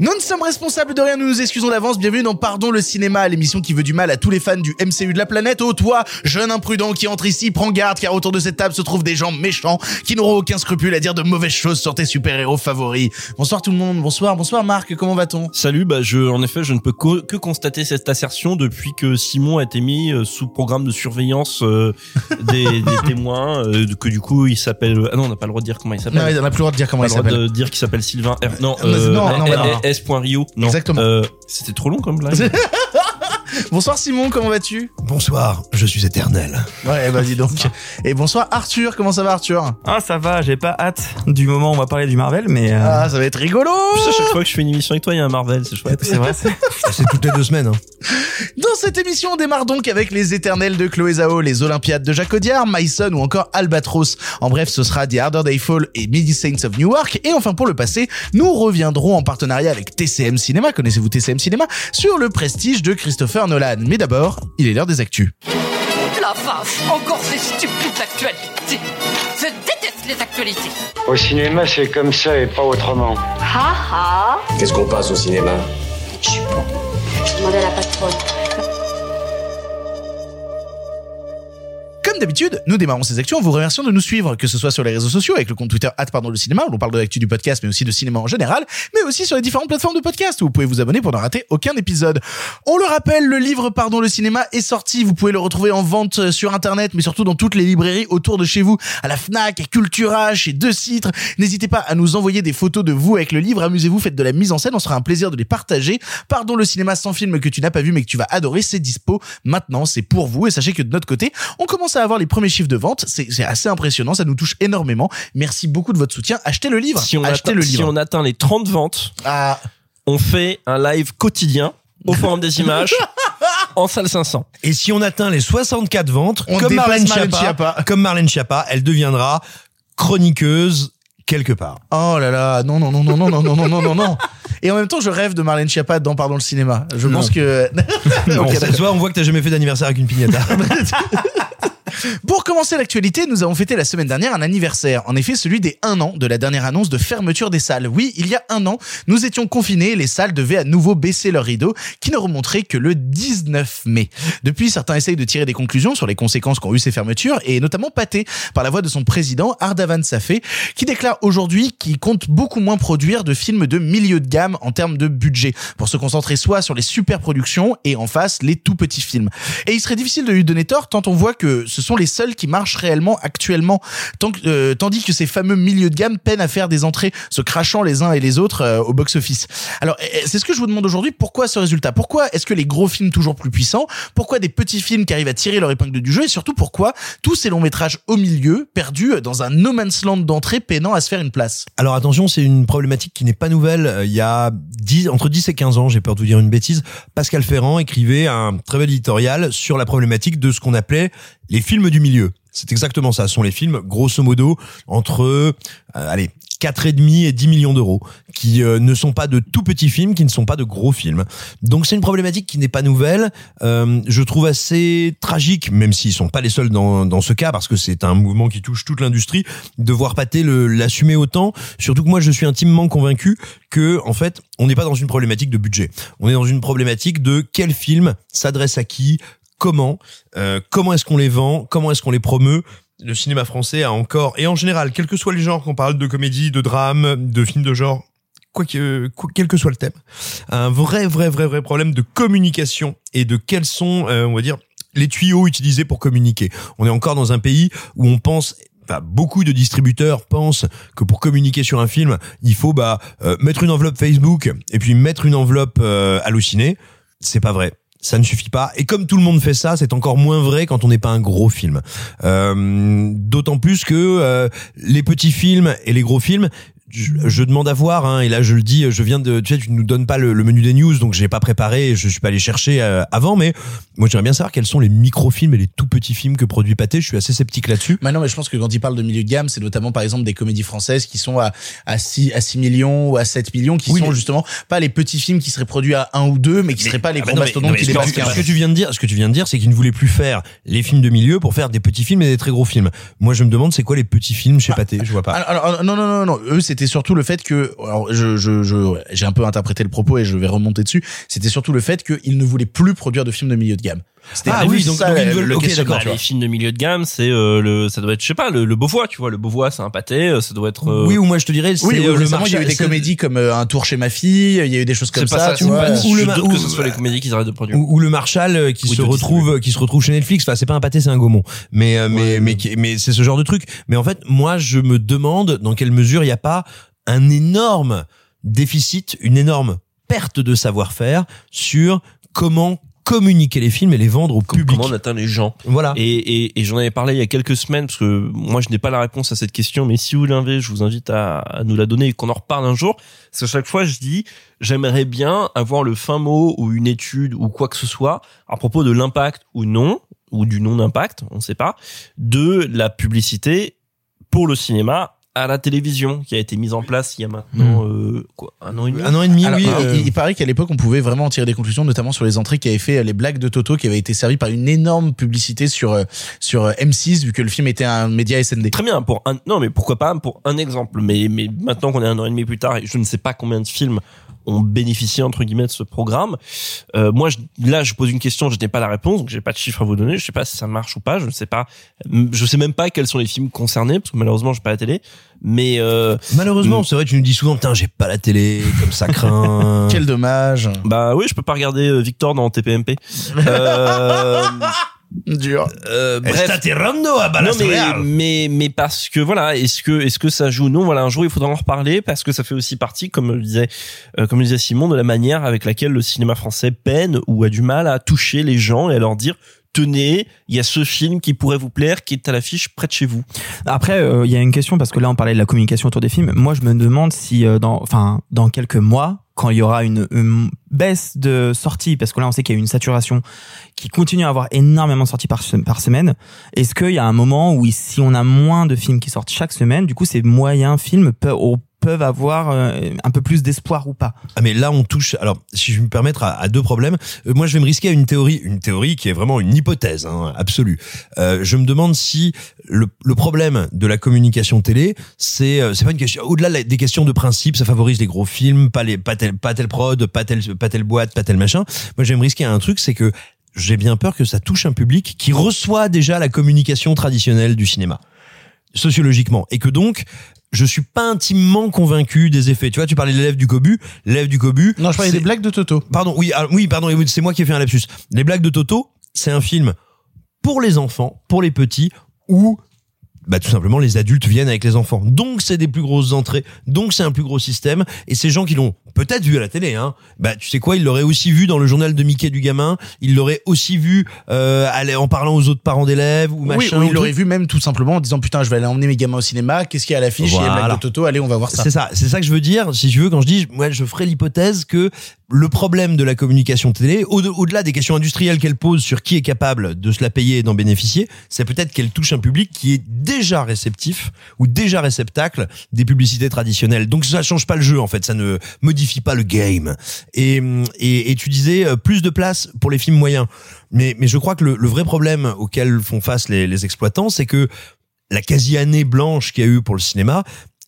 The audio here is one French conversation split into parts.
Nous ne sommes responsables de rien, nous nous excusons d'avance. Bienvenue dans Pardon le cinéma, l'émission qui veut du mal à tous les fans du MCU de la planète. Oh toi, jeune imprudent qui entre ici, prends garde car autour de cette table se trouvent des gens méchants qui n'auront aucun scrupule à dire de mauvaises choses sur tes super-héros favoris. Bonsoir tout le monde, bonsoir, bonsoir Marc, comment va-t-on? Salut, bah je, en effet, je ne peux que, que constater cette assertion depuis que Simon a été mis euh, sous programme de surveillance euh, des, des témoins, euh, que du coup il s'appelle. Ah non, on n'a pas le droit de dire comment il s'appelle. Non, il en a plus le droit de dire comment on il le droit s'appelle. de dire qu'il s'appelle Sylvain R. Non, Non, euh, non, non, non. S. Rio. Non. Exactement. Euh, C'était trop long comme blague. Bonsoir Simon, comment vas-tu? Bonsoir, je suis éternel. Ouais, bah dis donc. Et bonsoir Arthur, comment ça va Arthur? Ah ça va, j'ai pas hâte du moment où on va parler du Marvel, mais euh, Ah, ça va être rigolo à chaque fois que je fais une émission avec toi, il y a un Marvel, c'est chouette. c'est vrai. c'est- C'est toutes les deux semaines. Hein. Dans cette émission, on démarre donc avec les éternels de Chloé Zhao, les Olympiades de Jacques Audiard, Myson ou encore Albatros. En bref, ce sera The Harder Day Fall et Midi Saints of Newark. Et enfin, pour le passé, nous reviendrons en partenariat avec TCM Cinéma, connaissez-vous TCM Cinéma, sur le prestige de Christopher Nolan. Mais d'abord, il est l'heure des actus. La vache, encore ces stupides actualités. Je déteste les actualités. Au cinéma, c'est comme ça et pas autrement. Ha ha Qu'est-ce qu'on passe au cinéma? Je suis bon. Je demandais à la patronne. D'habitude, nous démarrons ces actions en vous remerciant de nous suivre, que ce soit sur les réseaux sociaux avec le compte Twitter pardon le cinéma où l'on parle de l'actu du podcast mais aussi de cinéma en général, mais aussi sur les différentes plateformes de podcast où vous pouvez vous abonner pour ne rater aucun épisode. On le rappelle, le livre Pardon le cinéma est sorti, vous pouvez le retrouver en vente sur internet mais surtout dans toutes les librairies autour de chez vous, à la Fnac, à Cultura, chez De Citre. N'hésitez pas à nous envoyer des photos de vous avec le livre, amusez-vous, faites de la mise en scène, on sera un plaisir de les partager. Pardon le cinéma sans film que tu n'as pas vu mais que tu vas adorer, c'est dispo maintenant, c'est pour vous et sachez que de notre côté, on commence à avoir les premiers chiffres de vente, c'est assez impressionnant, ça nous touche énormément. Merci beaucoup de votre soutien, achetez le livre, Si on, achetez atteint, le si livre. on atteint les 30 ventes, Ah, on fait un live quotidien au Forum des Images en salle 500. Et si on atteint les 64 ventes, On comme Marlène, Marlène Schiappa, Schiappa. comme Marlène Schiappa, elle deviendra chroniqueuse quelque part. oh là là, non non non non non non non non non non. Et en même temps, je rêve de Marlène Schiappa dans Pardon le cinéma. Je Non. pense que Non, Ok, ça d'accord. se voit, on voit que t'as jamais fait d'anniversaire avec une pignata. Pour commencer l'actualité, nous avons fêté la semaine dernière un anniversaire. En effet, celui des un an de la dernière annonce de fermeture des salles. Oui, il y a un an, nous étions confinés et les salles devaient à nouveau baisser leurs rideaux, qui ne remonteraient que le 19 mai. Depuis, certains essayent de tirer des conclusions sur les conséquences qu'ont eu ces fermetures, et notamment pâté par la voix de son président, Ardavan Safé, qui déclare aujourd'hui qu'il compte beaucoup moins produire de films de milieu de gamme en termes de budget, pour se concentrer soit sur les super productions et en face les tout petits films. Et il serait difficile de lui donner tort tant on voit que ce sont les seuls qui marchent réellement actuellement, euh, tandis que ces fameux milieux de gamme peinent à faire des entrées, se crachant les uns et les autres euh, au box-office. Alors, euh, c'est ce que je vous demande aujourd'hui, pourquoi ce résultat? Pourquoi est-ce que les gros films toujours plus puissants? Pourquoi des petits films qui arrivent à tirer leur épingle du jeu? Et surtout, pourquoi tous ces longs métrages au milieu, perdus dans un no man's land d'entrée, peinant à se faire une place? Alors attention, c'est une problématique qui n'est pas nouvelle. Euh, Il y a 10, entre 10 et 15 ans, j'ai peur de vous dire une bêtise, Pascal Ferrand écrivait un très bel éditorial sur la problématique de ce qu'on appelait les films du milieu. C'est exactement ça. Ce sont les films, grosso modo, entre, euh, allez, 4,5 et 10 millions d'euros, qui euh, ne sont pas de tout petits films, qui ne sont pas de gros films. Donc c'est une problématique qui n'est pas nouvelle. Euh, je trouve assez tragique, même s'ils sont pas les seuls dans, dans ce cas, parce que c'est un mouvement qui touche toute l'industrie, de voir le- l'assumer autant. Surtout que moi, je suis intimement convaincu que, en fait, on n'est pas dans une problématique de budget. On est dans une problématique de quel film s'adresse à qui, comment, euh, comment est-ce qu'on les vend, comment est-ce qu'on les promeut. Le cinéma français a encore, et en général, quel que soit le genre, qu'on parle de comédie, de drame, de films de genre, quoi que, quel que soit le thème, un vrai, vrai, vrai, vrai problème de communication et de quels sont, euh, on va dire, les tuyaux utilisés pour communiquer. On est encore dans un pays où on pense Enfin, beaucoup de distributeurs pensent que pour communiquer sur un film, il faut bah euh, mettre une enveloppe Facebook et puis mettre une enveloppe euh, Allociné. C'est pas vrai. Ça ne suffit pas. Et comme tout le monde fait ça, c'est encore moins vrai quand on n'est pas un gros film. Euh, D'autant plus que euh, les petits films et les gros films, je, je demande à voir. Hein, et là, je le dis, je viens de. Tu sais, tu nous donnes pas le, le menu des news, donc j'ai pas préparé. Je suis pas allé chercher euh, avant, mais Moi, j'aimerais bien savoir quels sont les microfilms et les tout petits films que produit Pathé. Je suis assez sceptique là-dessus. Bah non, mais je pense que quand il parle de milieu de gamme, c'est notamment par exemple des comédies françaises qui sont à, à 6, à 6 millions ou à 7 millions, qui Oui, sont mais- justement pas les petits films qui seraient produits à 1 ou 2, mais qui seraient pas les Ah bah gros non, mais- mastodontes mais qui dépassent tu- 15. Ce que tu viens de dire, ce que tu viens de dire, c'est qu'il ne voulait plus faire les films de milieu pour faire des petits films et des très gros films. Moi, je me demande, c'est quoi les petits films chez Pathé? Je vois pas. Alors, alors, non, non, non, non. Eux, c'était surtout le fait que, alors, je, je, je, j'ai un peu interprété le propos et je vais remonter dessus. C'était surtout le fait qu'ils ne voulaient plus produire de films de milieu de gamme. C'était Ah oui, donc- ça, donc ils le- veulent- le ok, questionnement, d'accord, Bah, les films de milieu de gamme, c'est euh, le, ça doit être, je sais pas, le, le Beauvois, tu vois, le Beauvois, c'est un pâté, euh, ça doit être. euh, Oui, ou moi je te dirais, c'est Oui, oui, euh, le récemment, il y a eu marché- des comédies comme euh, Un tour chez ma fille, il y a eu des choses comme ça, ça, tu vois. ou le doute que ou- ce soit les comédies qu'ils arrêtent de produire. ou, ou le Marshall euh, qui Oui, se retrouve qui se retrouve chez Netflix. Enfin c'est pas un pâté c'est un gaumont. Mais euh, mais mais mais c'est ce genre de truc. Mais en fait moi je me demande dans quelle mesure il n'y a pas un énorme déficit une énorme perte de savoir-faire sur comment communiquer les films et les vendre au public. Comment on atteint les gens. Voilà. Et, et, et j'en avais parlé il y a quelques semaines parce que moi je n'ai pas la réponse à cette question, mais si vous l'avez, je vous invite à, à nous la donner et qu'on en reparle un jour. Parce qu'à chaque fois je dis, j'aimerais bien avoir le fin mot ou une étude ou quoi que ce soit à propos de l'impact ou non ou du non impact, on ne sait pas, de la publicité pour le cinéma à la télévision qui a été mise en place il y a maintenant euh, quoi un an et demi. un an et demi Alors, oui il- euh, il, il paraît qu'à l'époque, on pouvait vraiment en tirer des conclusions, notamment sur les entrées qui avaient fait euh, les blagues de Toto, qui avaient été servies par une énorme publicité sur euh, sur euh, M6, vu que le film était un média SND. Très bien pour un non mais pourquoi pas pour un exemple mais mais maintenant qu'on est un an et demi plus tard et je ne sais pas combien de films ont bénéficié entre guillemets de ce programme. Euh, moi je, là je pose une question je n'ai pas la réponse donc j'ai pas de chiffre à vous donner. Je sais pas si ça marche ou pas je ne sais pas. Je sais même pas quels sont les films concernés parce que malheureusement j'ai pas la télé. Mais euh, malheureusement Mm. c'est vrai tu nous dis souvent putain j'ai pas la télé comme ça craint. Quel dommage. bah oui je peux pas regarder euh, Victor dans TPMP euh, Dur. euh, bref a non mais, mais mais parce que voilà est-ce que est-ce que ça joue? Ou non voilà un jour il faudra en reparler parce que ça fait aussi partie comme le disait euh, comme le disait Simon de la manière avec laquelle le cinéma français peine ou a du mal à toucher les gens et à leur dire tenez il y a ce film qui pourrait vous plaire qui est à l'affiche près de chez vous Après, euh, il y a une question parce que là, on parlait de la communication autour des films. Moi, je me demande si euh, dans, enfin, dans quelques mois, quand il y aura une, baisse de sorties, parce que là, on sait qu'il y a une saturation qui continue à avoir énormément de sorties par semaine. Est-ce qu'il y a un moment où, si on a moins de films qui sortent chaque semaine, du coup, ces moyens films peuvent, peuvent avoir euh, un peu plus d'espoir ou pas Ah mais là on touche. Alors si je me permettre à, deux problèmes. Euh, moi je vais me risquer à une théorie, une théorie qui est vraiment une hypothèse hein, absolue. Euh, je me demande si le, le problème de la communication télé, c'est euh, c'est pas une question. Au-delà des questions de principe, ça favorise les gros films, pas les pas tel pas tel prod, pas tel pas telle boîte, pas tel machin. Moi je vais me risquer à un truc, c'est que j'ai bien peur que ça touche un public qui reçoit déjà la communication traditionnelle du cinéma sociologiquement et que donc je suis pas intimement convaincu des effets. Tu vois, tu parlais de l'élève du cobu, l'élève du cobu. Non, je parlais des blagues de Toto. Pardon, oui, ah, oui, pardon, c'est moi qui ai fait un lapsus. Les blagues de Toto, c'est un film pour les enfants, pour les petits, où bah, tout simplement les adultes viennent avec les enfants. Donc c'est des plus grosses entrées, donc c'est un plus gros système. Et ces gens qui l'ont peut-être vu à la télé, hein, bah tu sais quoi, ils l'auraient aussi vu dans le journal de Mickey du gamin, ils l'auraient aussi vu euh, aller en parlant aux autres parents d'élèves ou Oui, machin. ou ou il l'aurait vu même tout simplement en disant putain, je vais aller emmener mes gamins au cinéma, qu'est-ce qu'il y a à l'affiche Il y a Voilà. de Toto, allez, on va voir ça. C'est ça, c'est ça que je veux dire. Si tu veux, quand je dis, moi, je ferai l'hypothèse que le problème de la communication télé, au- au-delà des questions industrielles qu'elle pose sur qui est capable de se la payer et d'en bénéficier, c'est peut-être qu'elle touche un public qui est déjà réceptif ou déjà réceptacle des publicités traditionnelles. Donc ça change pas le jeu en fait, ça ne modifie pas le game. Et, et, tu disais euh, plus de place pour les films moyens. Mais, mais je crois que le, vrai problème auquel font face les, les exploitants, c'est que la quasi-année blanche qu'il y a eu pour le cinéma,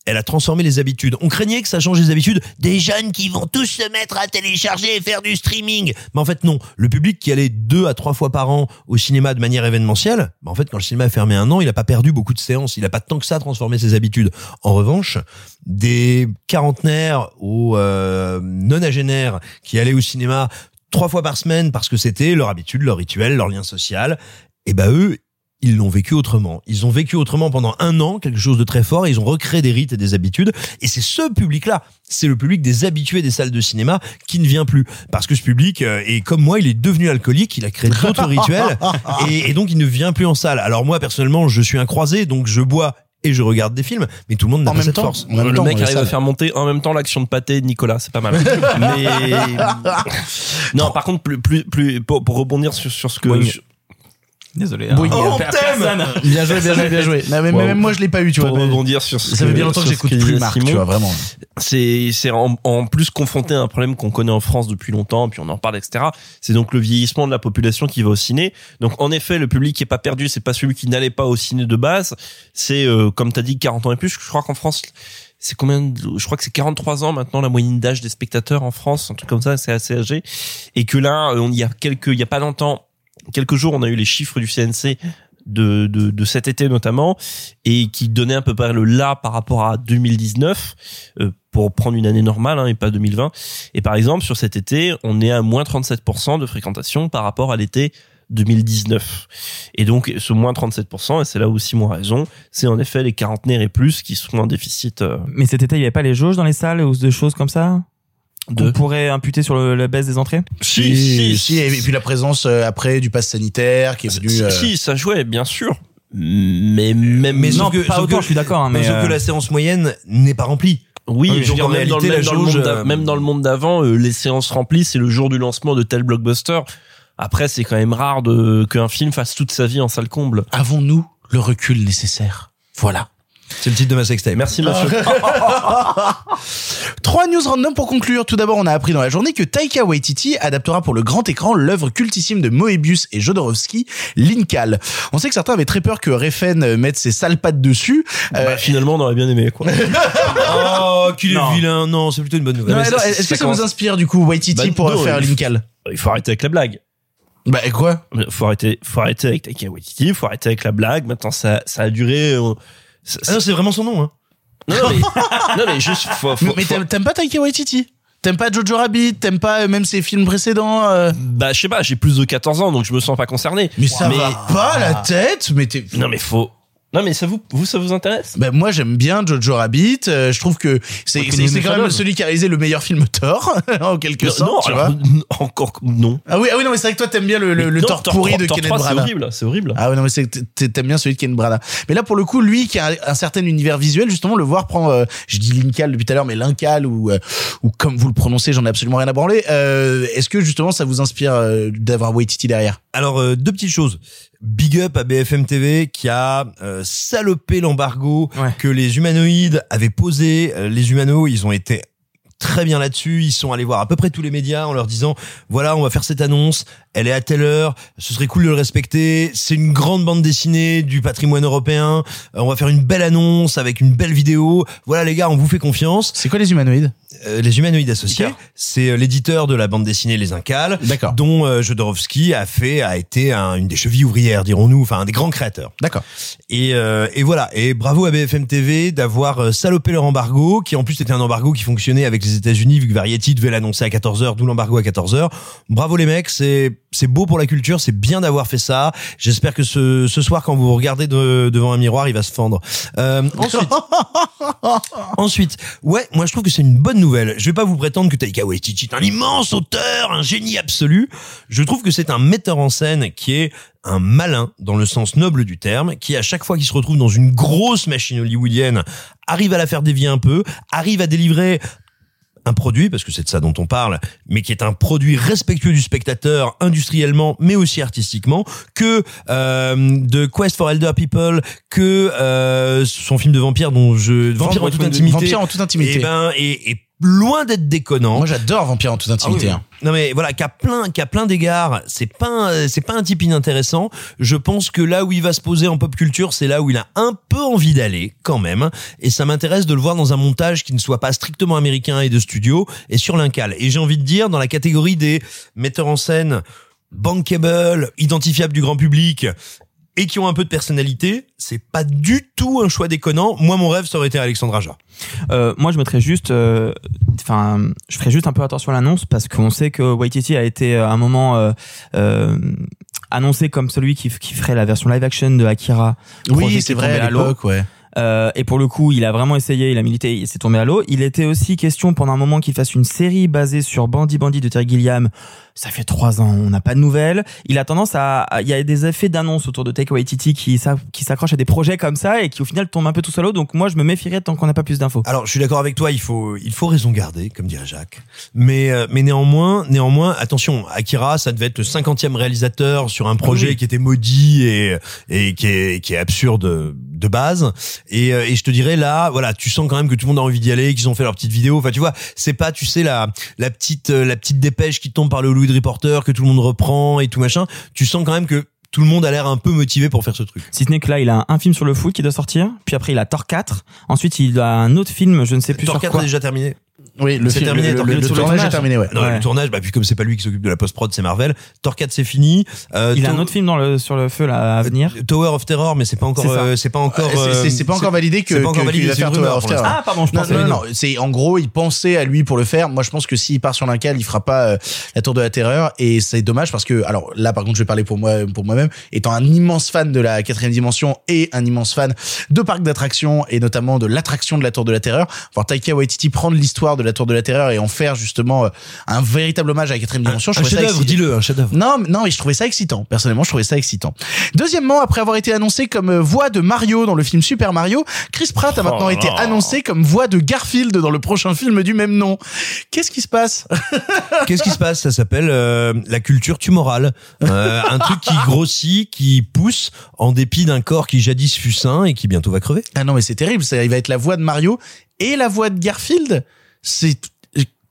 elle a transformé les habitudes. On craignait que ça change les habitudes des jeunes qui vont tous se mettre à télécharger et faire du streaming. Mais en fait, non. Le public qui allait deux à trois fois par an au cinéma de manière événementielle, bah en fait, quand le cinéma a fermé un an, il a pas perdu beaucoup de séances. Il a pas tant que ça transformé ses habitudes. En revanche, des quarantenaires aux euh, nonagénaires qui allaient au cinéma trois fois par semaine parce que c'était leur habitude, leur rituel, leur lien social, et ben eux, ils l'ont vécu autrement. Ils ont vécu autrement pendant un an, quelque chose de très fort, et ils ont recréé des rites et des habitudes. Et c'est ce public-là, c'est le public des habitués des salles de cinéma qui ne vient plus. Parce que ce public, euh, et comme moi, il est devenu alcoolique, il a créé d'autres rituels, et, et donc il ne vient plus en salle. Alors moi, personnellement, je suis un croisé, donc je bois et je regarde des films, mais tout le monde n'a En pas même cette temps. force. En même le temps, mec on est arrive à faire monter en même temps l'action de pâté de Nicolas, c'est pas mal. Mais non, par contre, plus, plus, plus pour, pour rebondir sur, sur ce que je- Désolé. Hein. Oh, Per- thème personne. Bien joué, bien joué, bien joué. Non, mais Wow. même moi, je l'ai pas eu, tu vois. pour mais rebondir sur ce Ça fait bien longtemps que j'écoute plus Marc, Simon, tu vois, vraiment. c'est c'est en, en plus confronté à un problème qu'on connaît en France depuis longtemps, puis on en parle, etc. C'est donc le vieillissement de la population qui va au ciné. Donc en effet, le public qui est pas perdu, c'est pas celui qui n'allait pas au ciné de base. C'est euh, comme t'as dit, 40 ans et plus. Je crois qu'en France, c'est combien de- Je crois que c'est 43 ans maintenant la moyenne d'âge des spectateurs en France, un truc comme ça, c'est assez âgé. Et que là, euh, on il y a quelques, il y a pas longtemps, quelques jours, on a eu les chiffres du CNC de, de, de cet été notamment et qui donnait à peu près le là par rapport à 2019 euh, pour prendre une année normale hein, et pas 2020 et par exemple sur cet été on est à moins 37% de fréquentation par rapport à l'été 2019 et donc ce moins 37% et c'est là où Simon a raison c'est en effet les quarantenaires et plus qui sont en déficit euh, Mais cet été, il y avait pas les jauges dans les salles ou des choses comme ça? De qu'on pourrait imputer sur le- la baisse des entrées si si, si, et puis la présence euh, après du pass sanitaire qui est venu. si, euh, si, ça jouait bien sûr mais même Mais Non, que, pas autant, que- je suis d'accord, hein, mais sauf euh, que la séance moyenne n'est pas remplie. Oui, oui, je veux donc dire, en même, dans, le- même la dans le jauge, monde d'a- euh, même dans le monde d'avant, euh, les séances remplies, c'est le jour du lancement de tel blockbuster. Après, c'est quand même rare de qu'un film fasse toute sa vie en salle comble. Avons-nous le recul nécessaire? Voilà. C'est le titre de ma sextape. Merci, monsieur. Trois news random pour conclure. Tout d'abord, on a appris dans la journée que Taika Waititi adaptera pour le grand écran l'œuvre cultissime de Moebius et Jodorowsky, Linkal. On sait que certains avaient très peur que Refn euh, mette ses sales pattes dessus. Euh, Bah, finalement, on aurait bien aimé, quoi. Oh, qu'il est Non. vilain. Non, c'est plutôt une bonne nouvelle. Est-ce que ça commence- vous inspire du coup Waititi Bah, pour non, faire il- Linkal Il faut arrêter avec la blague. Bah quoi? Faut arrêter, faut arrêter avec Taika Waititi, faut arrêter avec la blague. Maintenant, ça, ça a duré. euh, Ah non, c'est vraiment son nom. Hein. non, non, mais, non, mais juste, faut, faut- Mais, mais faut- t'aimes pas Taika Waititi? T'aimes pas Jojo Rabbit? T'aimes pas euh, même ses films précédents euh? Bah, je sais pas, j'ai plus de 14 ans, donc je me sens pas concerné. Mais ça Mais- va pas la tête Mais t'es Non, mais faut. Non, mais ça vous, vous, ça vous intéresse? Ben moi j'aime bien Jojo Rabbit. euh, je trouve que c'est c'est quand même celui qui a réalisé le meilleur film Thor en quelque non, sorte. non, tu alors, vois encore non. ah oui ah oui non mais c'est vrai que toi t'aimes bien le, le, le Non, Thor pourri de Thor Kenneth 3, C'est Branagh. horrible, c'est horrible. Ah ouais non mais c'est t'aimes bien celui de Kenneth Branagh. Mais là pour le coup lui qui a un certain univers visuel justement le voir prend euh, je dis Linkal depuis tout à l'heure mais Linkal ou euh, ou comme vous le prononcez j'en ai absolument rien à branler. Euh, Est-ce que justement ça vous inspire euh, d'avoir Waititi derrière? Alors, euh, deux petites choses. Big up à BFM TV qui a euh, salopé l'embargo Ouais. que les humanoïdes avaient posé. Euh, les humanoïdes, ils ont été très bien là-dessus. Ils sont allés voir à peu près tous les médias en leur disant voilà, on va faire cette annonce. Elle est à telle heure. Ce serait cool de le respecter. C'est une grande bande dessinée du patrimoine européen. Euh, on va faire une belle annonce avec une belle vidéo. Voilà les gars, on vous fait confiance. C'est quoi les humanoïdes? Euh, les humanoïdes associés, c'est euh, l'éditeur de la bande dessinée Les D'accord. dont euh, Jodorowsky a fait a été un- une des chevilles ouvrières dirons-nous enfin un des grands créateurs D'accord. et euh, et voilà et bravo à BFM TV d'avoir salopé leur embargo qui en plus était un embargo qui fonctionnait avec les États-Unis vu que Variety devait l'annoncer à 14h d'où l'embargo à 14h bravo les mecs c'est c'est beau pour la culture c'est bien d'avoir fait ça j'espère que ce ce soir quand vous vous regardez de- devant un miroir il va se fendre ensuite Ensuite, ouais, moi je trouve que c'est une bonne nouvelle. Je vais pas vous prétendre que Taika Waititi est un immense auteur, un génie absolu. Je trouve que c'est un metteur en scène qui est un malin dans le sens noble du terme, qui à chaque fois qu'il se retrouve dans une grosse machine hollywoodienne, arrive à la faire dévier un peu, arrive à délivrer un produit, parce que c'est de ça dont on parle, mais qui est un produit respectueux du spectateur industriellement, mais aussi artistiquement, que euh, de Quest for Elder People, que euh, son film de vampire dont je vampire en toute intimité, Vampire en toute intimité. et ben et, et loin d'être déconnant. Moi j'adore Vampire en toute intimité. Ah oui, hein. Non mais voilà, qu'à plein, qu'à plein d'égards, c'est pas, un- c'est pas un type inintéressant. Je pense que là où il va se poser en pop culture, c'est là où il a un peu envie d'aller quand même. Et ça m'intéresse de le voir dans un montage qui ne soit pas strictement américain et de studio et sur l'incal. Et j'ai envie de dire dans la catégorie des metteurs en scène bankable, identifiables du grand public et qui ont un peu de personnalité, c'est pas du tout un choix déconnant. Moi, mon rêve, ça aurait été Alexandre Aja. Euh, moi, je mettrais juste, euh, enfin, je ferais juste un peu attention à l'annonce parce qu'on sait que Waititi a été euh, à un moment euh, euh, annoncé comme celui qui, qui ferait la version live action de Akira. Oui, c'est vrai à l'époque, ouais. Euh, et pour le coup, il a vraiment essayé, il a milité, il s'est tombé à l'eau. Il était aussi question pendant un moment qu'il fasse une série basée sur Bandit Bandit de Terry Gilliam. Ça fait trois ans, on n'a pas de nouvelles. Il a tendance à, il y a des effets d'annonce autour de Taika Waititi qui, s'a- qui s'accrochent à des projets comme ça et qui au final tombent un peu tout seul à l'eau. Donc moi, je me méfierais tant qu'on n'a pas plus d'infos. Alors, je suis d'accord avec toi, il faut, il faut raison garder, comme dirait Jacques. Mais, euh, mais néanmoins, néanmoins, attention, Akira, ça devait être le 50e réalisateur sur un projet Oui. qui était maudit et, et qui est, qui est absurde de base. Et, euh, et je te dirais là, voilà, tu sens quand même que tout le monde a envie d'y aller, qu'ils ont fait leur petite vidéo. Enfin, tu vois, c'est pas, tu sais, la, la petite, euh, la petite dépêche qui tombe par le Hollywood Reporter que tout le monde reprend et tout machin. Tu sens quand même que tout le monde a l'air un peu motivé pour faire ce truc. Si ce n'est que là, il a un film sur le foot qui doit sortir, puis après il a Thor 4, ensuite il a un autre film, je ne sais plus Thor sur 4 quoi. est déjà terminé. Oui, le film, terminé, le, Thor le- 4, le sur le tournage est terminé, ouais. Non, Ouais. le tournage, bah, puis comme c'est pas lui qui s'occupe de la post-prod, c'est Marvel. Thor 4, c'est fini. Euh, Il a un autre film dans le, sur le feu là à venir. Tower of Terror, mais c'est pas encore, C'est euh, pas encore, Euh, c'est- pas euh, encore validé que- pas encore que- validé, va faire Tower rumeur of Terror. Ah pardon, je Non, pensais. non, non, c'est en gros, il pensait à lui pour le faire. Moi, je pense que s'il part sur l'incal, il fera pas euh, la Tour de la Terreur, et c'est dommage parce que, alors là, par contre, je vais parler pour moi, pour moi-même, étant un immense fan de la quatrième dimension et un immense fan de parcs d'attractions et notamment de l'attraction de la Tour de la Terreur, voir Taika Waititi prendre l'histoire de la Tour de la Terreur et en faire justement euh, un véritable hommage à la quatrième dimension. je Un chef-d'œuvre, dis-le, un chef-d'œuvre. non, non, mais je trouvais ça excitant. Personnellement, je trouvais ça excitant. Deuxièmement, après avoir été annoncé comme euh, voix de Mario dans le film Super Mario, Chris Pratt a maintenant Oh là été annoncé comme voix de Garfield dans le prochain film du même nom. Qu'est-ce qui se passe? Qu'est-ce qui se passe? Ça s'appelle euh, la culture tumorale. Euh, un truc qui grossit, qui pousse en dépit d'un corps qui jadis fut sain et qui bientôt va crever. Ah non, mais c'est terrible. Ça, il va être la voix de Mario et la voix de Garfield. C'est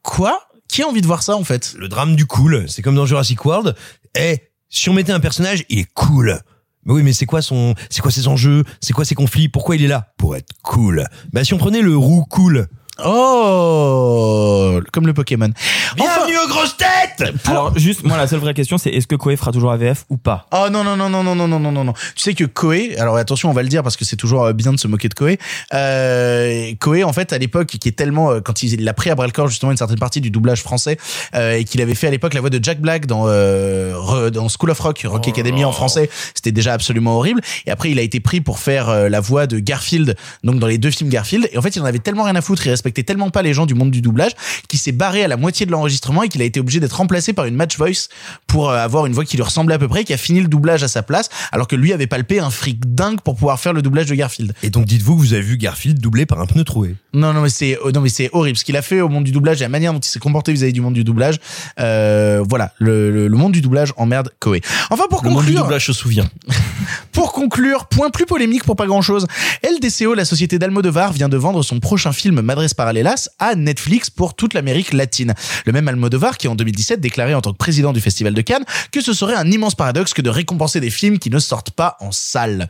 quoi? Qui a envie de voir ça en fait? Le drame du cool, c'est comme dans Jurassic World. Eh, si on mettait un personnage, il est cool. Mais oui, mais c'est quoi son, c'est quoi ses enjeux, c'est quoi ses conflits, pourquoi il est là? Pour être cool. Bah si on prenait le roux cool. Oh, comme le Pokémon. Bienvenue aux grosses têtes Alors juste, moi la seule vraie question c'est est-ce que Koei fera toujours AVF ou pas? Oh non non non non non non non non non non. Tu sais que Koei, alors attention on va le dire parce que c'est toujours euh, bien de se moquer de Koei. Euh, Koei en fait à l'époque qui est tellement euh, quand il l'a pris à bras le corps justement une certaine partie du doublage français euh, et qu'il avait fait à l'époque la voix de Jack Black dans euh, Re- dans School of Rock, Rock Academy en français, c'était déjà absolument horrible. Et après il a été pris pour faire euh, la voix de Garfield donc dans les deux films Garfield et en fait il en avait tellement rien à foutre, il respectait tellement pas les gens du monde du doublage qu'il s'est barré à la moitié de l'enregistrement et qu'il a été obligé d'être remplacé par une match voice pour euh, avoir une voix qui lui ressemblait à peu près et qui a fini le doublage à sa place alors que lui avait palpé un fric dingue pour pouvoir faire le doublage de Garfield. Et donc dites-vous que vous avez vu Garfield doublé par un pneu troué. Non non mais c'est oh, non mais c'est horrible ce qu'il a fait au monde du doublage et la manière dont il s'est comporté vis-à-vis du monde du doublage. Euh, voilà, le, le, le monde du doublage emmerde Koei. Enfin pour Le monde du conclure, doublage se souvient. pour conclure, point plus polémique pour pas grand chose. LDCO, la société d'Almodovar, vient de vendre son prochain film Madres Paralelas à Netflix pour toute l'Amérique latine. Le même Almodovar qui en 2017 déclarait en tant que président du Festival de Cannes que ce serait un immense paradoxe que de récompenser des films qui ne sortent pas en salle.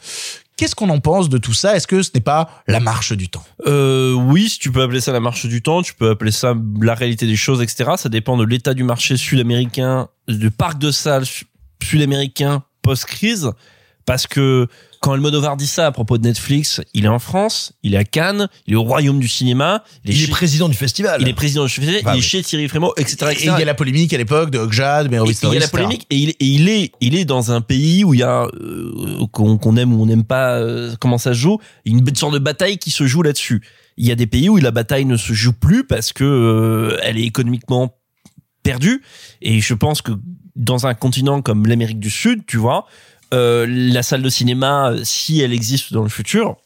Qu'est-ce qu'on en pense de tout ça? Est-ce que ce n'est pas la marche du temps? Euh, oui, si tu peux appeler ça la marche du temps, tu peux appeler ça la réalité des choses, etc. Ça dépend de l'état du marché sud-américain, du parc de salles su- sud-américain post-crise, parce que quand Almodovar dit ça à propos de Netflix, il est en France, il est à Cannes, il est au royaume du cinéma, Il est chez- président du festival. il est président du festival, Bah il est oui. chez Thierry Frémaux, etc. Et etc. il y a la polémique à l'époque de Et Merovic il y a la polémique et il, et il est il est dans un pays où il y a euh, qu'on qu'on aime ou on n'aime pas euh, comment ça se joue une sorte de bataille qui se joue là-dessus il y a des pays où la bataille ne se joue plus parce que euh, elle est économiquement perdue et je pense que dans un continent comme l'Amérique du Sud tu vois euh, la salle de cinéma si elle existe dans le futur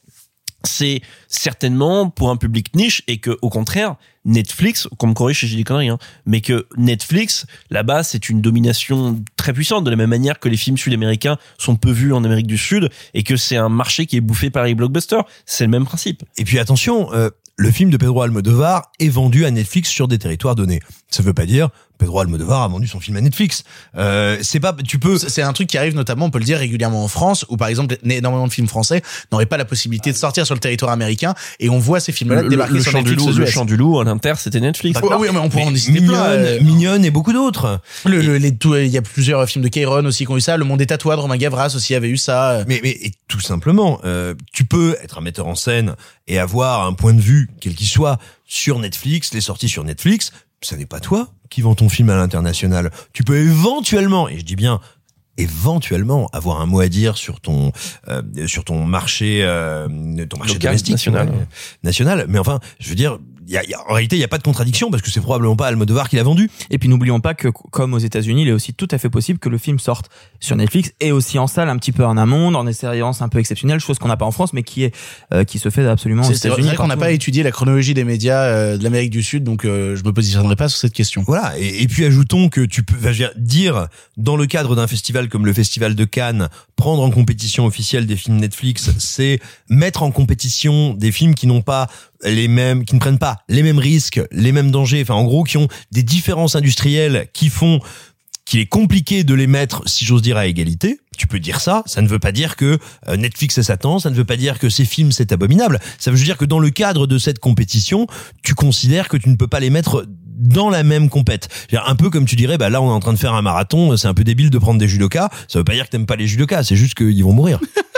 c'est certainement pour un public niche et que au contraire Netflix qu'on me corrige si j'ai des conneries hein, mais que Netflix là-bas c'est une domination très puissante de la même manière que les films sud-américains sont peu vus en Amérique du Sud et que c'est un marché qui est bouffé par les blockbusters c'est le même principe Et puis attention, euh, le film de Pedro Almodovar est vendu à Netflix sur des territoires donnés. Ça veut pas dire Pedro Almodovar a vendu son film à Netflix. Euh, c'est pas, tu peux. C'est un truc qui arrive notamment, on peut le dire régulièrement en France, où par exemple énormément de films français n'auraient pas la possibilité de sortir sur le territoire américain, et on voit ces films-là le, débarquer le sur chant du Netflix loup le chant du loup à l'inter c'était Netflix Oui, oui, mais on pourrait en citer Mignonne, plein. euh, Mignonne et beaucoup d'autres. le, le- les, tout- il y a plusieurs films de Kairon aussi qui ont eu ça. Le Monde des tatouages de Romain Gavras aussi avait eu ça. Mais, mais et tout simplement, euh, tu peux être un metteur en scène et avoir un point de vue, quel qu'il soit, sur Netflix, les sorties sur Netflix. Ça n'est pas toi qui vend ton film à l'international. Tu peux éventuellement, et je dis bien éventuellement avoir un mot à dire sur ton euh, sur ton marché euh, ton marché Local, domestique national. ouais, national mais enfin je veux dire y a, il y a- en réalité il y a pas de contradiction parce que c'est probablement pas Almodovar qui l'a vendu Et puis n'oublions pas que, comme aux États-Unis, il est aussi tout à fait possible que le film sorte sur Netflix et aussi en salle un petit peu en amont, dans des séances un peu exceptionnelles, chose qu'on n'a pas en France, mais qui est euh, qui se fait absolument aux C'est c'est États-Unis. vrai qu'on n'a pas étudié la chronologie des médias euh, de l'Amérique du Sud, donc euh, je me positionnerai pas sur cette question. Voilà, et, et puis ajoutons que tu peux dire, dire dans le cadre d'un festival comme le Festival de Cannes, prendre en compétition officielle des films Netflix, c'est mettre en compétition des films qui n'ont pas les mêmes, qui ne prennent pas les mêmes risques, les mêmes dangers, enfin en gros qui ont des différences industrielles qui font qu'il est compliqué de les mettre, si j'ose dire, à égalité. Tu peux dire ça. Ça ne veut pas dire que euh, Netflix est Satan. Ça ne veut pas dire que ces films c'est abominable. Ça veut dire que dans le cadre de cette compétition, tu considères que tu ne peux pas les mettre dans la même compète. Un peu comme tu dirais, bah là on est en train de faire un marathon, c'est un peu débile de prendre des judokas. Ça veut pas dire que t'aimes pas les judokas, c'est juste qu'ils vont mourir.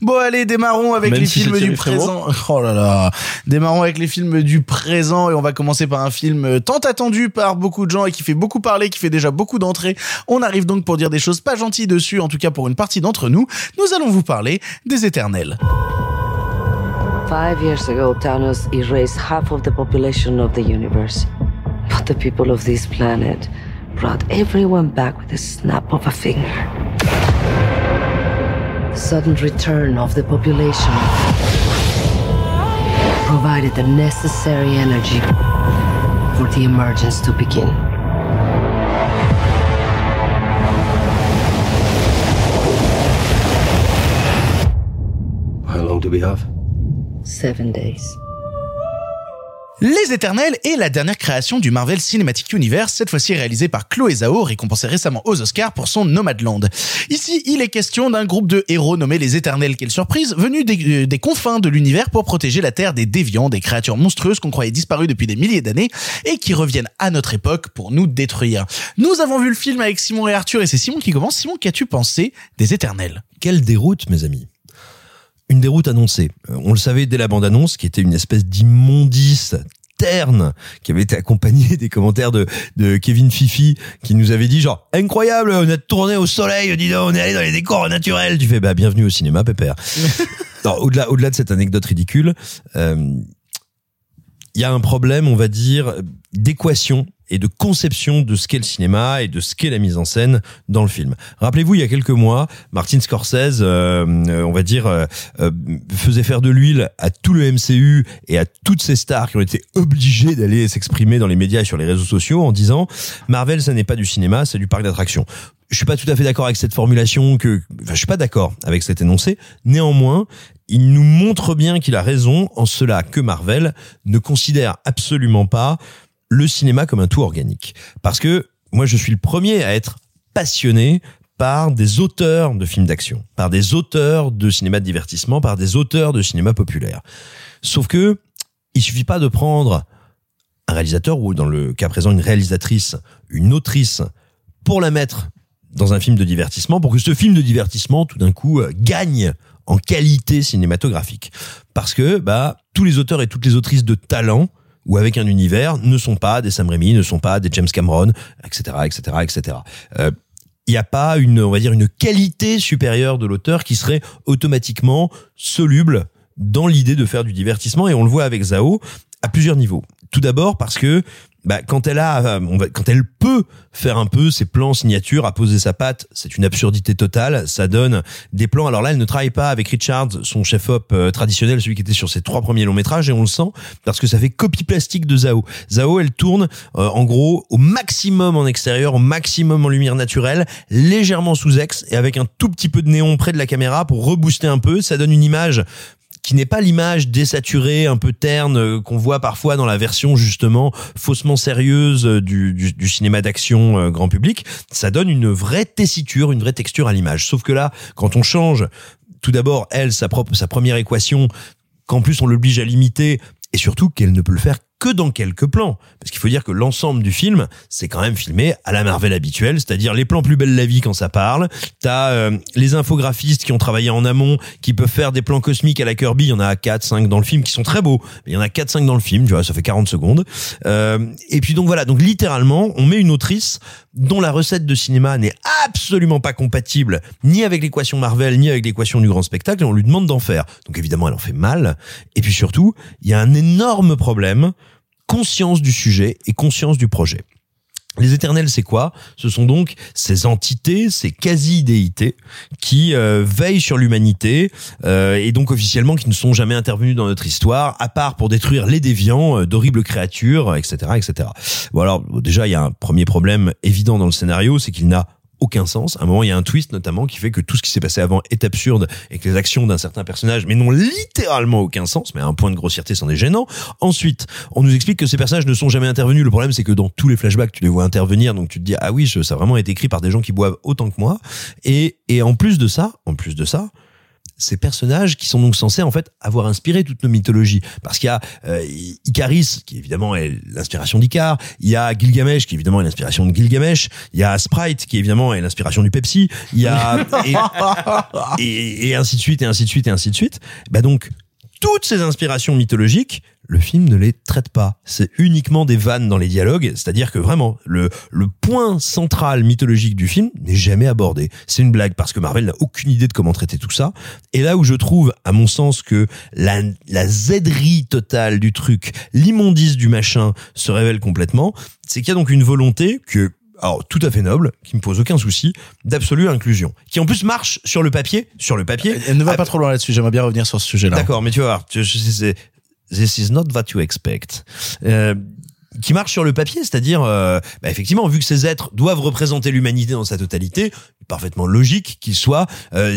Bon allez, démarrons avec Même les si films du présent. Oh là là. Démarrons avec les films du présent et on va commencer par un film euh, tant attendu par beaucoup de gens et qui fait beaucoup parler, qui fait déjà beaucoup d'entrées. On arrive donc pour dire des choses pas gentilles dessus, en tout cas pour une partie d'entre nous. Nous allons vous parler des Éternels. Five years ago, Thanos erased half of the population of the universe. But the people of this planet brought everyone back with a snap of a finger. Sudden return of the population provided the necessary energy for the emergence to begin. How long do we have? Seven days. Les Éternels est la dernière création du Marvel Cinematic Universe, cette fois-ci réalisée par Chloé Zhao, récompensée récemment aux Oscars pour son Nomadland. Ici, il est question d'un groupe de héros nommés les Éternels, quelle surprise, venus des, euh, des confins de l'univers pour protéger la Terre des déviants, des créatures monstrueuses qu'on croyait disparues depuis des milliers d'années et qui reviennent à notre époque pour nous détruire. Nous avons vu le film avec Simon et Arthur et c'est Simon qui commence. Simon, qu'as-tu pensé des Éternels? Quelle déroute, mes amis Une déroute annoncée. Euh, On le savait dès la bande-annonce, qui était une espèce d'immondice terne, qui avait été accompagnée des commentaires de, de Kevin Fifi, qui nous avait dit genre, incroyable, on a tourné au soleil, dis donc, on est allé dans les décors naturels. Tu fais, bah, bienvenue au cinéma, pépère. Alors, au-delà, au-delà de cette anecdote ridicule, euh, il y a un problème, on va dire, d'équation et de conception de ce qu'est le cinéma et de ce qu'est la mise en scène dans le film. Rappelez-vous, il y a quelques mois, Martin Scorsese, euh, euh, on va dire, euh, euh, faisait faire de l'huile à tout le MCU et à toutes ces stars qui ont été obligées d'aller s'exprimer dans les médias et sur les réseaux sociaux en disant Marvel, ça n'est pas du cinéma, c'est du parc d'attractions. Je suis pas tout à fait d'accord avec cette formulation que, enfin, je suis pas d'accord avec cet énoncé. Néanmoins, il nous montre bien qu'il a raison en cela que Marvel ne considère absolument pas le cinéma comme un tout organique. Parce que moi, je suis le premier à être passionné par des auteurs de films d'action, par des auteurs de cinéma de divertissement, par des auteurs de cinéma populaire. Sauf que il suffit pas de prendre un réalisateur ou dans le cas présent une réalisatrice, une autrice pour la mettre dans un film de divertissement pour que ce film de divertissement tout d'un coup euh, gagne en qualité cinématographique parce que bah tous les auteurs et toutes les autrices de talent ou avec un univers ne sont pas des Sam Raimi, ne sont pas des James Cameron, etc., etc., etc. Euh, il n'y a pas une, on va dire, une qualité supérieure de l'auteur qui serait automatiquement soluble dans l'idée de faire du divertissement et on le voit avec Zhao à plusieurs niveaux. Tout d'abord parce que bah, quand elle a, euh, quand elle peut faire un peu ses plans signature, à poser sa patte, c'est une absurdité totale. Ça donne des plans. Alors là, elle ne travaille pas avec Richards, son chef-op euh, traditionnel, celui qui était sur ses trois premiers longs métrages, et on le sent parce que ça fait copie plastique de Zhao. Zhao, elle tourne euh, en gros au maximum en extérieur, au maximum en lumière naturelle, légèrement sous ex et avec un tout petit peu de néon près de la caméra pour rebooster un peu. Ça donne une image qui n'est pas l'image désaturée, un peu terne euh, qu'on voit parfois dans la version justement faussement sérieuse euh, du, cinéma d'action euh, grand public. Ça donne une vraie tessiture, une vraie texture à l'image. Sauf que là, quand on change, tout d'abord elle sa propre sa première équation, qu'en plus on l'oblige à limiter et surtout qu'elle ne peut le faire que dans quelques plans. Parce qu'il faut dire que l'ensemble du film, c'est quand même filmé à la Marvel habituelle, c'est-à-dire les plans plus belle la vie quand ça parle. T'as euh, les infographistes qui ont travaillé en amont, qui peuvent faire des plans cosmiques à la Kirby. Il y en a 4, 5 dans le film qui sont très beaux. Mais il y en a 4, 5 dans le film, tu vois, ça fait 40 secondes. Euh, et puis donc voilà, donc littéralement, on met une autrice dont la recette de cinéma n'est absolument pas compatible ni avec l'équation Marvel, ni avec l'équation du grand spectacle, et on lui demande d'en faire. Donc évidemment, elle en fait mal. Et puis surtout, il y a un énorme problème conscience du sujet et conscience du projet. Les éternels, c'est quoi? Ce sont donc ces entités, ces quasi-déités qui euh, veillent sur l'humanité euh, et donc officiellement qui ne sont jamais intervenus dans notre histoire, à part pour détruire les déviants, euh, d'horribles créatures, etc., etc. Bon alors déjà, il y a un premier problème évident dans le scénario, c'est qu'il n'a aucun sens. À un moment, il y a un twist notamment qui fait que tout ce qui s'est passé avant est absurde et que les actions d'un certain personnage, mais n'ont littéralement aucun sens, mais à un point de grossièreté, c'en est gênant. Ensuite, on nous explique que ces personnages ne sont jamais intervenus. Le problème, c'est que dans tous les flashbacks, tu les vois intervenir, donc tu te dis ah oui, ça a vraiment été écrit par des gens qui boivent autant que moi. Et et en plus de ça, en plus de ça, ces personnages qui sont donc censés en fait avoir inspiré toute nos mythologies. Parce qu'il y a euh, Icaris qui évidemment est l'inspiration d'Icar, il y a Gilgamesh qui évidemment est l'inspiration de Gilgamesh, il y a Sprite qui évidemment est l'inspiration du Pepsi, il y a et, et, et ainsi de suite et ainsi de suite et ainsi de suite. Bah donc toutes ces inspirations mythologiques, le film ne les traite pas. C'est uniquement des vannes dans les dialogues, c'est-à-dire que vraiment, le, le point central mythologique du film n'est jamais abordé. C'est une blague parce que Marvel n'a aucune idée de comment traiter tout ça. Et là où je trouve, à mon sens, que la, la zèderie totale du truc, l'immondice du machin se révèle complètement, c'est qu'il y a donc une volonté que alors tout à fait noble, qui me pose aucun souci, d'absolue inclusion, qui en plus marche sur le papier, sur le papier. Elle ne va pas trop loin là-dessus. J'aimerais bien revenir sur ce sujet-là. D'accord, mais tu vas voir, this is not what you expect. Euh, qui marche sur le papier, c'est-à-dire, euh, bah, effectivement, vu que ces êtres doivent représenter l'humanité dans sa totalité, parfaitement logique qu'ils soient euh,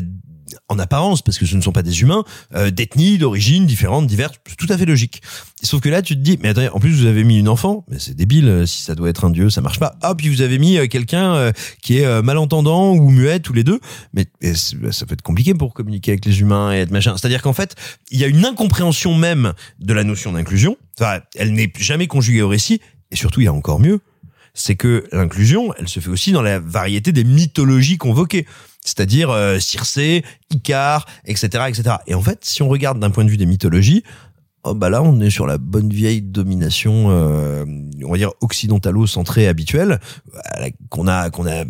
en apparence, parce que ce ne sont pas des humains, euh, d'ethnie, d'origine différentes, diverses, tout à fait logique. Sauf que là, tu te dis, mais attendez, en plus vous avez mis une enfant, mais c'est débile, euh, si ça doit être un dieu, ça marche pas. Ah, puis vous avez mis euh, quelqu'un euh, qui est malentendant ou muet, tous les deux, mais bah, ça peut être compliqué pour communiquer avec les humains et être machin. C'est-à-dire qu'en fait, il y a une incompréhension même de la notion d'inclusion. Enfin, elle n'est jamais conjuguée au récit, et surtout, il y a encore mieux, c'est que l'inclusion, elle se fait aussi dans la variété des mythologies convoquées. C'est-à-dire euh, Circé, Icare, etc., etc. Et en fait, si on regarde d'un point de vue des mythologies, oh bah là, on est sur la bonne vieille domination, euh, on va dire occidentalo-centrée habituelle, la- qu'on a qu'on a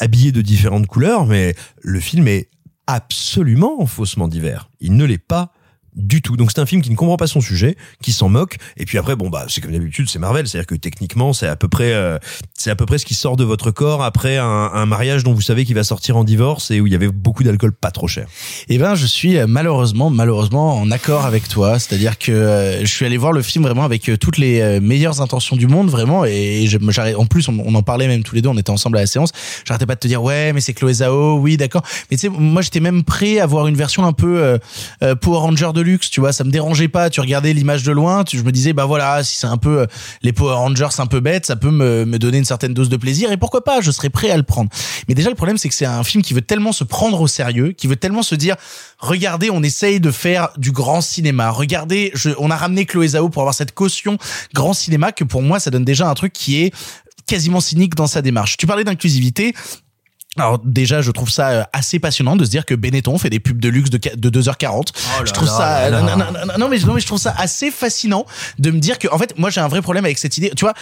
habillé de différentes couleurs, mais le film est absolument faussement divers. Il ne l'est pas du tout. Donc c'est un film qui ne comprend pas son sujet, qui s'en moque. Et puis après, bon bah c'est comme d'habitude, c'est Marvel, c'est-à-dire que techniquement c'est à peu près, euh, c'est à peu près ce qui sort de votre corps après un, un mariage dont vous savez qu'il va sortir en divorce et où il y avait beaucoup d'alcool pas trop cher. Eh ben, je suis euh, malheureusement, malheureusement en accord avec toi. C'est-à-dire que euh, je suis allé voir le film vraiment avec euh, toutes les euh, meilleures intentions du monde, vraiment. Et je, en plus, on, on en parlait même tous les deux. On était ensemble à la séance. J'arrêtais pas de te dire, ouais, mais c'est Chloé Zhao, oui, d'accord. Mais tu sais, moi, j'étais même prêt à voir une version un peu Power Ranger luxe. Tu vois, ça me dérangeait pas. Tu regardais l'image de loin. Tu, je me disais, bah voilà, si c'est un peu euh, les Power Rangers un peu bêtes, ça peut me, me donner une certaine dose de plaisir. Et pourquoi pas Je serais prêt à le prendre. Mais déjà, le problème, c'est que c'est un film qui veut tellement se prendre au sérieux, qui veut tellement se dire, regardez, on essaye de faire du grand cinéma. Regardez, je, on a ramené Chloé Zhao pour avoir cette caution grand cinéma que pour moi, ça donne déjà un truc qui est quasiment cynique dans sa démarche. Tu parlais d'inclusivité. Alors déjà, je trouve ça euh, assez passionnant de se dire que Benetton fait des pubs de luxe de, qua- de 2h40. je trouve là ça là non, là. non, non, non, non, mais non mais je trouve ça assez fascinant de me dire que en fait, moi j'ai un vrai problème avec cette idée. Tu vois,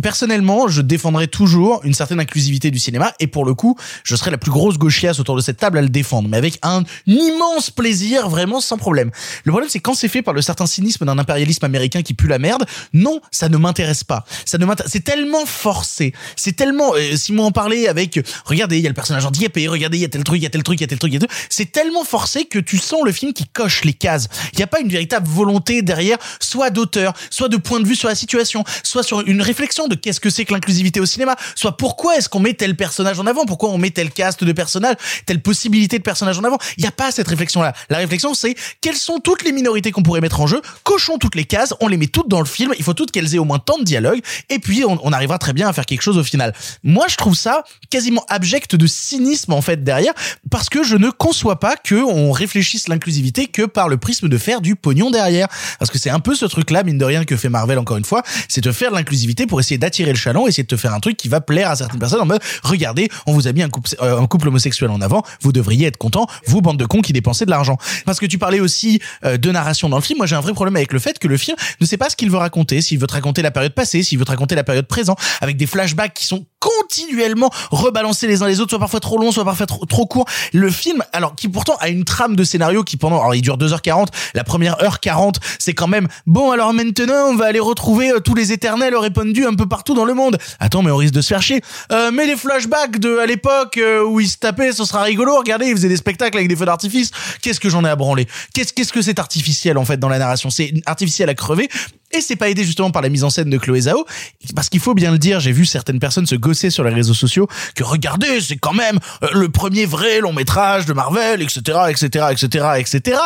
personnellement, je défendrai toujours une certaine inclusivité du cinéma et pour le coup, je serai la plus grosse gauchiasse autour de cette table à le défendre, mais avec un immense plaisir, vraiment sans problème. Le problème, c'est quand c'est fait par le certain cynisme d'un impérialisme américain qui pue la merde, non, ça ne m'intéresse pas. Ça ne m'intéresse. C'est tellement forcé. C'est tellement. Euh, Simon en parlait avec. Regardez, il y a le personnage handicapé. Regardez, il y a tel truc, il y a tel truc, il y a tel truc, il y a tel. C'est tellement forcé que tu sens le film qui coche les cases. Il n'y a pas une véritable volonté derrière, soit d'auteur, soit de point de vue sur la situation, soit sur une réflexion de qu'est-ce que c'est que l'inclusivité au cinéma, soit pourquoi est-ce qu'on met tel personnage en avant, pourquoi on met tel cast de personnages, telle possibilité de personnages en avant? Il n'y a pas cette réflexion-là. La réflexion, c'est quelles sont toutes les minorités qu'on pourrait mettre en jeu, cochons toutes les cases, on les met toutes dans le film, il faut toutes qu'elles aient au moins tant de dialogue, et puis on, on arrivera très bien à faire quelque chose au final. Moi, je trouve ça quasiment abject de cynisme en fait derrière, parce que je ne conçois pas que on réfléchisse l'inclusivité que par le prisme de faire du pognon derrière. Parce que c'est un peu ce truc-là, mine de rien, que fait Marvel encore une fois, c'est de faire de l'inclusivité pour essayer d'attirer le chaland, essayer de te faire un truc qui va plaire à certaines personnes en mode, regardez, on vous a mis un couple, euh, un couple homosexuel en avant, vous devriez être content, vous bande de cons qui dépensez de l'argent. Parce que tu parlais aussi euh, de narration dans le film, moi j'ai un vrai problème avec le fait que le film ne sait pas ce qu'il veut raconter, s'il veut te raconter la période passée, s'il veut te raconter la période présente, avec des flashbacks qui sont continuellement rebalancés les uns les autres, soit parfois trop longs, soit parfois trop, courts. Le film, alors qui pourtant a une trame de scénario qui pendant, alors il dure 2h40, la première heure 40, c'est quand même bon. Alors maintenant, on va aller retrouver euh, tous les éternels répandus un peu partout dans le monde. Attends, mais on risque de se faire chier. Euh, mais les flashbacks de à l'époque euh, où ils se tapaient, ce sera rigolo. Regardez, ils faisaient des spectacles avec des feux d'artifice. Qu'est-ce que j'en ai à branler? Qu'est-ce qu'est-ce que c'est artificiel en fait dans la narration? C'est artificiel à crever. Et c'est pas aidé justement par la mise en scène de Chloé Zhao, parce qu'il faut bien le dire, j'ai vu certaines personnes se gosser sur les réseaux sociaux que regardez, c'est quand même euh, le premier vrai long métrage de Marvel, etc., etc., etc., etc.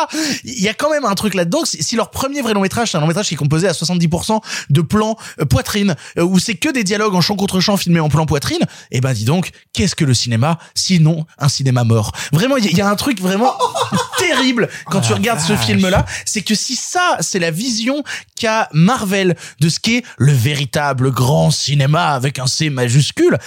Il y a quand même un truc là-dedans. Si leur premier vrai long métrage, c'est un long métrage qui est composé à 70% de plans euh, poitrine, euh, où c'est que des dialogues en champ contre champ filmés en plan poitrine, eh ben dis donc, qu'est-ce que le cinéma, sinon un cinéma mort? Vraiment, il y, a- il y a un truc vraiment terrible quand tu regardes ce film-là, c'est que si ça, c'est la vision qu'a Marvel de ce qu'est le véritable grand cinéma avec un C majuscule,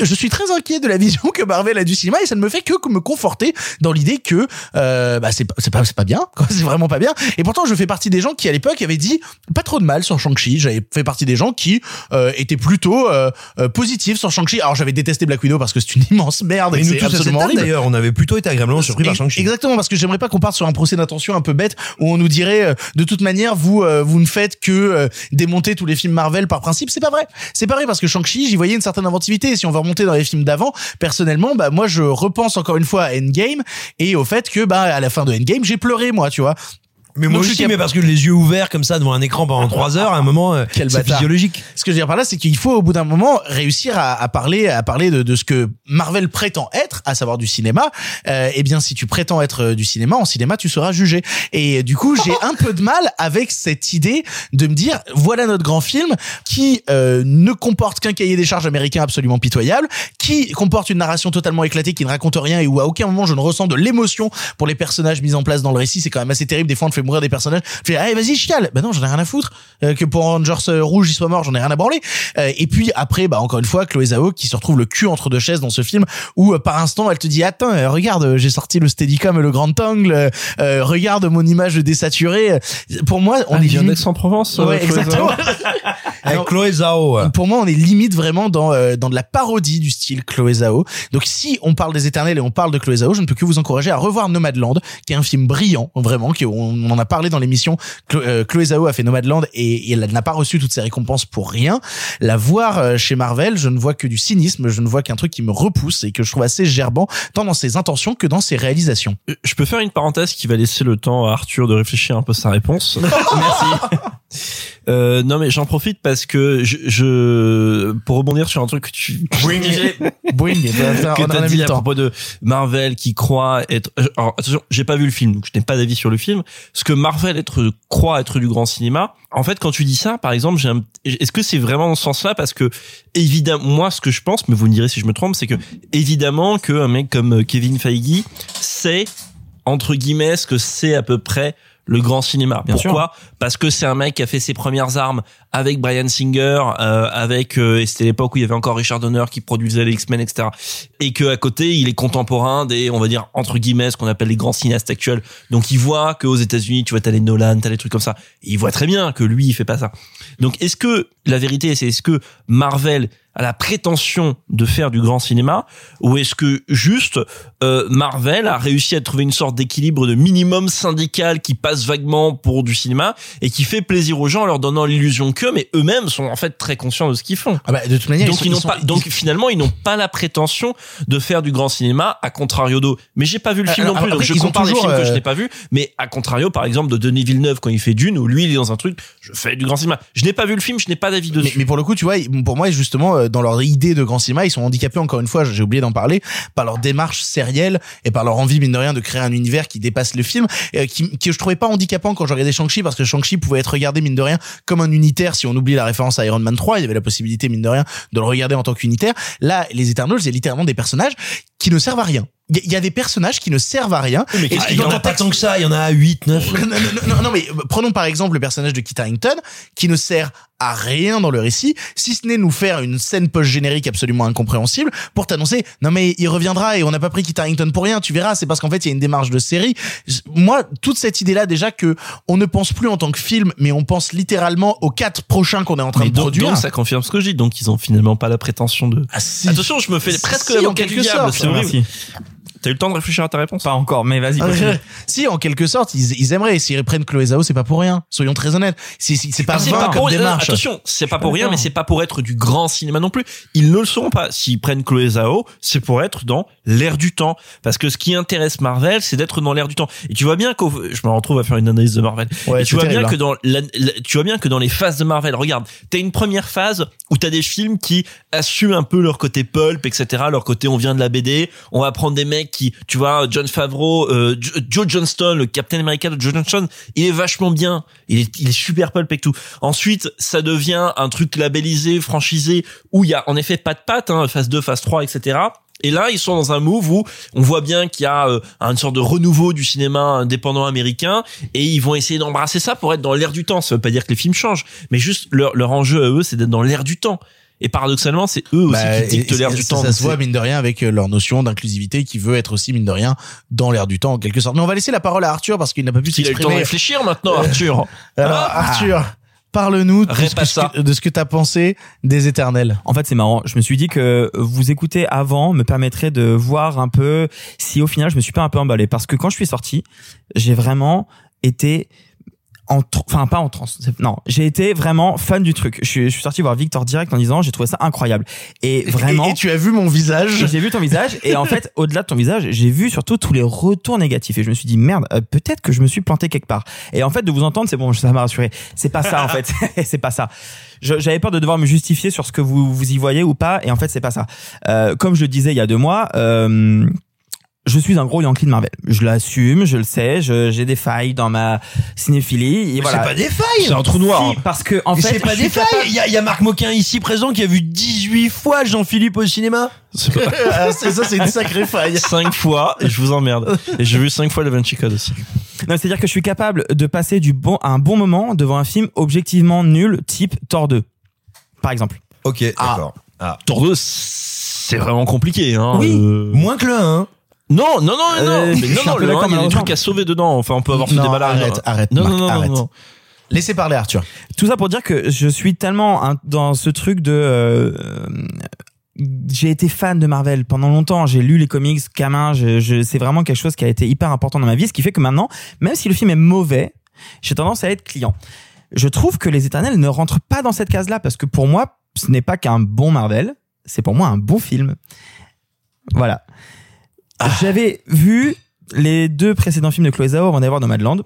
je suis très inquiet de la vision que Marvel a du cinéma et ça ne me fait que me conforter dans l'idée que euh, bah c'est pas c'est pas c'est pas bien, c'est vraiment pas bien. Et pourtant, je fais partie des gens qui à l'époque avaient dit pas trop de mal sur Shang-Chi. J'avais fait partie des gens qui euh, étaient plutôt euh, euh, positifs sur Shang-Chi. Alors j'avais détesté Black Widow parce que c'est une immense merde et Mais c'est absolument d'ailleurs, on avait plutôt été agréablement surpris par Shang-Chi. Exactement, parce que j'aimerais pas qu'on parte sur un procès d'intention un peu bête où on nous dirait euh, de toute manière vous euh, vous ne faites que euh, démonter tous les films Marvel par principe. C'est pas vrai. C'est pas vrai parce que Shang-Chi, j'y voyais une certaine inventivité. Et si on va remonter dans les films d'avant, personnellement, bah moi je repense encore une fois à Endgame et au fait que bah à la fin de Endgame, j'ai pleuré moi, tu vois. Mais moi Donc, aussi, mais parce que les yeux ouverts comme ça devant un écran pendant trois heures, à un moment, euh, Quel c'est bâtard. physiologique. Ce que je veux dire par là, c'est qu'il faut au bout d'un moment réussir à, à parler, à parler de, de ce que Marvel prétend être, à savoir du cinéma. Euh, eh bien, si tu prétends être euh, du cinéma, en cinéma, tu seras jugé. Et du coup, j'ai un peu de mal avec cette idée de me dire, voilà notre grand film qui euh, ne comporte qu'un cahier des charges américain absolument pitoyable, qui comporte une narration totalement éclatée, qui ne raconte rien et où à aucun moment je ne ressens de l'émotion pour les personnages mis en place dans le récit. C'est quand même assez terrible. Des fois, on te fait mourir des personnages. Tu fais, allez, vas-y, chiale. Ben non, j'en ai rien à foutre. Euh, que pour Rangers euh, Rouge, il soit mort, j'en ai rien à branler. Euh, et puis après, bah encore une fois, Chloé Zhao qui se retrouve le cul entre deux chaises dans ce film où par instant, elle te dit, attends, regarde, j'ai sorti le Steadicam et le grand angle. regarde mon image désaturée. Pour moi, on On est vient d'Aix-en-Provence. Ouais, exactement. Avec Chloé Zhao. Pour moi, on est limite vraiment dans euh, dans de la parodie du style Chloé Zhao. Donc, si on parle des Éternels et on parle de Chloé Zhao, je ne peux que vous encourager à revoir Nomadland, qui est un film brillant, vraiment, qui on, on en a parlé dans l'émission. Chlo- euh, Chloé Zhao a fait Nomadland et, et elle n'a pas reçu toutes ses récompenses pour rien. La voir euh, chez Marvel, je ne vois que du cynisme, je ne vois qu'un truc qui me repousse et que je trouve assez gerbant, tant dans ses intentions que dans ses réalisations. Euh, Je peux faire une parenthèse qui va laisser le temps à Arthur de réfléchir un peu sa réponse. Merci. Euh, non mais j'en profite parce que je, je pour rebondir sur un truc que tu Boing, que on en t'as dit à propos de Marvel qui croit être euh, alors attention j'ai pas vu le film donc je n'ai pas d'avis sur le film. Ce que Marvel être croit être du grand cinéma en fait quand tu dis ça par exemple j'ai un- est-ce que c'est vraiment dans ce sens là parce que évidemment moi ce que je pense mais vous me direz si je me trompe c'est que évidemment que un mec comme Kevin Feige sait entre guillemets ce que c'est à peu près le grand cinéma. Bien Pourquoi? Parce que c'est un mec qui a fait ses premières armes avec Brian Singer, euh, avec euh, et c'était l'époque où il y avait encore Richard Donner qui produisait les X-Men, etc. Et que à côté, il est contemporain des, on va dire entre guillemets, ce qu'on appelle les grands cinéastes actuels. Donc il voit qu'aux États-Unis, tu vois, t'as les Nolan, t'as les trucs comme ça. Il voit très bien que lui, il fait pas ça. Donc est-ce que la vérité, c'est est-ce que Marvel a la prétention de faire du grand cinéma ou est-ce que juste euh, Marvel a réussi à trouver une sorte d'équilibre de minimum syndical qui passe vaguement pour du cinéma et qui fait plaisir aux gens en leur donnant l'illusion qu'eux, mais eux-mêmes sont en fait très conscients de ce qu'ils font. Ah bah, de toute manière, donc ils n'ont ils donc finalement ils n'ont pas la prétention de faire du grand cinéma à contrario d'eux. Mais j'ai pas vu le film Alors, non plus, donc après, je ils ont compare des toujours, films que je euh, n'ai pas vus. Mais à contrario, par exemple, de Denis Villeneuve quand il fait Dune, où lui il est dans un truc, je fais du grand cinéma. Je n'ai pas vu le film, je n'ai pas d'avis dessus. mais pour le coup, tu vois, pour moi, justement, euh, dans leur idée de grand cinéma, ils sont handicapés, encore une fois, j'ai oublié d'en parler, par leur démarche sérielle et par leur envie, mine de rien, de créer un univers qui dépasse le film, euh, qui, qui je trouvais pas handicapant quand je regardais Shang-Chi, parce que Shang-Chi pouvait être regardé, mine de rien, comme un unitaire, si on oublie la référence à Iron Man 3, il y avait la possibilité, mine de rien, de le regarder en tant qu'unitaire. Là, les Eternals, c'est littéralement des personnages qui ne servent à rien. Il y a- des personnages qui ne servent à rien. Mais il y en a pas tant que ça, il y en a 8, 9. non, non, non, non, non, mais prenons par exemple le personnage de Kit Harington, qui ne sert à rien dans le récit, si ce n'est nous faire une scène post-générique absolument incompréhensible pour t'annoncer, non mais il reviendra et on n'a pas pris Kit Harington pour rien, tu verras, c'est parce qu'en fait il y a une démarche de série. Moi, toute cette idée-là déjà que on ne pense plus en tant que film, mais on pense littéralement aux quatre prochains qu'on est en train Mais de donc, produire. donc, ça confirme ce que je dis. Donc ils ont finalement pas la prétention de. Ah, si. Attention, je me fais Si, presque en l'avocat du diable. C'est. T'as eu le temps de réfléchir à ta réponse? Pas encore, mais vas-y. Si, en quelque sorte, ils, ils aimeraient. S'ils prennent Chloé Zhao, c'est pas pour rien. Soyons très honnêtes. C'est c'est- c'est pas vain pas comme pour rien. démarche. Attention, c'est pas pour rien, mais c'est pas pour être du grand cinéma non plus. Ils ne le sont pas. S'ils prennent Chloé Zhao, c'est pour être dans l'air du temps. Parce que ce qui intéresse Marvel, c'est d'être dans l'air du temps. Et tu vois bien qu'au, je me retrouve à faire une analyse de Marvel. Ouais, Et tu vois terrible, bien hein. que dans la, la- tu vois bien que dans les phases de Marvel, regarde, t'as une première phase où t'as des films qui assument un peu leur côté pulp, etc., leur côté on vient de la BD, on va prendre des mecs qui, tu vois, John Favreau, euh, Jo- Joe Johnston, le Captain America de Joe Johnston, il est vachement bien, il est, il est super pulp et tout. Ensuite, ça devient un truc labellisé, franchisé, où il y a en effet pas de patte, hein, phase 2, phase 3, etc. Et là, ils sont dans un move où on voit bien qu'il y a euh, une sorte de renouveau du cinéma indépendant américain et ils vont essayer d'embrasser ça pour être dans l'air du temps. Ça veut pas dire que les films changent, mais juste leur, leur enjeu à eux, c'est d'être dans l'air du temps. Et paradoxalement, c'est eux aussi Bah, qui dictent l'air du ça, temps. Ça se voit mine de rien avec euh, leur notion d'inclusivité qui veut être aussi mine de rien dans l'air du temps en quelque sorte. Mais on va laisser la parole à Arthur parce qu'il n'a pas pu Il a eu le temps de s'exprimer. réfléchir maintenant, Arthur. Alors Ah. Arthur, parle-nous de ce, que, ça. de ce que t'as pensé des Éternels. En fait, c'est marrant. Je me suis dit que vous écouter avant me permettrait de voir un peu si au final je me suis pas un peu emballé. Parce que quand je suis sorti, j'ai vraiment été en, enfin pas en transe. C'est- Non, j'ai été vraiment fan du truc. Je suis, je suis sorti voir Victor direct en disant j'ai trouvé ça incroyable. Et vraiment. Et, et tu as vu mon visage. J'ai vu ton visage et en fait, au-delà de ton visage, j'ai vu surtout tous les retours négatifs et je me suis dit merde, euh, peut-être que je me suis planté quelque part. Et en fait, de vous entendre, c'est bon, ça m'a rassuré. C'est pas ça en fait, c'est pas ça. J'avais peur de devoir me justifier sur ce que vous vous y voyez ou pas et en fait, c'est pas ça. Euh, comme je le disais il y a deux mois. Euh, je suis un gros Yankee de Marvel. Je l'assume, je le sais, je- j'ai des failles dans ma cinéphilie. Et voilà. c'est pas des failles. C'est un trou noir. Si, parce que en fait, c'est pas des failles. Il y a, il y a Marc Moquin ici présent qui a vu 18 fois Jean-Philippe au cinéma. C'est pas- Ah, ça, c'est une sacrée faille. cinq fois et je vous emmerde. Et j'ai vu cinq fois le Vinci Code aussi. Non, c'est-à-dire que je suis capable de passer du bon, un bon moment devant un film objectivement nul, type Thor 2, par exemple. Ok, d'accord. Tour 2, c'est vraiment compliqué. Hein. Oui. Euh, Moins que le 1. Non, non, non, non, Euh, mais non, non, le 1, d'accord, il y a des trucs à sauver dedans. Enfin, on peut avoir fait Non, des balades. arrête, arrête, Non, Marc, non, non, arrête. non, non. Laissez parler Arthur. Tout ça pour dire que je suis tellement dans ce truc de... euh, j'ai été fan de Marvel pendant longtemps, j'ai lu les comics gamin, je, je, c'est vraiment quelque chose qui a été hyper important dans ma vie, ce qui fait que maintenant, même si le film est mauvais, j'ai tendance à être client. Je trouve que Les Éternels ne rentrent pas dans cette case-là, parce que pour moi, ce n'est pas qu'un bon Marvel, c'est pour moi un bon film. Voilà. J'avais vu les deux précédents films de Chloé Zhao avant d'aller voir Nomadland.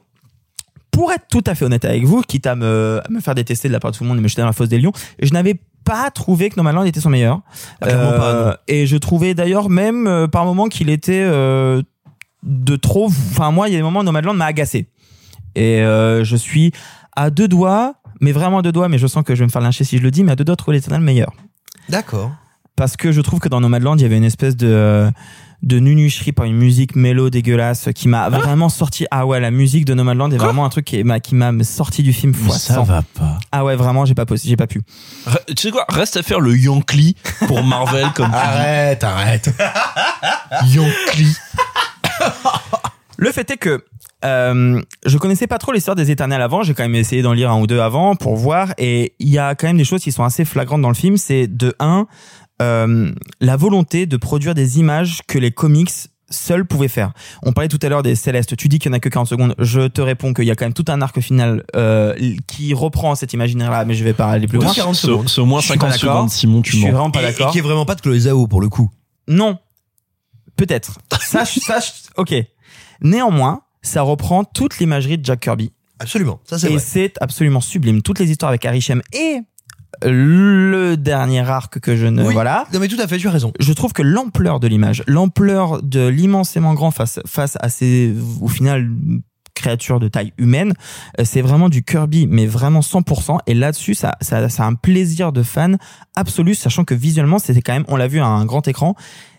Pour être tout à fait honnête avec vous, quitte à me, à me faire détester de la part de tout le monde et me jeter dans la fosse des lions, je n'avais pas trouvé que Nomadland était son meilleur. Ah, pas, non. Et je trouvais d'ailleurs même euh, par moments qu'il était euh, de trop. Enfin moi, il y a des moments où Nomadland m'a agacé. Et euh, je suis à deux doigts, mais vraiment à deux doigts, mais je sens que je vais me faire lyncher si je le dis, mais à deux doigts de trouver l'éternel meilleur D'accord. parce que je trouve que dans Nomadland il y avait une espèce de de nunucherie par une musique mélo dégueulasse qui m'a vraiment sorti ah ouais la musique de Nomadland est vraiment un truc qui m'a qui m'a sorti du film fois 100. pas. ah ouais vraiment j'ai pas possi- j'ai pas pu Re- Tu sais quoi Reste à faire le Yankee pour Marvel comme. Arrête, arrête. Yankee. le fait est que euh, je connaissais pas trop l'histoire des éternels avant j'ai quand même essayé d'en lire un ou deux avant pour voir et il y a quand même des choses qui sont assez flagrantes dans le film c'est de un la volonté de produire des images que les comics seul pouvait faire. On parlait tout à l'heure des Célestes. Tu dis qu'il y en a que 40 secondes. Je te réponds qu'il y a quand même tout un arc final euh, qui reprend cet imaginaire-là, mais je vais pas aller plus loin. 40 C'est secondes. c'est au moins Je suis pas 50 d'accord. secondes, Simon, Je tu suis mens. vraiment pas Et- Et d'accord. qui est vraiment pas de Chloé Zhao pour le coup. Non. Peut-être. Ça, je- ça, je- ok. Néanmoins, ça reprend toute l'imagerie de Jack Kirby. Absolument. Ça c'est Et c'est absolument sublime. Toutes les histoires avec Arishem et le dernier arc que je ne, Oui. voilà. Non mais tout à fait, tu as raison. Je trouve que l'ampleur de l'image, l'ampleur de l'immensément grand face, face à ces, au final, créatures de taille humaine, euh, c'est vraiment du Kirby, mais vraiment 100%. Et là-dessus, ça, ça, ça a un plaisir de fan absolu, sachant que visuellement, c'était quand même, on l'a vu à un grand écran,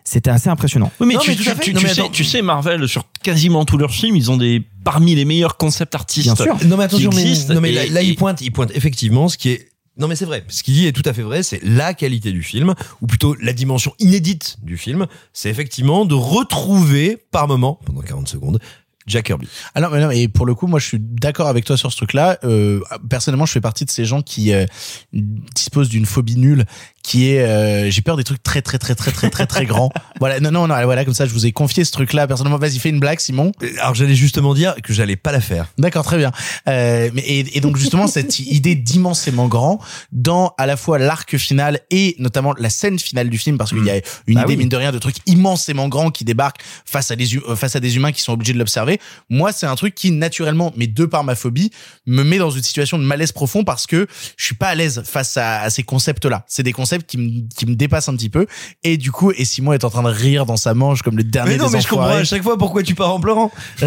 c'était assez impressionnant. Oui, mais, Non, tu, mais tout à tu- fait. tu- Non, tu mais sais, tu sais, Marvel, sur quasiment tous leurs films, ils ont des parmi les meilleurs concepts artistes. Bien sûr. Non mais attention, qui mais, non, mais et- là, là, et- il pointe, il pointe effectivement ce qui est. Non mais c'est vrai. Ce qu'il dit est tout à fait vrai. C'est la qualité du film, ou plutôt la dimension inédite du film. C'est effectivement de retrouver par moment, pendant 40 secondes, Jack Kirby. Alors, mais non, et pour le coup, moi, je suis d'accord avec toi sur ce truc-là. Euh, personnellement, je fais partie de ces gens qui euh, disposent d'une phobie nulle, qui est, euh, j'ai peur des trucs très, très, très, très, très, très, très grands. Voilà, non, non, non, voilà, comme ça, je vous ai confié ce truc-là. Personnellement, vas-y, fais une blague, Simon. Alors j'allais justement dire que j'allais pas la faire. D'accord, très bien. Euh, mais et, et donc justement cette idée d'immensément grand dans à la fois l'arc final et notamment la scène finale du film parce qu'il y a une Bah idée oui. mine de rien de trucs immensément grands qui débarquent face à des euh, face à des humains qui sont obligés de l'observer. Moi, c'est un truc qui naturellement, mais de par ma phobie, me met dans une situation de malaise profond parce que je suis pas à l'aise face à, à ces concepts-là. C'est des concepts qui me qui me dépassent un petit peu et du coup, et Simon est en train de rire dans sa manche comme le dernier Mais non, des mais je comprends à chaque fois pourquoi tu pars en pleurant.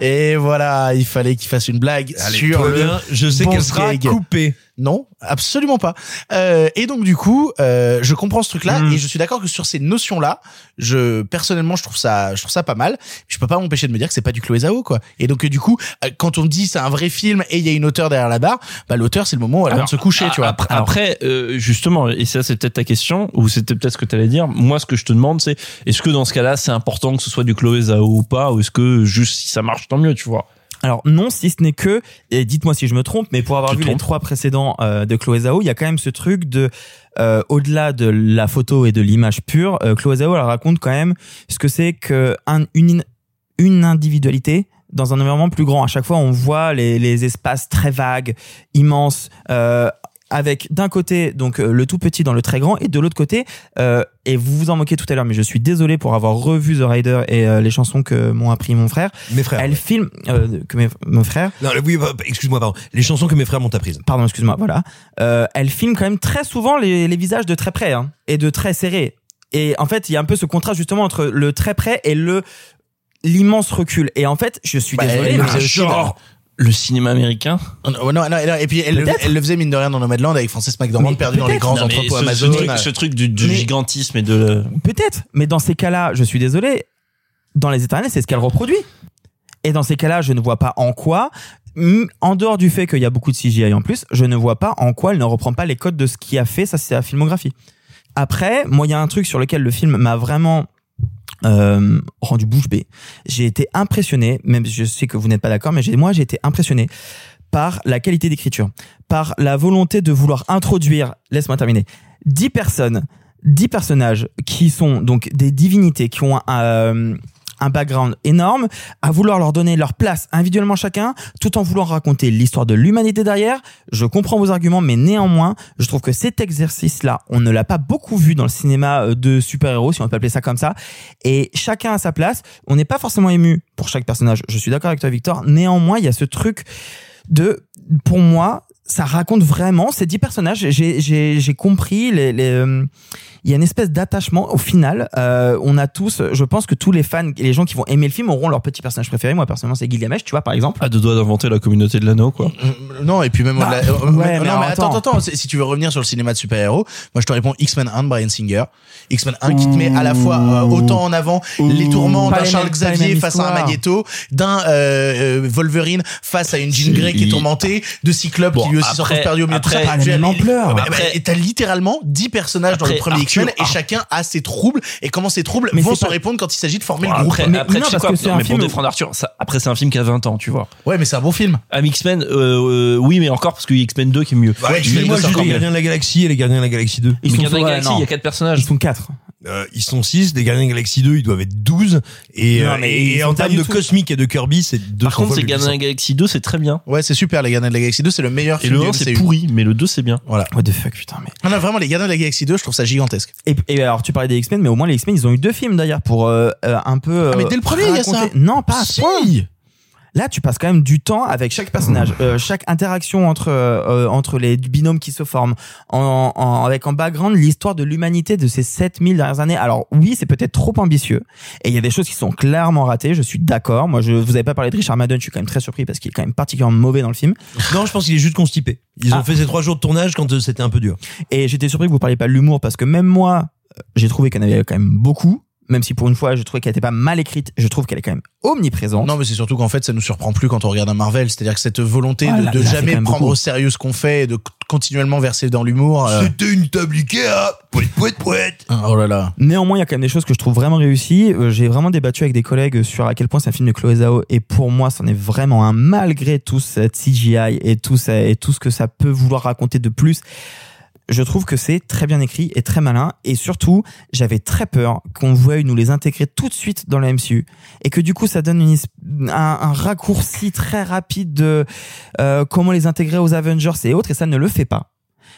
Et voilà, il fallait qu'il fasse une blague Allez, sur le bien. Je sais bon qu'elle sera coupée. Non, absolument pas. Euh, et donc du coup, euh, je comprends ce truc-là Mm. et je suis d'accord que sur ces notions-là, je personnellement, je trouve ça, je trouve ça pas mal. Je peux pas m'empêcher de me dire que c'est pas du Chloé Zhao, quoi. Et donc euh, du coup, euh, quand on dit c'est un vrai film et il y a une auteur derrière la barre, bah l'auteur c'est le moment où elle Alors, de se coucher, tu vois. Après, après, euh, justement, et ça c'est peut-être ta question, ou c'était peut-être ce que tu allais dire. Moi, ce que je te demande, c'est est-ce que dans ce cas-là, c'est important que ce soit du Chloé Zhao ou pas, ou est-ce que juste si ça marche, tant mieux, tu vois? Alors non, si ce n'est que, et dites-moi si je me trompe, mais pour avoir Tu vu les trois précédents euh, de Chloé Zhao, il y a quand même ce truc de, euh, au-delà de la photo et de l'image pure, euh, Chloé Zhao, elle raconte quand même ce que c'est que un- une, une individualité dans un environnement plus grand. À chaque fois, on voit les, les espaces très vagues, immenses, euh, avec d'un côté donc euh, le tout petit dans le très grand et de l'autre côté euh, et vous vous en moquez tout à l'heure mais je suis désolé pour avoir revu The Rider et euh, les chansons que m'ont appris mon frère Mes frères. elle filme euh, que mes, mon frère Non, oui, bah, excuse-moi, pardon. Les chansons que mes frères m'ont apprises. pardon excuse-moi voilà elle filme quand même très souvent les, les visages de très près hein, et de très serrés et en fait il y a un peu ce contraste justement entre le très près et le l'immense recul et en fait je suis Bah, désolé mais genre le cinéma américain. Non, non, non, non, et puis elle, le- Peut-être. elle le faisait mine de rien dans Nomadland avec Frances McDormand Mais perdu dans les grands entrepôts ce Amazon. truc, ce truc du, du Mais- gigantisme et de Peut-être, mais dans ces cas-là, je suis désolé, dans les éternels, c'est ce qu'elle reproduit. Et dans ces cas-là, je ne vois pas en quoi, en dehors du fait qu'il y a beaucoup de CGI en plus, je ne vois pas en quoi elle ne reprend pas les codes de ce qui a fait, ça c'est la filmographie. Après, moi, il y a un truc sur lequel le film m'a vraiment euh, rendu bouche bée. J'ai été impressionné, même je sais que vous n'êtes pas d'accord, mais moi j'ai été impressionné par la qualité d'écriture, par la volonté de vouloir introduire, laisse-moi terminer, 10 personnes, 10 personnages qui sont donc des divinités, qui ont un, euh, un background énorme, à vouloir leur donner leur place individuellement chacun, tout en voulant raconter l'histoire de l'humanité derrière. Je comprends vos arguments, mais néanmoins, je trouve que cet exercice-là, on ne l'a pas beaucoup vu dans le cinéma euh, de super-héros, si on peut appeler ça comme ça. Et chacun à sa place. On n'est pas forcément ému pour chaque personnage. Je suis d'accord avec toi, Victor. Néanmoins, il y a ce truc de, pour moi, ça raconte vraiment ces dix personnages. J'ai, j'ai, j'ai compris les, les, euh, il y a une espèce d'attachement au final. Euh, on a tous, je pense que tous les fans les gens qui vont aimer le film auront leur petit personnage préféré. Moi, personnellement, c'est Gilgamesh, tu vois, par exemple. à deux doigts d'inventer la communauté de l'anneau, quoi. Euh, Non, et puis même Bah, euh, ouais, mais non, mais attends, attends. attends, si tu veux revenir sur le cinéma de super-héros, moi je te réponds X-Men 1 de Brian Singer. X-Men 1 qui te met à la fois euh, autant en avant les tourments d'un les Charles Xavier face à un. Magneto, d'un euh, euh, Wolverine face à une Jean Grey qui est tourmentée, de Cyclope Bon, qui lui aussi se après- retrouve perdu au milieu de tout ça. après- Enfin, Pas tu la as- même ampleur. Ouais, bah, Après- et t'as littéralement 10 personnages dans le premier X-Men et ah. chacun a ses troubles et comment ces troubles Mais vont se pas- répondre quand il s'agit de former Bon, le groupe. après, Mais- après, non, tu sais quoi que c'est Non, un mais film pour défendre Arthur, ça, après c'est un film qui a 20 ans, tu vois. Ouais, mais c'est un bon film. À X-Men, euh, euh, oui, mais encore parce qu'il y a X-Men 2 qui est mieux. Ouais, X-Men moi, deux, c'est j'ai encore les mieux. Gardiens de la Galaxie et les Gardiens de la Galaxie 2. Ils mais sont Gardiens de la Galaxie, il y a quatre personnages. Ils sont quatre. Euh, ils sont 6, des Gardiens de la Galaxie 2, ils doivent être 12. Et, Non, euh, mais et, en termes de tout. cosmique et de Kirby, c'est deux Par contre, plus Gardiens de la. Galaxie 2, c'est très bien. Ouais, c'est super, les Gardiens de la Galaxie 2, c'est le meilleur Et film le du 1, c'est pourri, mais le 2, c'est bien. Voilà. What the fuck, putain, mais. Non, non, vraiment, les Gardiens de la Galaxie 2, je trouve ça gigantesque. Et, et alors, tu parlais des X-Men, mais au moins les X-Men, ils ont eu deux films d'ailleurs pour euh, euh, un peu. Ah, mais euh, dès le premier, il y a ça. Non, pas Si. Là, tu passes quand même du temps avec chaque personnage, euh, chaque interaction entre euh, entre les binômes qui se forment, en, en- avec en background l'histoire de l'humanité de ces 7000 dernières années. Alors oui, c'est peut-être trop ambitieux, et il y a des choses qui sont clairement ratées. Je suis d'accord. Moi, je vous avez pas parlé de Richard Madden, je suis quand même très surpris parce qu'il est quand même particulièrement mauvais dans le film. Non, je pense qu'il est juste constipé. Ils ont Ah. fait ces trois jours de tournage quand euh, c'était un peu dur. Et j'étais surpris que vous parliez pas de l'humour parce que même moi, euh, j'ai trouvé qu'il y en avait quand même beaucoup. Même si pour une fois, je trouvais qu'elle était pas mal écrite, je trouve qu'elle est quand même omniprésente. Non, mais c'est surtout qu'en fait, ça nous surprend plus quand on regarde un Marvel. C'est-à-dire que cette volonté Voilà, de, de là, c'est jamais prendre beaucoup. au sérieux ce qu'on fait et de continuellement verser dans l'humour. euh, C'était une table Ikea. Pouet, pouet, pouet. Oh là là. Néanmoins, il y a quand même des choses que je trouve vraiment réussies. Euh, J'ai vraiment débattu avec des collègues sur à quel point c'est un film de Chloé Zhao et pour moi, c'en est vraiment un malgré tout cette CGI et tout ça et tout ce que ça peut vouloir raconter de plus. Je trouve que c'est très bien écrit et très malin. Et surtout, j'avais très peur qu'on veuille nous les intégrer tout de suite dans la MCU et que du coup, ça donne une un raccourci très rapide de euh, comment les intégrer aux Avengers et autres. Et ça ne le fait pas.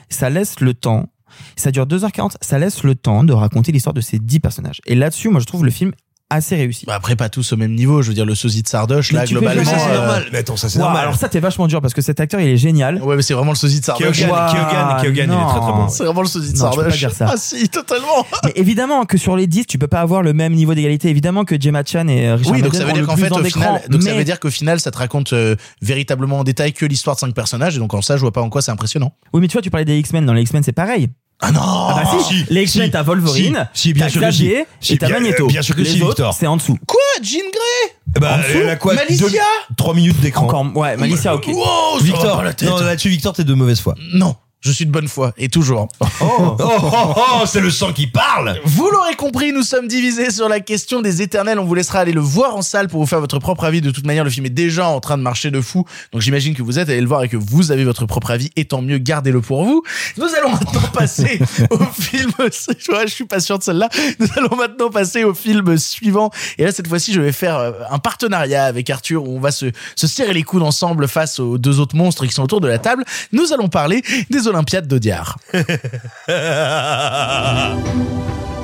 Ça laisse le temps. Ça dure 2h40, ça laisse le temps de raconter l'histoire de ces 10 personnages. Et là-dessus, moi, je trouve le film assez réussi. Bah après, pas tous au même niveau. Je veux dire, le sosie de Sardoche, Mais là, globalement. c'est euh, normal. Mais attends, ça c'est normal. alors ça, t'es vachement dur parce que cet acteur, il est génial. Ouais, mais c'est vraiment le sosie de Sardoche. Keoghan, Ouah, Keoghan, Keoghan, il est très très bon. C'est vraiment le sosie de Non, tu peux Sardoche. pas dire ça. Ah si, totalement. Mais évidemment que sur les 10, tu peux pas avoir le même niveau d'égalité. Évidemment que Gemma Chan et Richard Oui, donc Madden ça veut dire qu'en fait, au final, donc ça veut dire qu'au final, ça te raconte euh, véritablement en détail que l'histoire de cinq personnages. Et donc en ça, je vois pas en quoi c'est impressionnant. Oui, mais tu vois, tu parlais des X-Men. Dans les X-Men, c'est pareil. Ah non. Ah bah si, si, les X-Men, si, t'as Wolverine, si, si, bien t'as sûr que si. Xavier Si, et t'as bien- Magneto. bien sûr que les si, autres, Victor. c'est en dessous. Quoi, Jean Grey Eh En dessous, elle a quoi Malicia 3 minutes d'écran. Encore, ouais, Malicia, ok. Wow, ça va Victor, pas la tête. non, là-dessus, Victor, t'es de mauvaise foi. Non, je suis de bonne foi et toujours. Oh. Oh, oh, oh, c'est le sang qui parle. Vous l'aurez compris, nous sommes divisés sur la question des éternels. On vous laissera aller le voir en salle pour vous faire votre propre avis. De toute manière, le film est déjà en train de marcher de fou. Donc j'imagine que vous êtes allé le voir et que vous avez votre propre avis. Et tant mieux, gardez-le pour vous. Nous allons maintenant passer au film. Je suis pas sûr de celle-là. Nous allons maintenant passer au film suivant. Et là, cette fois-ci, je vais faire euh, un partenariat avec Arthur où on va se, se serrer les coudes ensemble face aux deux autres monstres qui sont autour de la table. Nous allons parler des Olympiades d'Audiard. Je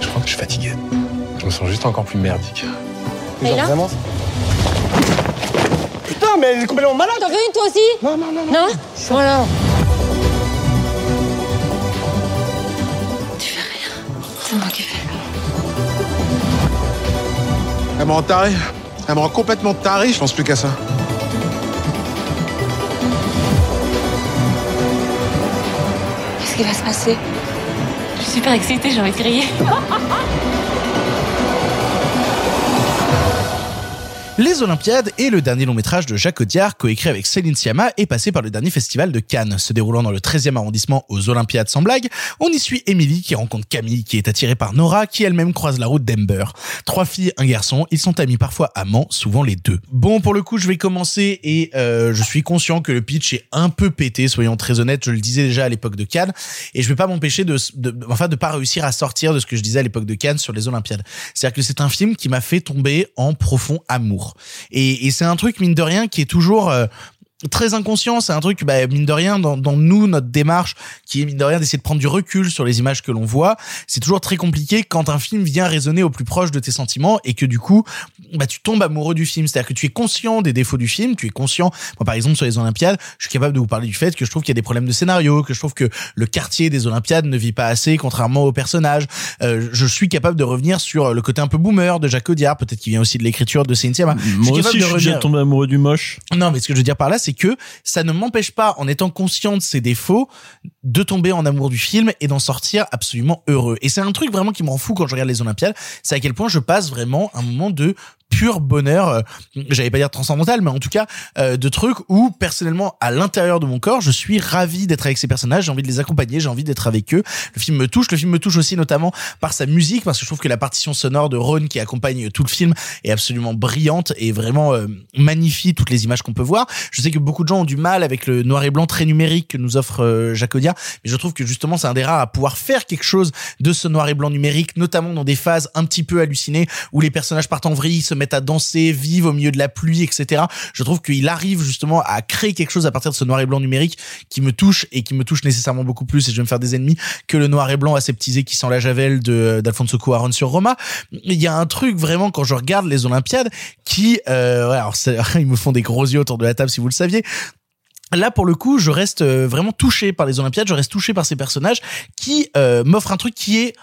crois que je suis fatigué. Je me sens juste encore plus merdique. Et là Vraiment Putain, mais elle est complètement malade T'en veux une toi aussi Non, non, non, non. Voilà. Tu fais rien. C'est moi qui fais. Elle me rend taré. Elle me rend complètement taré, je pense plus qu'à ça. Qui va se passer Je suis super excitée, j'ai envie de crier. Les Olympiades est le dernier long métrage de Jacques Audiard, coécrit avec Céline Sciamma et passé par le dernier festival de Cannes. Se déroulant dans le 13e arrondissement aux Olympiades sans blague, on y suit Émilie qui rencontre Camille qui est attirée par Nora qui elle-même croise la route d'Ember. Trois filles, un garçon, ils sont amis parfois amants, souvent les deux. Bon, pour le coup, je vais commencer et euh, je suis conscient que le pitch est un peu pété, soyons très honnêtes, je le disais déjà à l'époque de Cannes et je vais pas m'empêcher de, de, enfin, de pas réussir à sortir de ce que je disais à l'époque de Cannes sur les Olympiades. C'est-à-dire que c'est un film qui m'a fait tomber en profond amour. Et, et c'est un truc, mine de rien, qui est toujours... très inconscient, c'est un truc, bah, mine de rien, dans, dans nous, notre démarche, qui est mine de rien d'essayer de prendre du recul sur les images que l'on voit, c'est toujours très compliqué quand un film vient résonner au plus proche de tes sentiments et que du coup, bah, tu tombes amoureux du film. C'est-à-dire que tu es conscient des défauts du film, tu es conscient, moi, par exemple, sur les Olympiades, je suis capable de vous parler du fait que je trouve qu'il y a des problèmes de scénario, que je trouve que le quartier des Olympiades ne vit pas assez, contrairement aux personnages. Euh, je suis capable de revenir sur le côté un peu boomer de Jacques Audiard, peut-être qu'il vient aussi de l'écriture de Céline Sciamma. suis Moi capable aussi, de je suis déjà revenir- tombé amoureux du moche. non, mais ce que je veux dire par là, c'est que ça ne m'empêche pas, en étant conscient de ses défauts, de tomber en amour du film et d'en sortir absolument heureux. Et c'est un truc vraiment qui me rend fou quand je regarde les Olympiades, c'est à quel point je passe vraiment un moment de pur bonheur, euh, j'allais pas dire transcendantal, mais en tout cas euh, de trucs où personnellement à l'intérieur de mon corps, je suis ravi d'être avec ces personnages, j'ai envie de les accompagner, j'ai envie d'être avec eux. Le film me touche, le film me touche aussi notamment par sa musique parce que je trouve que la partition sonore de Ron qui accompagne tout le film est absolument brillante et vraiment euh, magnifie toutes les images qu'on peut voir. Je sais que beaucoup de gens ont du mal avec le noir et blanc très numérique que nous offre euh, Audiard, mais je trouve que justement c'est un des rares à pouvoir faire quelque chose de ce noir et blanc numérique, notamment dans des phases un petit peu hallucinées où les personnages partent en vrille, se à danser, vivent au milieu de la pluie, etc. Je trouve qu'il arrive justement à créer quelque chose à partir de ce noir et blanc numérique qui me touche et qui me touche nécessairement beaucoup plus et je vais me faire des ennemis que le noir et blanc aseptisé qui sent la javel de d'Alfonso Cuarón sur Roma. Il y a un truc vraiment quand je regarde les Olympiades qui, euh, alors ils me font des gros yeux autour de la table si vous le saviez. Là, pour le coup, je reste euh, vraiment touché par les Olympiades, je reste touché par ces personnages qui euh, m'offrent un truc qui est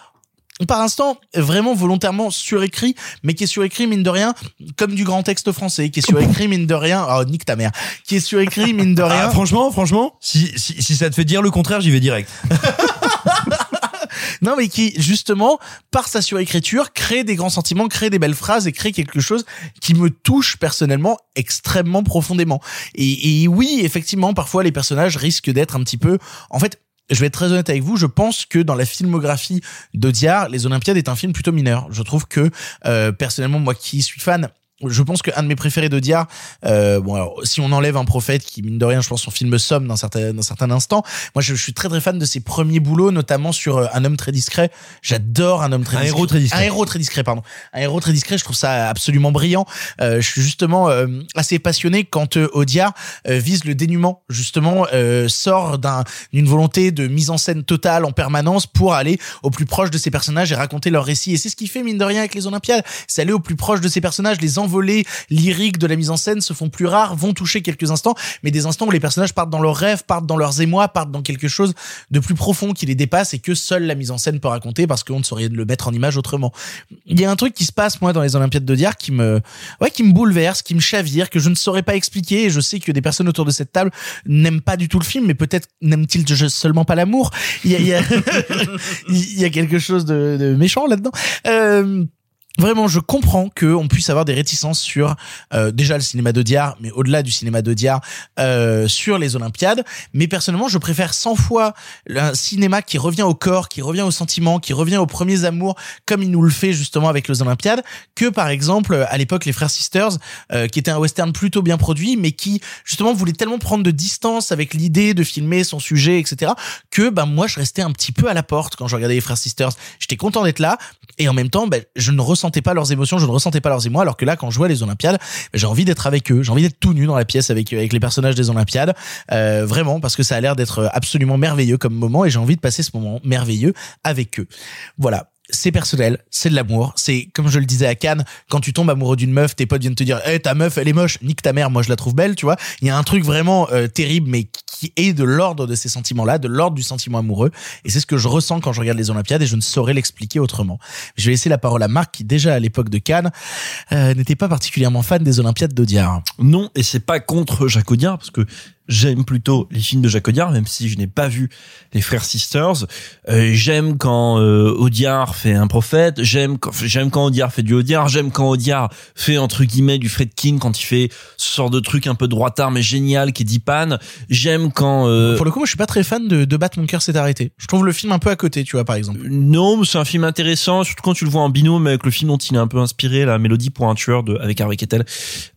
par instant vraiment volontairement surécrit mais qui est surécrit mine de rien comme du grand texte français qui est surécrit mine de rien oh nique ta mère qui est surécrit mine de rien Ah, franchement, franchement, si, si, si ça te fait dire le contraire, j'y vais direct. non mais qui justement par sa surécriture crée des grands sentiments crée des belles phrases et crée quelque chose qui me touche personnellement extrêmement profondément et, et oui effectivement parfois les personnages risquent d'être un petit peu en fait je vais être très honnête avec vous, je pense que dans la filmographie d'Audiard, Les Olympiades est un film plutôt mineur. Je trouve que, euh, personnellement, moi qui suis fan, je pense qu'un de mes préférés d'Audiard, euh, bon alors si on enlève un prophète qui mine de rien, je pense son film somme dans certains dans certains instants. Moi, je, je suis très très fan de ses premiers boulots, notamment sur euh, Un homme très discret. J'adore Un homme très Un discret. héros très discret. Un héros très discret, pardon. Un héros très discret. Je trouve ça absolument brillant. Euh, je suis justement euh, assez passionné quand euh, euh, vise le dénuement. Justement, euh, sort d'un d'une volonté de mise en scène totale en permanence pour aller au plus proche de ses personnages et raconter leur récit. Et c'est ce qu'il fait mine de rien avec les Olympiades. C'est aller au plus proche de ses personnages, les envolées lyriques de la mise en scène se font plus rares, vont toucher quelques instants, mais des instants où les personnages partent dans leurs rêves, partent dans leurs émois, partent dans quelque chose de plus profond qui les dépasse et que seule la mise en scène peut raconter parce qu'on ne saurait le mettre en image autrement. Il y a un truc qui se passe moi dans les Olympiades de Diar qui me ouais qui me bouleverse, qui me chavire, que je ne saurais pas expliquer je sais que des personnes autour de cette table n'aiment pas du tout le film mais peut-être n'aiment-ils seulement pas l'amour. Il y a, quelque chose de, de méchant là-dedans. Euh, Vraiment, je comprends que on puisse avoir des réticences sur euh, déjà le cinéma d'Audiard, mais au-delà du cinéma d'Audiard, euh, sur les Olympiades. Mais personnellement, je préfère 100 fois un cinéma qui revient au corps, qui revient aux sentiments, qui revient aux premiers amours, comme il nous le fait justement avec les Olympiades, que par exemple à l'époque les Frères Sisters, euh, qui était un western plutôt bien produit, mais qui justement voulait tellement prendre de distance avec l'idée de filmer son sujet, etc., que ben moi je restais un petit peu à la porte quand je regardais les Frères Sisters. J'étais content d'être là, et en même temps, ben, je ne ressentais pas leurs émotions, je ne ressentais pas leurs émois, alors que là, quand je vois les Olympiades, j'ai envie d'être avec eux, j'ai envie d'être tout nu dans la pièce avec avec les personnages des Olympiades, euh, vraiment parce que ça a l'air d'être absolument merveilleux comme moment, et j'ai envie de passer ce moment merveilleux avec eux. Voilà. C'est personnel, c'est de l'amour. C'est comme je le disais à Cannes, quand tu tombes amoureux d'une meuf, tes potes viennent te dire, eh ta meuf, elle est moche, nique ta mère, moi je la trouve belle, tu vois. Il y a un truc vraiment euh, terrible, mais qui est de l'ordre de ces sentiments-là, de l'ordre du sentiment amoureux. Et c'est ce que je ressens quand je regarde les Olympiades et je ne saurais l'expliquer autrement. Je vais laisser la parole à Marc qui déjà à l'époque de Cannes euh, n'était pas particulièrement fan des Olympiades d'Audiard. Non, et c'est pas contre Jacques Audiard, parce que j'aime plutôt les films de Jacques Audiard, même si je n'ai pas vu les Frères Sisters. Euh, j'aime quand euh, Audiard fait un prophète, j'aime quand, j'aime quand Audiard fait du Audiard, j'aime quand Audiard fait entre guillemets du Fredkin quand il fait ce genre de truc un peu droitard mais génial qui est Dipan. J'aime quand euh, Pour le coup, moi je suis pas très fan de, de Battre mon cœur s'est arrêté. Je trouve le film un peu à côté, tu vois par exemple. Non, mais c'est un film intéressant, surtout quand tu le vois en binôme avec le film dont il est un peu inspiré, la mélodie pour un tueur de avec Harvey Keitel.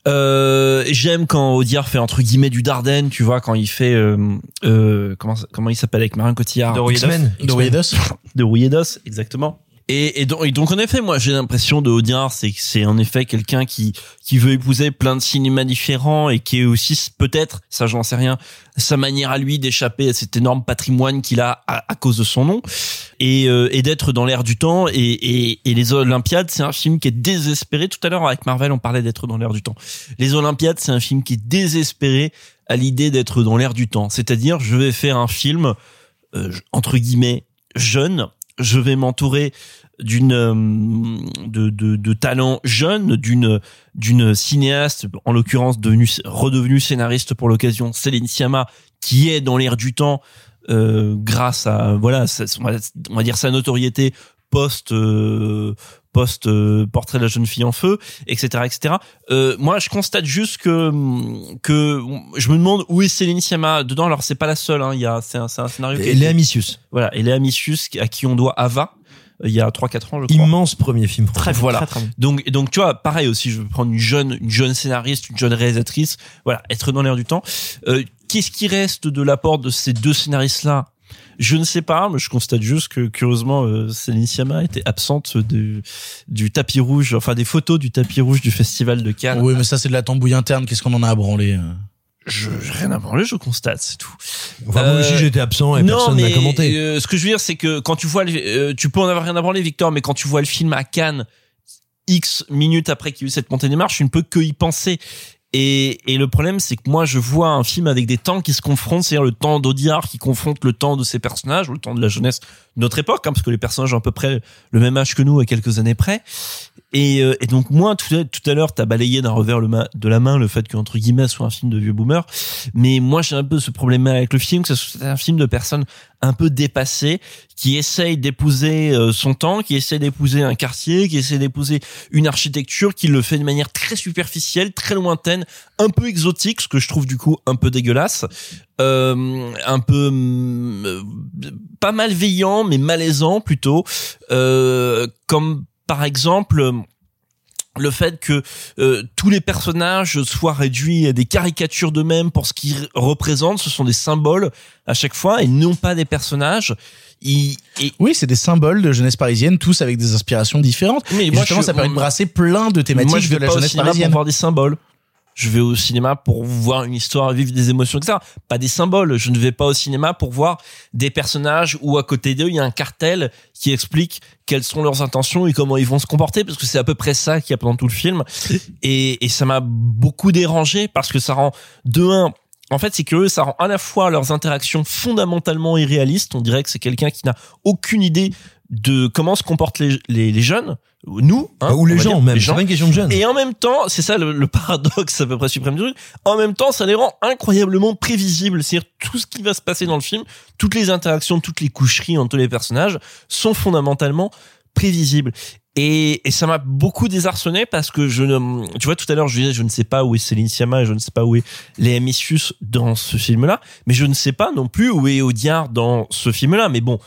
Euh, j'aime quand Audiard fait entre guillemets du Dardenne, tu vois, quand il fait euh, euh, comment comment il s'appelle avec Marion Cotillard? De Rouillé d'os. X-Men. De Rouillé d'os. de Rouillé d'os, exactement. Et, et, donc, et donc, en effet, moi j'ai l'impression de Audiard, c'est que c'est en effet quelqu'un qui qui veut épouser plein de cinémas différents et qui est aussi peut-être, ça j'en sais rien, sa manière à lui d'échapper à cet énorme patrimoine qu'il a à, à cause de son nom et, euh, et d'être dans l'air du temps. Et, et, et les Olympiades, c'est un film qui est désespéré. Tout à l'heure avec Marvel, on parlait d'être dans l'air du temps. Les Olympiades, c'est un film qui est désespéré à l'idée d'être dans l'air du temps. C'est-à-dire, je vais faire un film euh, entre guillemets jeune. Je vais m'entourer d'une euh, de, de, de talents jeunes, d'une d'une cinéaste, en l'occurrence devenue redevenue scénariste pour l'occasion, Céline Sciamma, qui est dans l'air du temps euh, grâce à voilà, on va- dire sa notoriété post post euh, portrait de la jeune fille en feu, etc., etc. Euh, moi, je constate juste que que je me demande où est Céline Sciamma dedans. Alors, c'est pas la seule. Hein. Il y a c'est un, c'est un scénario. Et Léa Missius. Voilà, et Léa Missius à qui on doit Ava. euh, Il y a 3-4 ans, je crois. Immense premier film français. voilà. Donc, donc tu vois, pareil aussi, je veux prendre une jeune, une jeune scénariste, une jeune réalisatrice. Voilà, être dans l'air du temps. Euh, Qu'est-ce qui reste de l'apport de ces deux scénaristes-là Je ne sais pas, mais je constate juste que curieusement, euh, Céline Sciamma était absente du, du tapis rouge, enfin des photos du tapis rouge du festival de Cannes. Oui, mais ça, c'est de la tambouille interne. Qu'est-ce qu'on en a à branler euh Je, rien à branler, je constate, c'est tout. Enfin, moi aussi, j'étais absent et non, personne n'a commenté. euh, ce que je veux dire, c'est que quand tu vois, le- euh, tu peux en avoir rien à branler, Victor, mais quand tu vois le film à Cannes, X minutes après qu'il y a eu cette montée des marches, tu ne peux que y penser. Et, et le problème, c'est que moi, je vois un film avec des temps qui se confrontent, c'est-à-dire le temps d'Audiard qui confronte le temps de ses personnages, ou le temps de la jeunesse de notre époque, hein, parce que les personnages ont à peu près le même âge que nous à quelques années près. Et, euh, et donc moi, tout à, tout à l'heure, t'as balayé d'un revers de la main le fait qu'entre guillemets soit un film de vieux boomer. Mais moi, j'ai un peu ce problème avec le film, que ce soit un film de personnes un peu dépassées, qui essayent d'épouser euh, son temps, qui essayent d'épouser un quartier, qui essayent d'épouser une architecture, qui le fait de manière très superficielle, très lointaine, un peu exotique, ce que je trouve du coup un peu dégueulasse, euh, un peu hum, euh, pas malveillant, mais malaisant plutôt, euh, comme par exemple le fait que euh, tous les personnages soient réduits à des caricatures d'eux-mêmes pour ce qu'ils représentent, ce sont des symboles à chaque fois et non pas des personnages. Et- Oui, c'est des symboles de jeunesse parisienne, tous avec des inspirations différentes. Mais Et moi, justement, je- ça permet de brasser plein de thématiques moi, je vais de la pas au jeunesse cinéma parisienne. pour voir des symboles. Je vais au cinéma pour voir une histoire, vivre des émotions, etc. Pas des symboles. Je ne vais pas au cinéma pour voir des personnages où à côté d'eux il y a un cartel qui explique quelles sont leurs intentions et comment ils vont se comporter, parce que c'est à peu près ça qu'il y a pendant tout le film. Et, et ça m'a beaucoup dérangé parce que ça rend de un. En fait, c'est curieux, ça rend à la fois leurs interactions fondamentalement irréalistes. On dirait que c'est quelqu'un qui n'a aucune idée de comment se comportent les, les, les jeunes, nous, hein, Bah, ou les gens dire, même. C'est pas une question de jeunes. et en même temps, c'est ça le, le paradoxe à peu près suprême du truc. En même temps, ça les rend incroyablement prévisibles. C'est-à-dire tout ce qui va se passer dans le film, toutes les interactions, toutes les coucheries entre les personnages sont fondamentalement prévisibles. Et, et ça m'a beaucoup désarçonné parce que je ne, tu vois, tout à l'heure, je disais, je ne sais pas où est Céline Sciamma et je ne sais pas où est Léa Missius dans ce film-là, mais je ne sais pas non plus où est Audiard dans ce film-là. Mais bon,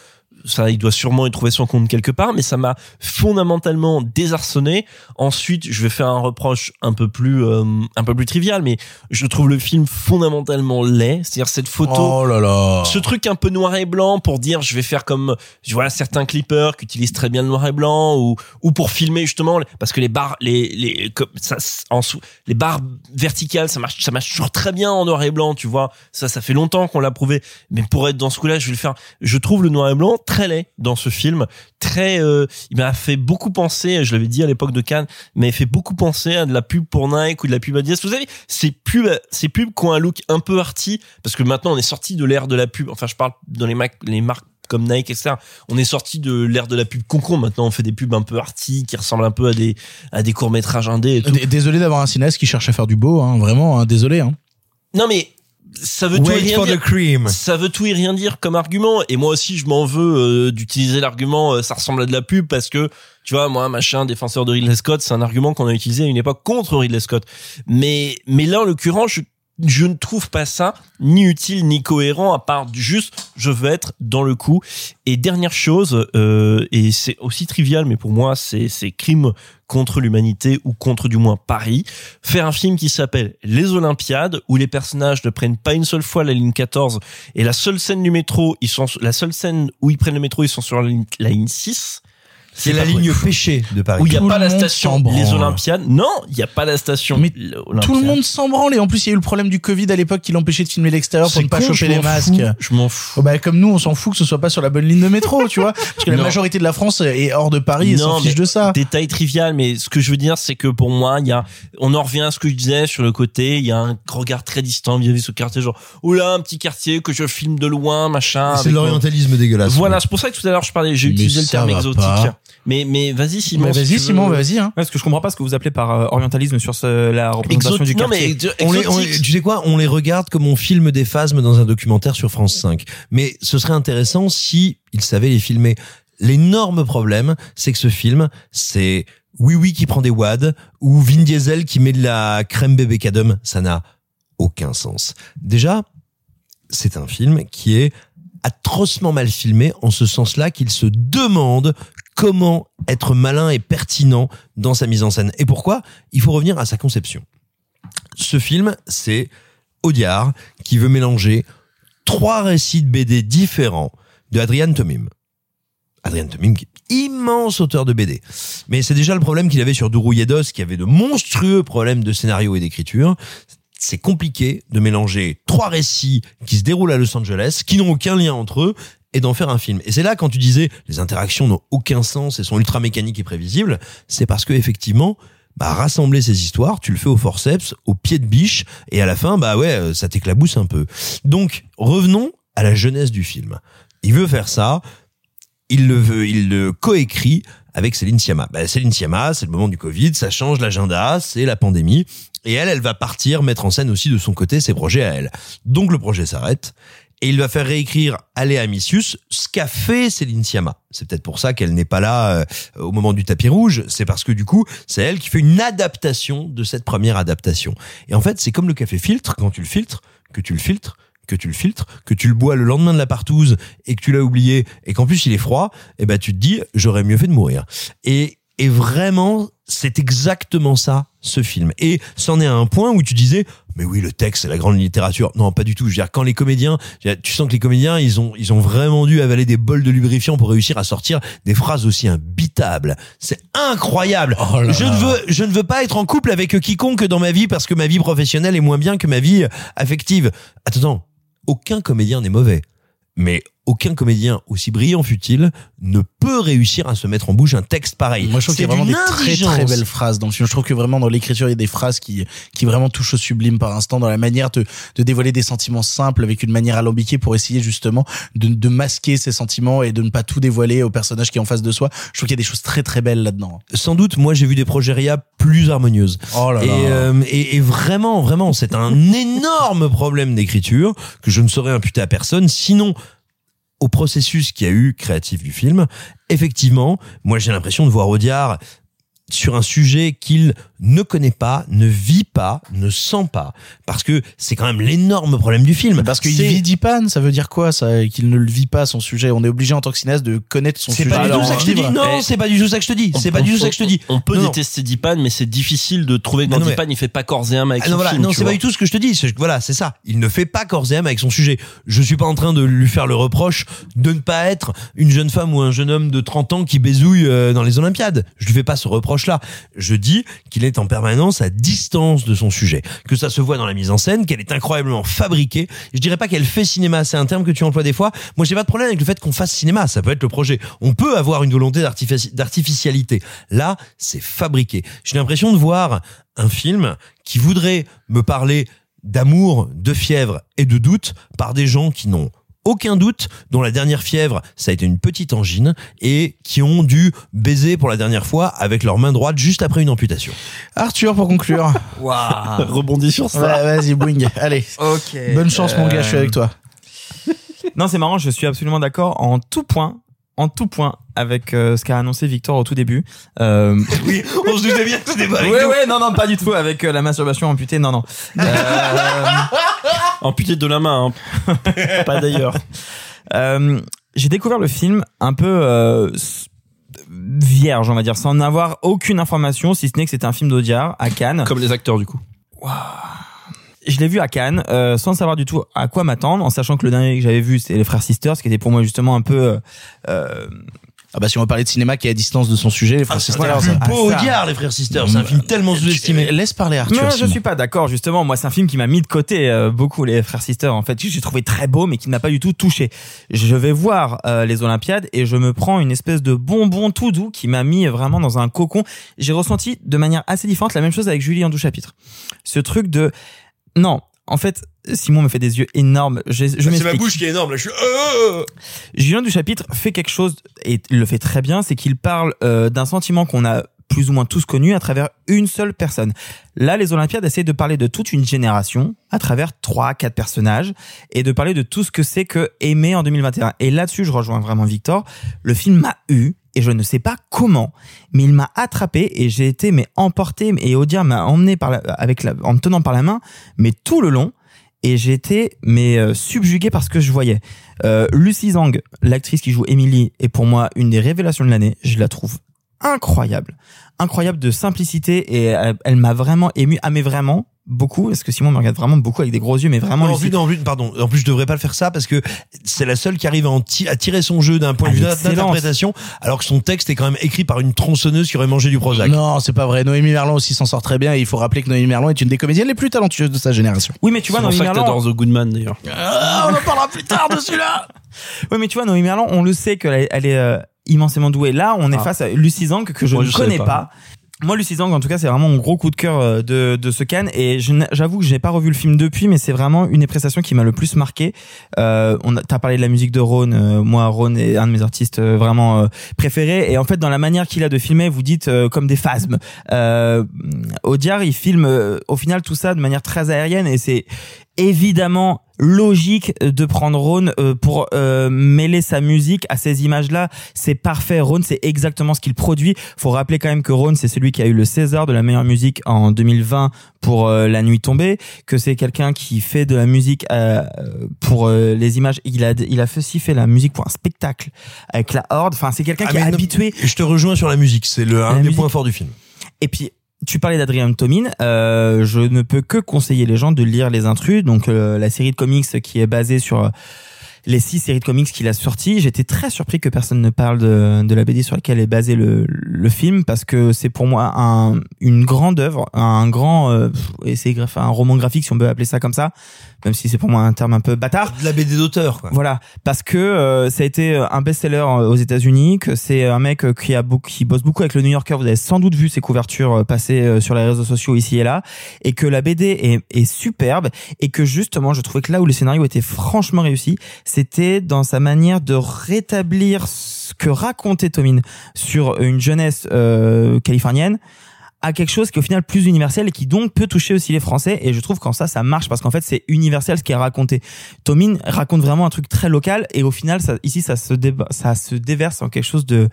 ça, il doit sûrement y trouver son compte quelque part, mais ça m'a fondamentalement désarçonné. Ensuite, je vais faire un reproche un peu plus, euh, un peu plus trivial, mais je trouve le film fondamentalement laid. C'est-à-dire cette photo, Oh là là. ce truc un peu noir et blanc pour dire je vais faire comme je vois certains clippers qui utilisent très bien le noir et blanc ou ou pour filmer justement parce que les barres les les comme ça en dessous les barres verticales ça marche ça marche toujours très bien en noir et blanc tu vois ça ça fait longtemps qu'on l'a prouvé mais pour être dans ce coup-là je vais le faire je trouve le noir et blanc très laid dans ce film très euh, il m'a fait beaucoup penser je l'avais dit à l'époque de Cannes il m'avait fait beaucoup penser à de la pub pour Nike ou de la pub Adidas vous savez ces pubs ces pubs qui ont un look un peu arty parce que maintenant on est sorti de l'ère de la pub enfin je parle dans les, les marques comme Nike, etc. On est sorti de l'ère de la pub concon. Maintenant, on fait des pubs un peu arty, qui ressemblent un peu à des, à des courts-métrages indés et tout. D- Désolé d'avoir un cinéaste qui cherche à faire du beau, hein, vraiment, hein, désolé. Hein. Non, mais ça veut tout et rien for dire. the cream. Ça veut tout et rien dire comme argument. Et moi aussi, je m'en veux euh, d'utiliser l'argument euh, ça ressemble à de la pub parce que, tu vois, moi, machin, défenseur de Ridley Scott, c'est un argument qu'on a utilisé à une époque contre Ridley Scott. Mais, mais là, en l'occurrence, je, je ne trouve pas ça ni utile ni cohérent à part juste je veux être dans le coup. Et dernière chose, euh, et c'est aussi trivial, mais pour moi, c'est c'est crime contre l'humanité ou contre du moins Paris. Faire un film qui s'appelle Les Olympiades où les personnages ne prennent pas une seule fois la ligne 14 et la seule scène du métro, ils sont la seule scène où ils prennent le métro, ils sont sur la ligne, la ligne 6. C'est la ligne vrai. péchée de Paris. Où il n'y a pas la station Les. Olympiades. Non, il n'y a pas la station Mais. Tout le monde s'en branle et en plus il y a eu le problème du Covid à l'époque qui l'empêchait de filmer l'extérieur pour ne pas choper les masques. Je m'en fous. Oh bah, comme nous, on s'en fout que ce soit pas sur la bonne ligne de métro, tu vois. Parce que la majorité de la France est hors de Paris et s'en fiche de ça. Détail trivial, mais ce que je veux dire, c'est que pour moi, il y a, on en revient à ce que je disais sur le côté, il y a un regard très distant vis-à-vis de ce quartier, genre, oh là, un petit quartier que je filme de loin, machin. C'est mon- l'orientalisme dégueulasse. Voilà, c'est pour ça que tout à l'heure je parlais, j'ai utilisé le terme exotique. pas. Mais, mais vas-y, Simon. Mais si vas-y, veux. Simon, vas-y. Hein. Parce que je comprends pas ce que vous appelez par euh, orientalisme sur ce- la représentation du Non, quartier. mais ex- On les, on tu sais quoi On les regarde comme on filme des phasmes dans un documentaire sur France 5. Mais ce serait intéressant si ils savaient les filmer. L'énorme problème, c'est que ce film, c'est Oui Oui qui prend des wads ou Vin Diesel qui met de la crème bébé cadum. Ça n'a aucun sens. Déjà, c'est un film qui est atrocement mal filmé en ce sens-là qu'il se demande comment être malin et pertinent dans sa mise en scène. Et pourquoi? Il faut revenir à sa conception. Ce film, c'est Audiard qui veut mélanger trois récits de BD différents de Adrian Tomim. Adrian Tomim, immense auteur de BD. Mais c'est déjà le problème qu'il avait sur Dourouilledos, qui avait de monstrueux problèmes de scénario et d'écriture. C'est compliqué de mélanger trois récits qui se déroulent à Los Angeles, qui n'ont aucun lien entre eux, et d'en faire un film. Et c'est là quand tu disais les interactions n'ont aucun sens et sont ultra mécaniques et prévisibles, c'est parce que effectivement, bah rassembler ces histoires, tu le fais au forceps, au pied de biche, et à la fin, bah ouais, euh, ça t'éclabousse un peu. Donc revenons à la jeunesse du film. Il veut faire ça, il le veut, il le coécrit avec Céline Sciamma. Bah, Céline Sciamma, c'est le moment du Covid, ça change l'agenda, c'est la pandémie. Et elle, elle va partir mettre en scène aussi de son côté ses projets à elle. Donc le projet s'arrête. Et il va faire réécrire Allez Amicius, ce qu'a fait Céline Sciamma. C'est peut-être pour ça qu'elle n'est pas là euh, au moment du tapis rouge. C'est parce que du coup, c'est elle qui fait une adaptation de cette première adaptation. Et en fait, c'est comme le café filtre. Quand tu le filtres, que tu le filtres, que tu le filtres, que tu le bois le lendemain de la partouze et que tu l'as oublié et qu'en plus il est froid, eh ben tu te dis j'aurais mieux fait de mourir. Et et vraiment, c'est exactement ça, ce film. Et c'en est à un point où tu disais, mais oui, le texte, c'est la grande littérature. Non, pas du tout. Je veux dire, quand les comédiens, tu sens que les comédiens, ils ont, ils ont vraiment dû avaler des bols de lubrifiant pour réussir à sortir des phrases aussi imbitables. C'est incroyable. je ne veux, je ne veux pas être en couple avec quiconque dans ma vie parce que ma vie professionnelle est moins bien que ma vie affective. Attends, aucun comédien n'est mauvais. Mais aucun comédien, aussi brillant fut-il, ne peut réussir à se mettre en bouche un texte pareil. Moi, je trouve qu'il y a vraiment des très très belles phrases dans le film. Je trouve que vraiment dans l'écriture, il y a des phrases qui qui vraiment touchent au sublime par instant, dans la manière de, de dévoiler des sentiments simples avec une manière alambiquée pour essayer justement de, de masquer ces sentiments et de ne pas tout dévoiler au personnage qui est en face de soi. Je trouve qu'il y a des choses très très belles là-dedans. Sans doute, moi j'ai vu des projets RIA plus harmonieuses. Oh là et, là. euh, et, et vraiment, vraiment, c'est un énorme problème d'écriture que je ne saurais imputer à personne. Sinon, au processus qu'il y a eu créatif du film, effectivement, moi j'ai l'impression de voir Audiard sur un sujet qu'il ne connaît pas, ne vit pas, ne sent pas. Parce que c'est quand même l'énorme problème du film. Parce qu'il vit d'Ipan, ça veut dire quoi ça Qu'il ne le vit pas son sujet? On est obligé en tant que cinéaste de connaître son C'est sujet. pas du tout ça que je te dis. Non, c'est pas du tout ça que je te dis. C'est pas du tout ça que je te dis. On peut Non, non. détester Dipan, mais c'est difficile de trouver que dans Non, mais- Dipan, il fait pas corps et âme avec Ah non, son voilà, film. non, c'est pas du tout ce que je te dis. Voilà, c'est ça. Il ne fait pas corps et âme avec son sujet. Je suis pas en train de lui faire le reproche de ne pas être une jeune femme ou un jeune homme de 30 ans qui bézouille euh, dans les Olympiades. Je lui fais pas ce reproche-là. Je dis qu'il est en permanence à distance de son sujet. Que ça se voit dans la mise en scène, qu'elle est incroyablement fabriquée. Je dirais pas qu'elle fait cinéma. C'est un terme que tu emploies des fois. Moi, j'ai pas de problème avec le fait qu'on fasse cinéma. Ça peut être le projet. On peut avoir une volonté d'artifici- d'artificialité. Là, c'est fabriqué. J'ai l'impression de voir un film qui voudrait me parler d'amour, de fièvre et de doute par des gens qui n'ont aucun doute, dont la dernière fièvre, ça a été une petite angine, et qui ont dû baiser pour la dernière fois avec leur main droite juste après une amputation. Arthur, pour conclure. Rebondis sur ça. Ouais, Vas-y, boing. Allez. Ok. Bonne chance, mon gars, je suis avec toi. Non, c'est marrant, je suis absolument d'accord en tout point, en tout point avec euh, ce qu'a annoncé Victor au tout début. Euh... Oui, on se doutait bien que c'était pas avec Ouais, nous. ouais, non, non, pas du tout avec euh, la masturbation amputée, non, non. Amputé de la main, hein. pas d'ailleurs. Euh, j'ai découvert le film un peu euh, vierge, on va dire, sans avoir aucune information, si ce n'est que c'était un film d'Audiard à Cannes. Comme les acteurs, du coup. Je l'ai vu à Cannes, euh, sans savoir du tout à quoi m'attendre, en sachant que le dernier que j'avais vu, c'était Les Frères Sisters, qui était pour moi justement un peu... euh, euh, Ah bah si on veut parler de cinéma qui est à distance de son sujet, les frères Ah, c'est Sisters. plus ah, beau. Audiard, les frères Sisters. C'est un film tellement sous-estimé. Laisse parler Arthur. Non, je suis pas d'accord. Justement, moi, c'est un film qui m'a mis de côté euh, beaucoup les frères sisters. En fait, j'ai trouvé très beau, mais qui ne m'a pas du tout touché. Je vais voir euh, les Olympiades et je me prends une espèce de bonbon tout doux qui m'a mis vraiment dans un cocon. J'ai ressenti de manière assez différente la même chose avec Julie en douche chapitre. Ce truc de non. En fait, Simon me fait des yeux énormes. Je, je C'est ma bouche qui est énorme. Là, je suis. Euh, Julien du chapitre fait quelque chose et il le fait très bien, c'est qu'il parle euh, d'un sentiment qu'on a plus ou moins tous connus à travers une seule personne. Là, les Olympiades essaient de parler de toute une génération à travers trois, quatre personnages et de parler de tout ce que c'est que aimer en 2021. Et là-dessus, je rejoins vraiment Victor. Le film m'a eu et je ne sais pas comment, mais il m'a attrapé et j'ai été mais emporté et Odia m'a emmené par la, avec la, en me tenant par la main, mais tout le long et j'ai été mais euh, subjugué par ce que je voyais. Euh, Lucy Zhang, l'actrice qui joue Emily, est pour moi une des révélations de l'année. Je la trouve incroyable, incroyable de simplicité et elle, elle m'a vraiment ému. Ah mais vraiment beaucoup parce que Simon me regarde vraiment beaucoup avec des gros yeux mais vraiment en plus, non, en plus, pardon. En plus, je devrais pas le faire ça parce que c'est la seule qui arrive à, en ti- à tirer son jeu d'un point de Ah, vue l'excellence. d'interprétation, alors que son texte est quand même écrit par une tronçonneuse qui aurait mangé du Prozac. Non, c'est pas vrai. Noémie Merlan aussi s'en sort très bien et il faut rappeler que Noémie Merlan est une des comédiennes les plus talentueuses de sa génération. Oui mais tu vois Noémie ça que Merlan- t'adores The Goodman d'ailleurs. Ah, on en parlera plus tard de celui-là. Oui, mais tu vois, Noémie Merlan, on le sait qu'elle est, elle est euh, immensément douée. Là, on est Ah. face à Lucy Zhang que je Moi, ne je connais pas. pas. Moi, Lucy Zhang, en tout cas, c'est vraiment mon gros coup de cœur euh, de, de ce Cannes. Et j'avoue que j'ai pas revu le film depuis, mais c'est vraiment une des prestations qui m'a le plus marqué. Euh, on t'as parlé de la musique de Ron. euh, moi, Ron est un de mes artistes euh, vraiment euh, préférés. Et en fait, dans la manière qu'il a de filmer, vous dites euh, comme des phasmes. Euh, Audiard, il filme euh, au final tout ça de manière très aérienne et c'est évidemment logique de prendre Ron euh, pour euh, mêler sa musique à ces images-là. C'est parfait. Ron, c'est exactement ce qu'il produit. Faut rappeler quand même que Ron, c'est celui qui a eu le César de la meilleure musique en 2020 pour euh, La Nuit tombée, que c'est quelqu'un qui fait de la musique euh, pour euh, les images. Il a, il a aussi fait la musique pour un spectacle avec la Horde. Enfin, c'est quelqu'un Ah, qui est non, habitué. Je te rejoins sur la musique. C'est le un des musique. points forts du film. Et puis, tu parlais d'Adrien Tomine. Euh, je ne peux que conseiller les gens de lire Les Intrus, donc euh, la série de comics qui est basée sur euh, les six séries de comics qu'il a sorties. J'étais très surpris que personne ne parle de, de la BD sur laquelle est basé le, le film parce que c'est pour moi un, une grande œuvre, un grand, euh, et c'est un roman graphique si on peut appeler ça comme ça, même si c'est pour moi un terme un peu bâtard. De la BD d'auteur, quoi. Voilà, parce que euh, ça a été un best-seller euh, aux États-Unis, que c'est un mec euh, qui a beaucoup, qui bosse beaucoup avec le New Yorker. Vous avez sans doute vu ses couvertures euh, passer euh, sur les réseaux sociaux ici et là, et que la BD est, est superbe, et que justement, je trouvais que là où le scénario était franchement réussi, c'était dans sa manière de rétablir ce que racontait Tomine sur une jeunesse euh, californienne à quelque chose qui est au final plus universel et qui donc peut toucher aussi les Français. Et je trouve qu'en ça, ça marche parce qu'en fait, c'est universel ce qui est raconté. Tomine raconte vraiment un truc très local et au final, ça, ici, ça se, déverse en quelque chose de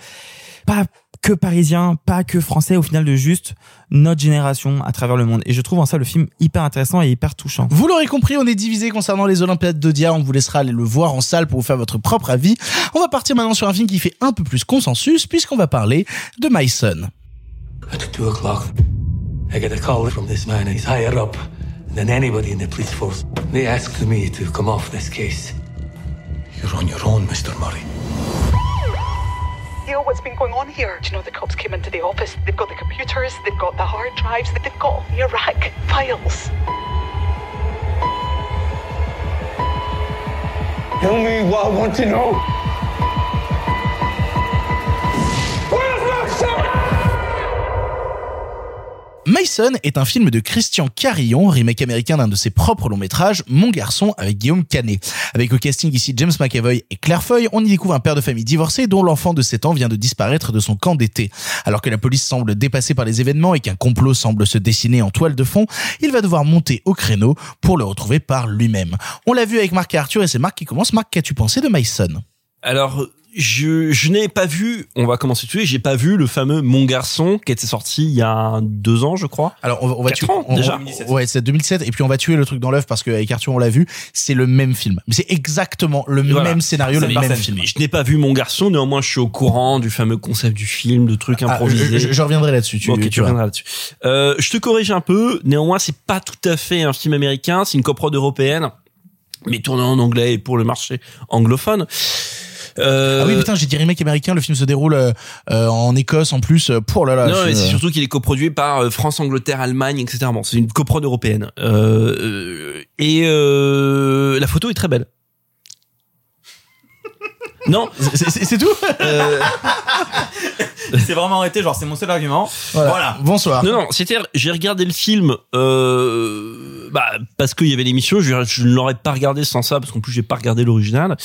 pas que parisien, pas que français, au final de juste notre génération à travers le monde. Et je trouve en ça le film hyper intéressant et hyper touchant. Vous l'aurez compris, on est divisé concernant les Olympiades de Dia. On vous laissera aller le voir en salle pour vous faire votre propre avis. On va partir maintenant sur un film qui fait un peu plus consensus puisqu'on va parler de My Son. At two o'clock, I get a call from this man. He's higher up than anybody in the police force. They asked me to come off this case. You're on your own, Mr. Murray. You know what's been going on here? Do you know the cops came into the office? They've got the computers, they've got the hard drives, they've got all the Iraq files. Tell me what I want to know. Mason est un film de Christian Carillon, remake américain d'un de ses propres longs métrages, Mon garçon, avec Guillaume Canet. Avec au casting ici James McAvoy et Claire Foy, on y découvre un père de famille divorcé dont l'enfant de 7 ans vient de disparaître de son camp d'été. Alors que la police semble dépassée par les événements et qu'un complot semble se dessiner en toile de fond, il va devoir monter au créneau pour le retrouver par lui-même. On l'a vu avec Marc et Arthur et c'est Marc qui commence. Marc, qu'as-tu pensé de Mason? Alors, je, je n'ai pas vu, on va commencer tout de suite, j'ai pas vu le fameux Mon Garçon qui était sorti il y a deux ans, je crois. Alors on va, on va Quatre tuer ans, on- déjà. on- ouais, c'est 2007 et puis on va tuer le truc dans l'œuf parce qu'avec Arthur on l'a vu, c'est le même film. Mais c'est exactement le Voilà. même scénario, le même film. Je n'ai pas vu Mon Garçon, néanmoins je suis au courant du fameux concept du film, de trucs Ah, improvisés. je, je- je reviendrai là-dessus. Tu, ok, tu reviendras là-dessus. Euh, je te corrige un peu. Néanmoins, c'est pas tout à fait un film américain. C'est une coprode européenne, mais tournée en anglais et pour le marché anglophone. Euh, Ah oui putain j'ai dit remake américain, le film se déroule euh, euh, en Écosse en plus. euh, Pour là là. non, mais c'est surtout qu'il est coproduit par France, Angleterre, Allemagne, etc. Bon, c'est une coprode européenne. Et euh, la photo est très belle. Non, C'est- tout euh, C'est vraiment arrêté, genre c'est mon seul argument. Voilà. Bonsoir. non, non, c'était, j'ai regardé le film, euh, bah, parce qu'il y avait l'émission, je, je ne l'aurais pas regardé sans ça, parce qu'en plus j'ai pas regardé l'original.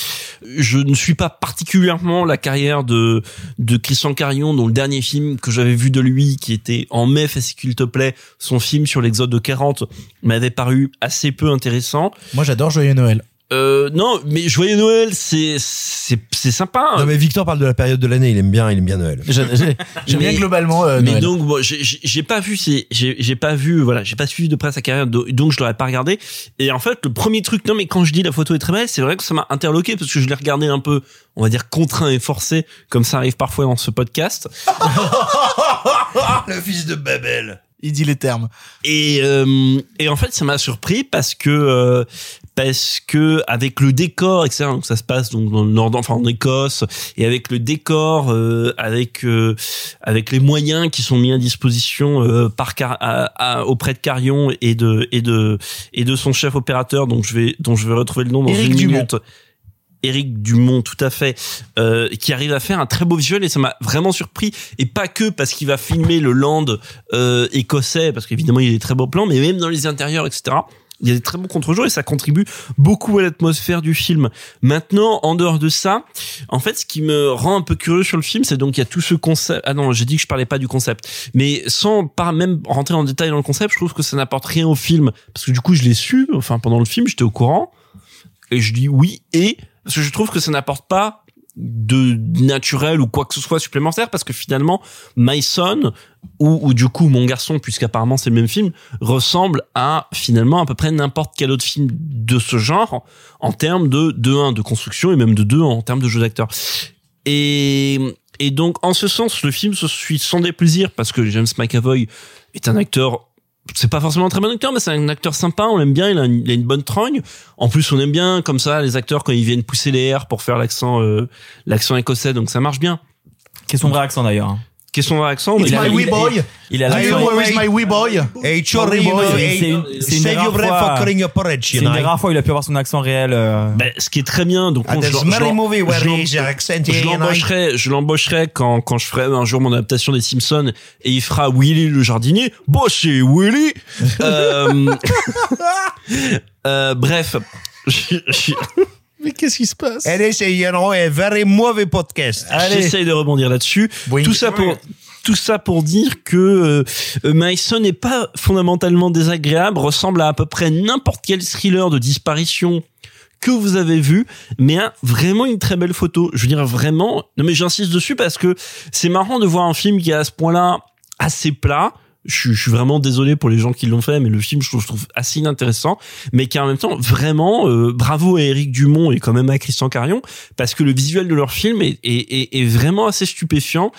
Je ne suis pas particulièrement la carrière de, de Christian Carion, dont le dernier film que j'avais vu de lui, qui était en mai, fais qu'il te plaît, son film sur l'exode de 40, m'avait paru assez peu intéressant. Moi, j'adore Joyeux Noël. Euh, non, mais Joyeux Noël, c'est, c'est, c'est sympa. Non mais Victor parle de la période de l'année, il aime bien, il aime bien Noël. J'ai- j'ai- J'aime bien globalement euh, mais Noël. donc bon, j'ai- j'ai j'ai pas vu c'est j'ai j'ai pas vu voilà j'ai pas suivi de près sa carrière do- donc je l'aurais pas regardé et en fait le premier truc non mais quand je dis la photo est très belle c'est vrai que ça m'a interloqué parce que je l'ai regardé un peu on va dire contraint et forcé comme ça arrive parfois dans ce podcast Le fils de Babel. Il dit les termes. et euh, et en fait ça m'a surpris parce que euh, parce que avec le décor etc donc ça se passe donc dans le nord enfin en Écosse et avec le décor euh, avec euh, avec les moyens qui sont mis à disposition euh, par Car- à- à- auprès de Carion et de et de et de son chef opérateur donc je vais dont je vais retrouver le nom dans Éric une Dumont. minute Éric Dumont, tout à fait, euh, qui arrive à faire un très beau visuel et ça m'a vraiment surpris. Et pas que parce qu'il va filmer le land euh, écossais, parce qu'évidemment il y a des très beaux plans, mais même dans les intérieurs, etc. Il y a des très beaux contre-jours et ça contribue beaucoup à l'atmosphère du film. Maintenant, en dehors de ça, en fait, ce qui me rend un peu curieux sur le film, c'est donc il y a tout ce concept. Ah non, j'ai dit que je parlais pas du concept, mais sans pas même rentrer en détail dans le concept, je trouve que ça n'apporte rien au film parce que du coup, je l'ai su. Enfin, pendant le film, j'étais au courant et je dis oui et parce que je trouve que ça n'apporte pas de naturel ou quoi que ce soit supplémentaire parce que finalement My Son ou, ou du coup mon garçon puisqu'apparemment c'est le même film ressemble à finalement à peu près n'importe quel autre film de ce genre en termes de de 1 de construction et même de 2 en termes de jeu d'acteur. Et et donc en ce sens le film se suit sans déplaisir parce que James McAvoy est un acteur c'est pas forcément un très bon acteur, mais c'est un acteur sympa, on l'aime bien, il a, une, bonne trogne. En plus, on aime bien comme ça les acteurs quand ils viennent pousser les airs pour faire l'accent euh, l'accent écossais, donc ça marche bien. Qui est son vrai accent d'ailleurs. Hein. Qu'est-ce son accent It's mais- my wee boy. Il a Do you know l'accent. is my wee boy? Hey, My Chori, wee boy. C'est une, une des Save your rares breath fois- for cutting your porridge, C'est une des rares fois où il a pu avoir son accent réel. euh, Ben, ce qui est très bien, donc Ah, on- je- je- l'embaucherai, je l'embaucherai quand quand je ferai un jour mon adaptation des Simpsons et il fera Willy le jardinier. Bon, c'est Willy. euh, euh, bref, Mais qu'est-ce qui se passe? And this is, you know, a very mauvais podcast. J'essaye de rebondir là-dessus. Oui. Tout ça pour tout ça pour dire que euh, euh, Mason n'est pas fondamentalement désagréable, ressemble à à peu près n'importe quel thriller de disparition que vous avez vu, mais a vraiment une très belle photo. Je veux dire vraiment. Non mais j'insiste dessus parce que c'est marrant de voir un film qui est à ce point-là assez plat. Je, je suis vraiment désolé pour les gens qui l'ont fait, mais le film je trouve, je trouve assez inintéressant, mais qui en même temps vraiment euh, bravo à Eric Dumont et quand même à Christian Carion parce que le visuel de leur film est, est, est, est vraiment assez stupéfiant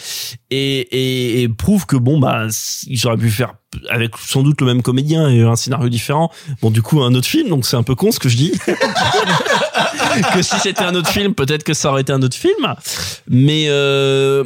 et, et, et prouve que bon bah ils auraient pu faire avec sans doute le même comédien et un scénario différent. Bon du coup un autre film donc c'est un peu con ce que je dis. que si c'était un autre film peut-être que ça aurait été un autre film, mais euh,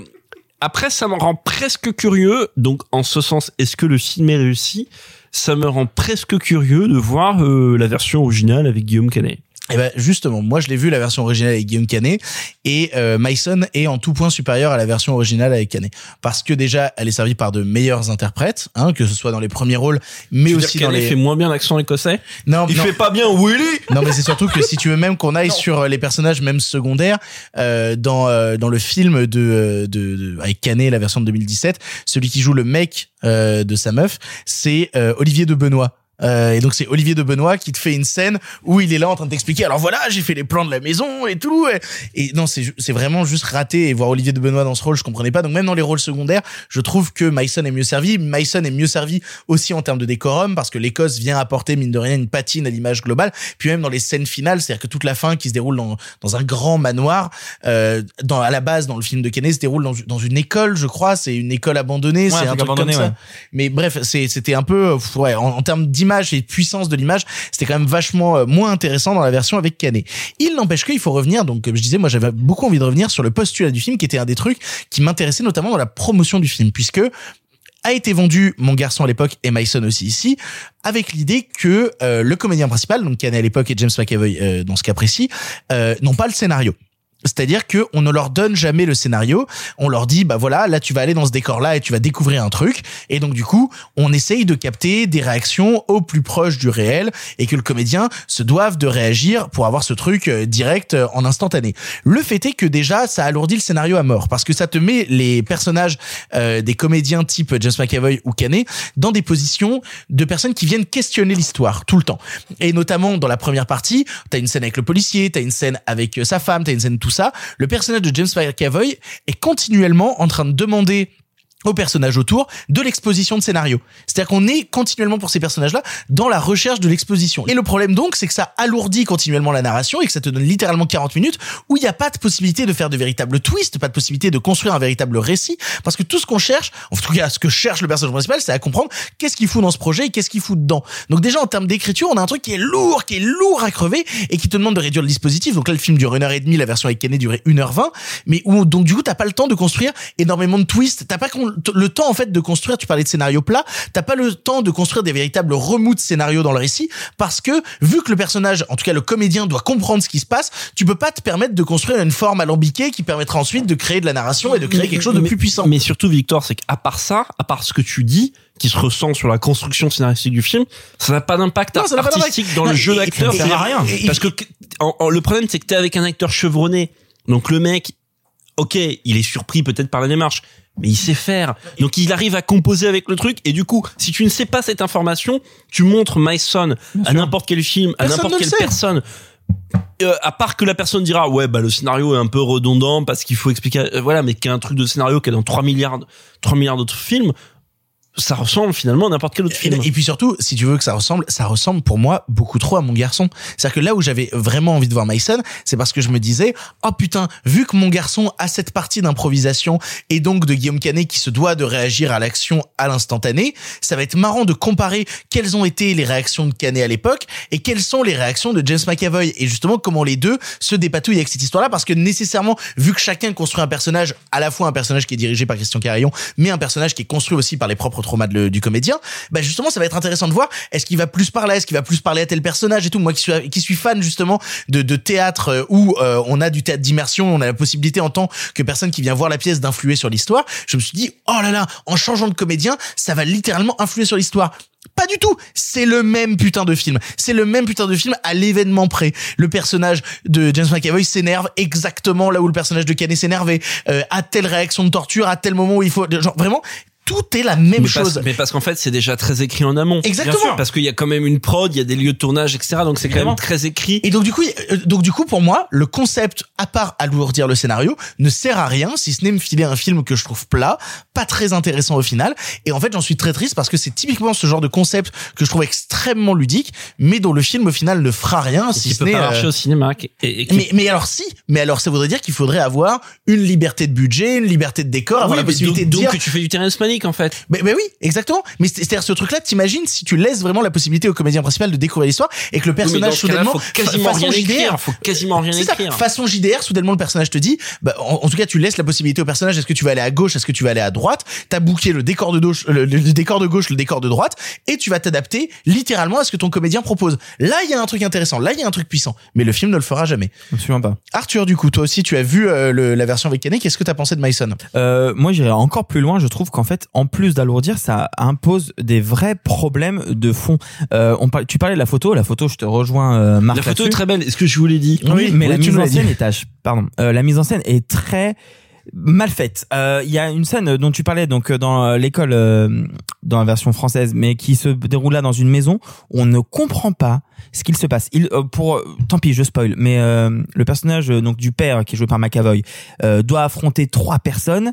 après, ça me rend presque curieux. Donc, en ce sens, est-ce que le film est réussi? Ça me rend presque curieux de voir euh, la version originale avec Guillaume Canet. Eh ben justement, moi je l'ai vu la version originale avec Guillaume Canet et euh, Mason est en tout point supérieur à la version originale avec Canet parce que déjà elle est servie par de meilleurs interprètes, hein, que ce soit dans les premiers rôles, mais Tu veux aussi dire dans Canet les. fait moins bien l'accent écossais? Non, Il non. fait pas bien Willy Non, mais c'est surtout que si tu veux même qu'on aille sur euh, les personnages même secondaires euh, dans euh, dans le film de, euh, de, de avec Canet la version de 2017, celui qui joue le mec euh, de sa meuf, c'est euh, Olivier de Benoît. Euh, et donc c'est Olivier de Benoît qui te fait une scène où il est là en train de t'expliquer alors voilà j'ai fait les plans de la maison et tout et, et non c'est c'est vraiment juste raté et voir Olivier de Benoît dans ce rôle je comprenais pas. Donc même dans les rôles secondaires je trouve que Mason est mieux servi. Mason est mieux servi aussi en termes de décorum parce que l'Écosse vient apporter mine de rien une patine à l'image globale. Puis même dans les scènes finales c'est-à-dire que toute la fin qui se déroule dans, dans un grand manoir euh, dans à la base dans le film de Kenneth se déroule dans, dans une école je crois. C'est une école abandonnée Ouais, c'est un truc abandonné, comme ça. ouais. mais bref, c'était un peu, ouais, en, en termes d'image et de puissance de l'image, c'était quand même vachement euh, moins intéressant dans la version avec Canet. Il n'empêche qu'il faut revenir, donc comme je disais, moi j'avais beaucoup envie de revenir sur le postulat du film, qui était un des trucs qui m'intéressait notamment dans la promotion du film, puisque a été vendu Mon garçon à l'époque et Mason aussi ici, avec l'idée que euh, le comédien principal, donc Canet à l'époque et James McAvoy euh, dans ce cas précis, n'ont pas le scénario. C'est-à-dire que on ne leur donne jamais le scénario. On leur dit, bah voilà, là tu vas aller dans ce décor-là et tu vas découvrir un truc. Et donc du coup, on essaye de capter des réactions au plus proche du réel et que le comédien se doive de réagir pour avoir ce truc euh, direct euh, en instantané. Le fait est que déjà, ça alourdit le scénario à mort parce que ça te met les personnages euh, des comédiens type James McAvoy ou Canet dans des positions de personnes qui viennent questionner l'histoire tout le temps. Et notamment dans la première partie, t'as une scène avec le policier, t'as une scène avec sa femme, t'as une scène tout ça. Le personnage de James McAvoy est continuellement en train de demander aux personnages autour de l'exposition de scénario. C'est-à-dire qu'on est continuellement pour ces personnages-là dans la recherche de l'exposition. Et le problème donc, c'est que ça alourdit continuellement la narration et que ça te donne littéralement 40 minutes où il n'y a pas de possibilité de faire de véritables twists, pas de possibilité de construire un véritable récit, parce que tout ce qu'on cherche, en tout cas ce que cherche le personnage principal, c'est à comprendre qu'est-ce qu'il fout dans ce projet et qu'est-ce qu'il fout dedans. Donc déjà en termes d'écriture, on a un truc qui est lourd, qui est lourd à crever et qui te demande de réduire le dispositif. Donc là, le film dure une heure et demie, la version avec Kennedy durait 1h20, mais où donc du coup t'as pas le temps de construire énormément de twists, t'as pas le temps en fait de construire. Tu parlais de scénario plat, t'as pas le temps de construire des véritables remous de scénario dans le récit parce que vu que le personnage, en tout cas le comédien, doit comprendre ce qui se passe, tu peux pas te permettre de construire une forme alambiquée qui permettra ensuite de créer de la narration et de créer Mais- quelque chose de mais- plus puissant. Mais surtout, Victor, c'est qu'à part ça, à part ce que tu dis, qui se ressent sur la construction scénaristique du film, ça n'a pas d'impact n'a pas d'impact. artistique dans Non, le jeu d'acteur. Ça sert à et- rien. et- Parce que en- en- le problème, c'est que t'es avec un acteur chevronné. Donc le mec, ok, il est surpris peut-être par la démarche, mais il sait faire. Donc il arrive à composer avec le truc. Et du coup, si tu ne sais pas cette information, tu montres My Son à n'importe quel film, à n'importe quelle personne. Euh, à part que la personne dira ouais bah le scénario est un peu redondant parce qu'il faut expliquer euh, voilà mais qu'il y a un truc de scénario qui est dans 3 milliards 3 milliards d'autres films ça ressemble finalement à n'importe quel autre film Et, et puis surtout, si tu veux que ça ressemble, ça ressemble pour moi beaucoup trop à mon garçon. C'est-à-dire que là où j'avais vraiment envie de voir Mason, c'est parce que je me disais, oh putain, vu que mon garçon a cette partie d'improvisation et donc de Guillaume Canet qui se doit de réagir à l'action à l'instantané, ça va être marrant de comparer quelles ont été les réactions de Canet à l'époque et quelles sont les réactions de James McAvoy et justement comment les deux se dépatouillent avec cette histoire-là parce que nécessairement, vu que chacun construit un personnage, à la fois un personnage qui est dirigé par Christian Carillon, mais un personnage qui est construit aussi par les propres le- du comédien, bah justement ça va être intéressant de voir est-ce qu'il va plus parler, est-ce qu'il va plus parler à tel personnage et tout. Moi qui suis qui suis fan justement de, de théâtre euh, où euh, on a du théâtre d'immersion, on a la possibilité en tant que personne qui vient voir la pièce d'influer sur l'histoire. Je me suis dit oh là là, en changeant de comédien, ça va littéralement influer sur l'histoire. Pas du tout. C'est le même putain de film. C'est le même putain de film à l'événement près. Le personnage de James McAvoy s'énerve exactement là où le personnage de Canet s'énervait. Euh, à telle réaction de torture, à tel moment où il faut, genre vraiment, tout est la même mais chose. Parce, mais parce qu'en fait, c'est déjà très écrit en amont. Exactement. Sûr, parce qu'il y a quand même une prod, il y a des lieux de tournage, etc. Donc c'est quand même très écrit. Et donc du coup, euh, donc du coup pour moi, le concept à part alourdir le scénario ne sert à rien si ce n'est me filer un film que je trouve plat, pas très intéressant au final. Et en fait, j'en suis très triste parce que c'est typiquement ce genre de concept que je trouve extrêmement ludique, mais dont le film au final ne fera rien Et si qui ce peut n'est pas euh, marcher au cinéma. qui- Et, et qui- mais, mais alors si, mais alors ça voudrait dire qu'il faudrait avoir une liberté de budget, une liberté de décor, avoir Oui, la possibilité donc, de dire donc que tu fais du terrain manique en fait. mais, mais oui, exactement. Mais c'est- c'est-à-dire ce truc-là, t'imagines si tu laisses vraiment la possibilité au comédien principal de découvrir l'histoire et que le Oui, personnage cas-là, soudainement faut quasiment façon rien JDR, écrire. Faut quasiment rien c'est ça, écrire. façon JDR, soudainement le personnage te dit, bah, en, en tout cas tu laisses la possibilité au personnage, est-ce que tu vas aller à gauche, est-ce que tu vas aller à droite, t'as booké le décor de gauche, le, le- le décor de gauche, le décor de droite, et tu vas t'adapter littéralement à ce que ton comédien propose. Là il y a un truc intéressant, là il y a un truc puissant, mais le film ne le fera jamais. Absolument pas. Arthur, du coup, toi aussi tu as vu euh, le- la version avec Canet, qu'est-ce que t'as pensé de Mason? Euh, moi, j'irais encore plus loin. Je trouve qu'en fait, en plus d'alourdir, ça impose des vrais problèmes de fond. Euh, on tu parlais de la photo. La photo, je te rejoins, euh, Marc. La photo est très belle. Est-ce que je vous l'ai dit Oui, mais la mise en scène est. Pardon. Euh, la mise en scène est très mal faite. Euh, Il y a une scène dont tu parlais donc dans l'école euh, dans la version française, mais qui se déroule là dans une maison. On ne comprend pas ce qu'il se passe. Il euh, pour tant pis, je spoil, mais euh, le personnage donc du père qui est joué par McAvoy euh, doit affronter trois personnes.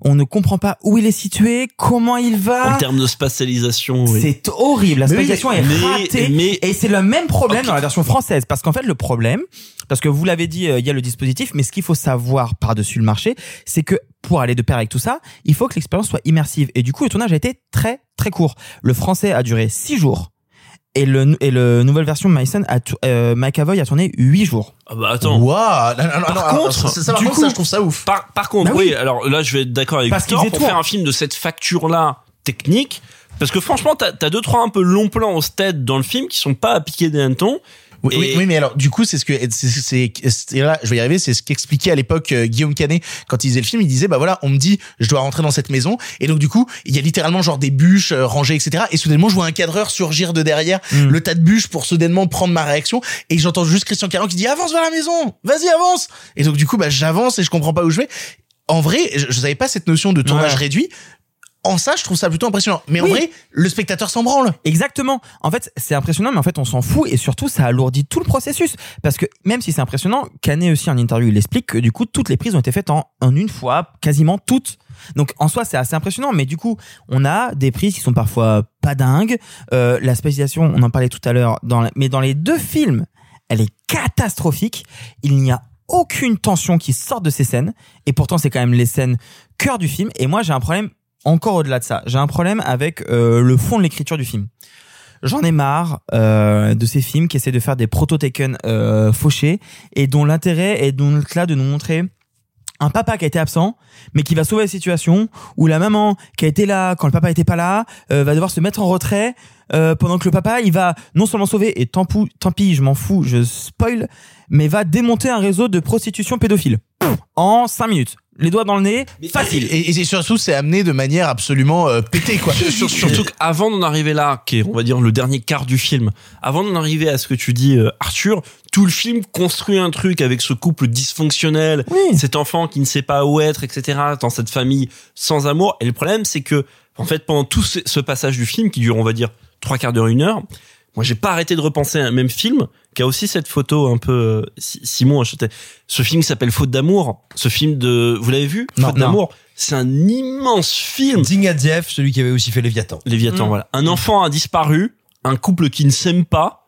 On ne comprend pas où il est situé, comment il va. En termes de spatialisation, oui. C'est horrible. La Mais oui, spatialisation est mais- ratée. mais- Et c'est le même problème dans la version française. Parce qu'en fait, le problème, parce que vous l'avez dit, euh, il y a le dispositif, mais ce qu'il faut savoir par-dessus le marché, c'est que pour aller de pair avec tout ça, il faut que l'expérience soit immersive. Et du coup, le tournage a été très, très court. Le français a duré six jours. Et le, et le nouvelle version de Mason a, euh, McAvoy a tourné huit jours. Ah bah attends. Waouh Par non, contre, ça, du contre, coup- ça, je trouve ça ouf. Par, par contre, Bah oui. oui. alors là, je vais être d'accord avec Parce Victor pour faire un film de cette facture-là technique. Parce que franchement, t'as as deux trois un peu longs plans au stead dans le film qui sont pas à piquer des hannetons. Oui, oui, oui, mais alors du coup, c'est ce que c'est, c'est, c'est- là, je vais y arriver. C'est ce qu'expliquait à l'époque euh, Guillaume Canet quand il faisait le film. Il disait bah voilà, on me dit je dois rentrer dans cette maison et donc du coup il y a littéralement genre des bûches euh, rangées etc. Et soudainement je vois un cadreur surgir de derrière Mm. le tas de bûches pour soudainement prendre ma réaction et j'entends juste Christian Caron qui dit avance vers la maison, vas-y avance. Et donc du coup bah j'avance et je comprends pas où je vais. En vrai, je, je savais pas cette notion de tournage Ouais. réduit. En ça, je trouve ça plutôt impressionnant. Mais en Oui. vrai, le spectateur s'en branle. Exactement. En fait, c'est impressionnant, mais en fait, on s'en fout et surtout, ça alourdit tout le processus. Parce que même si c'est impressionnant, Canet aussi en interview, il explique que du coup, toutes les prises ont été faites en, en une fois, quasiment toutes. Donc en soi, c'est assez impressionnant, mais du coup, on a des prises qui sont parfois pas dingues. Euh, la spécialisation, on en parlait tout à l'heure, mais dans les deux films, elle est catastrophique. Il n'y a aucune tension qui sort de ces scènes, et pourtant, c'est quand même les scènes cœur du film. Et moi, j'ai un problème encore au-delà de ça. J'ai un problème avec euh, le fond de l'écriture du film. J'en ai marre euh, de ces films qui essaient de faire des proto-taken euh, fauchés et dont l'intérêt est donc là de nous montrer un papa qui a été absent, mais qui va sauver la situation, ou la maman qui a été là quand le papa était pas là, va devoir se mettre en retrait, pendant que le papa, il va non seulement sauver, et tant, pou- tant pis, je m'en fous, je spoil, mais va démonter un réseau de prostitution pédophile. En 5 minutes. Les doigts dans le nez, facile. Et, et surtout, c'est amené de manière absolument euh, pétée, quoi. Sur- surtout qu'avant d'en arriver là, qui est, on va dire, le dernier quart du film, avant d'en arriver à ce que tu dis, euh, Arthur, tout le film construit un truc avec ce couple dysfonctionnel, cet enfant qui ne sait pas où être, etc., dans cette famille sans amour. Et le problème, c'est que, en fait, pendant tout ce, ce passage du film, qui dure, on va dire, trois quarts d'heure, une heure, moi, j'ai pas arrêté de repenser à un même film qui a aussi cette photo un peu euh, Si- Simon achetait ce film qui s'appelle Faute d'amour. Ce film de vous l'avez vu Non. Faute d'amour. C'est un immense film. Zingadziev, celui qui avait aussi fait Léviathan. Léviathan, Mm. voilà. Un enfant a disparu, un couple qui ne s'aime pas,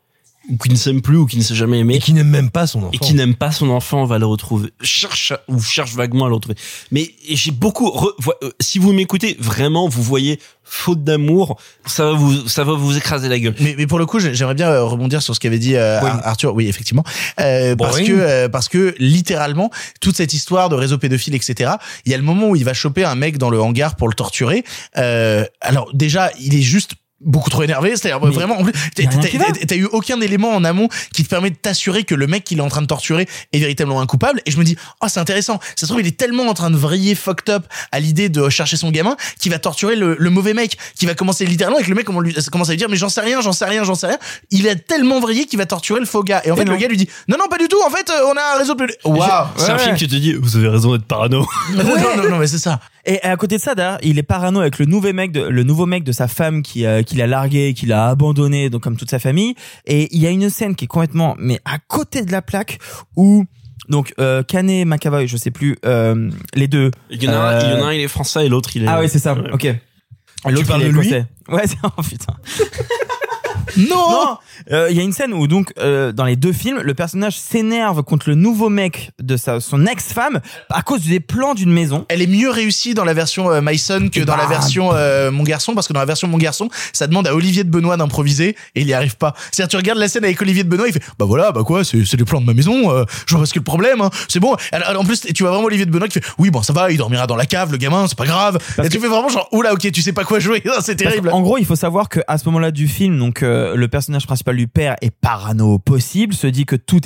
ou qui ne s'aime plus, ou qui ne s'est jamais aimé. Et qui n'aime même pas son enfant. Et qui n'aime pas son enfant, va le retrouver. Cherche, ou cherche vaguement à le retrouver. Mais et j'ai beaucoup, re- euh, si vous m'écoutez, vraiment, vous voyez, faute d'amour, ça va vous, ça va vous écraser la gueule. Mais, mais pour le coup, j'ai- j'aimerais bien euh, rebondir sur ce qu'avait dit euh, Ar- Arthur. Oui, effectivement, Euh, parce que euh, parce que littéralement toute cette histoire de réseau pédophile, etc. Il y a le moment où il va choper un mec dans le hangar pour le torturer. Euh, alors déjà, il est juste beaucoup trop énervé, c'est-à-dire Mais vraiment, en plus, t'as qui eu aucun élément en amont qui te permet de t'assurer que le mec qu'il est en train de torturer est véritablement un coupable. Et je me dis, oh c'est intéressant. Ça se trouve, il est tellement en train de vriller fucked up à l'idée de chercher son gamin qu'il va torturer le, le mauvais mec, qui va commencer littéralement avec le mec comment lui commence à lui dire, mais j'en sais rien, j'en sais rien, j'en sais rien. Il a tellement vrillé qu'il va torturer le faux gars. Et en fait, le gars lui dit, non non pas du tout. En fait, euh, on a un réseau pédophile. Waouh. C'est un Ouais, film qui te dit, vous avez raison d'être parano. non, non, non, mais c'est ça. Et à côté de ça, d'ailleurs, il est parano avec le nouveau mec de, le nouveau mec de sa femme qui, euh, qui l'a largué, qui l'a abandonné, donc comme toute sa famille. Et il y a une scène qui est complètement, mais à côté de la plaque, où donc euh, Canet, McAvoy, je sais plus, euh, les deux. Il y en a, un- euh, il y en a un, il est français et l'autre, il est. Ah oui, c'est ça. Ok. L'autre, il est de lui écossais. Ouais, c'est oh putain. Non. Non, euh, il y a une scène où donc euh, dans les deux films, le personnage s'énerve contre le nouveau mec de sa son ex-femme à cause des plans d'une maison. Elle est mieux réussie dans la version euh, My Son que Et dans la bah. version euh, Mon Garçon, parce que dans la version Mon Garçon, ça demande à Olivier de Benoît d'improviser et il y arrive pas. C'est-à-dire, tu regardes la scène avec Olivier de Benoît, il fait, bah voilà, bah quoi, c'est c'est les plans de ma maison, euh, je vois pas ce que le problème, hein, c'est bon. Alors, en plus, tu vois vraiment Olivier de Benoît qui fait, oui, bon, ça va, il dormira dans la cave, le gamin, c'est pas grave. et tu fais vraiment genre, oula, ok, tu sais pas quoi jouer, c'est terrible. En gros, il faut savoir que à ce moment-là du film, donc euh, le personnage principal du père est parano possible, se dit que tout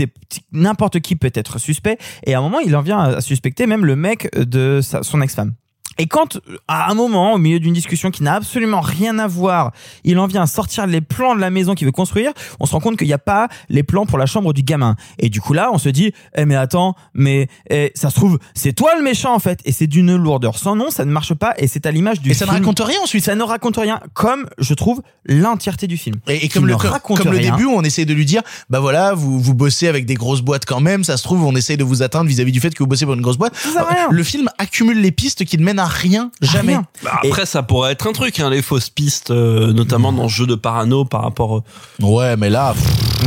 n'importe qui peut être suspect, et à un moment, il en vient à suspecter même le mec de son ex-femme. Et quand, à un moment, au milieu d'une discussion qui n'a absolument rien à voir, il en vient à sortir les plans de la maison qu'il veut construire, on se rend compte qu'il n'y a pas les plans pour la chambre du gamin. Et du coup là, on se dit, eh mais attends, mais eh, ça se trouve, c'est toi le méchant en fait. Et c'est d'une lourdeur sans nom, ça ne marche pas, et c'est à l'image du Et ça ne film. raconte rien ensuite. Ça ne raconte rien, comme je trouve l'entièreté du film. Et, comme, le, comme, comme le rien. début, on essaie de lui dire, bah voilà, vous, vous bossez avec des grosses boîtes quand même, ça se trouve, on essaie de vous atteindre vis-à-vis du fait que vous bossez pour une grosse boîte. à rien. Le film accumule les pistes qui ne mènent à rien, jamais. Rien. Bah, après, ça pourrait être un truc, hein, les fausses pistes, euh, notamment dans le jeu de parano par rapport. euh, Ouais, mais là,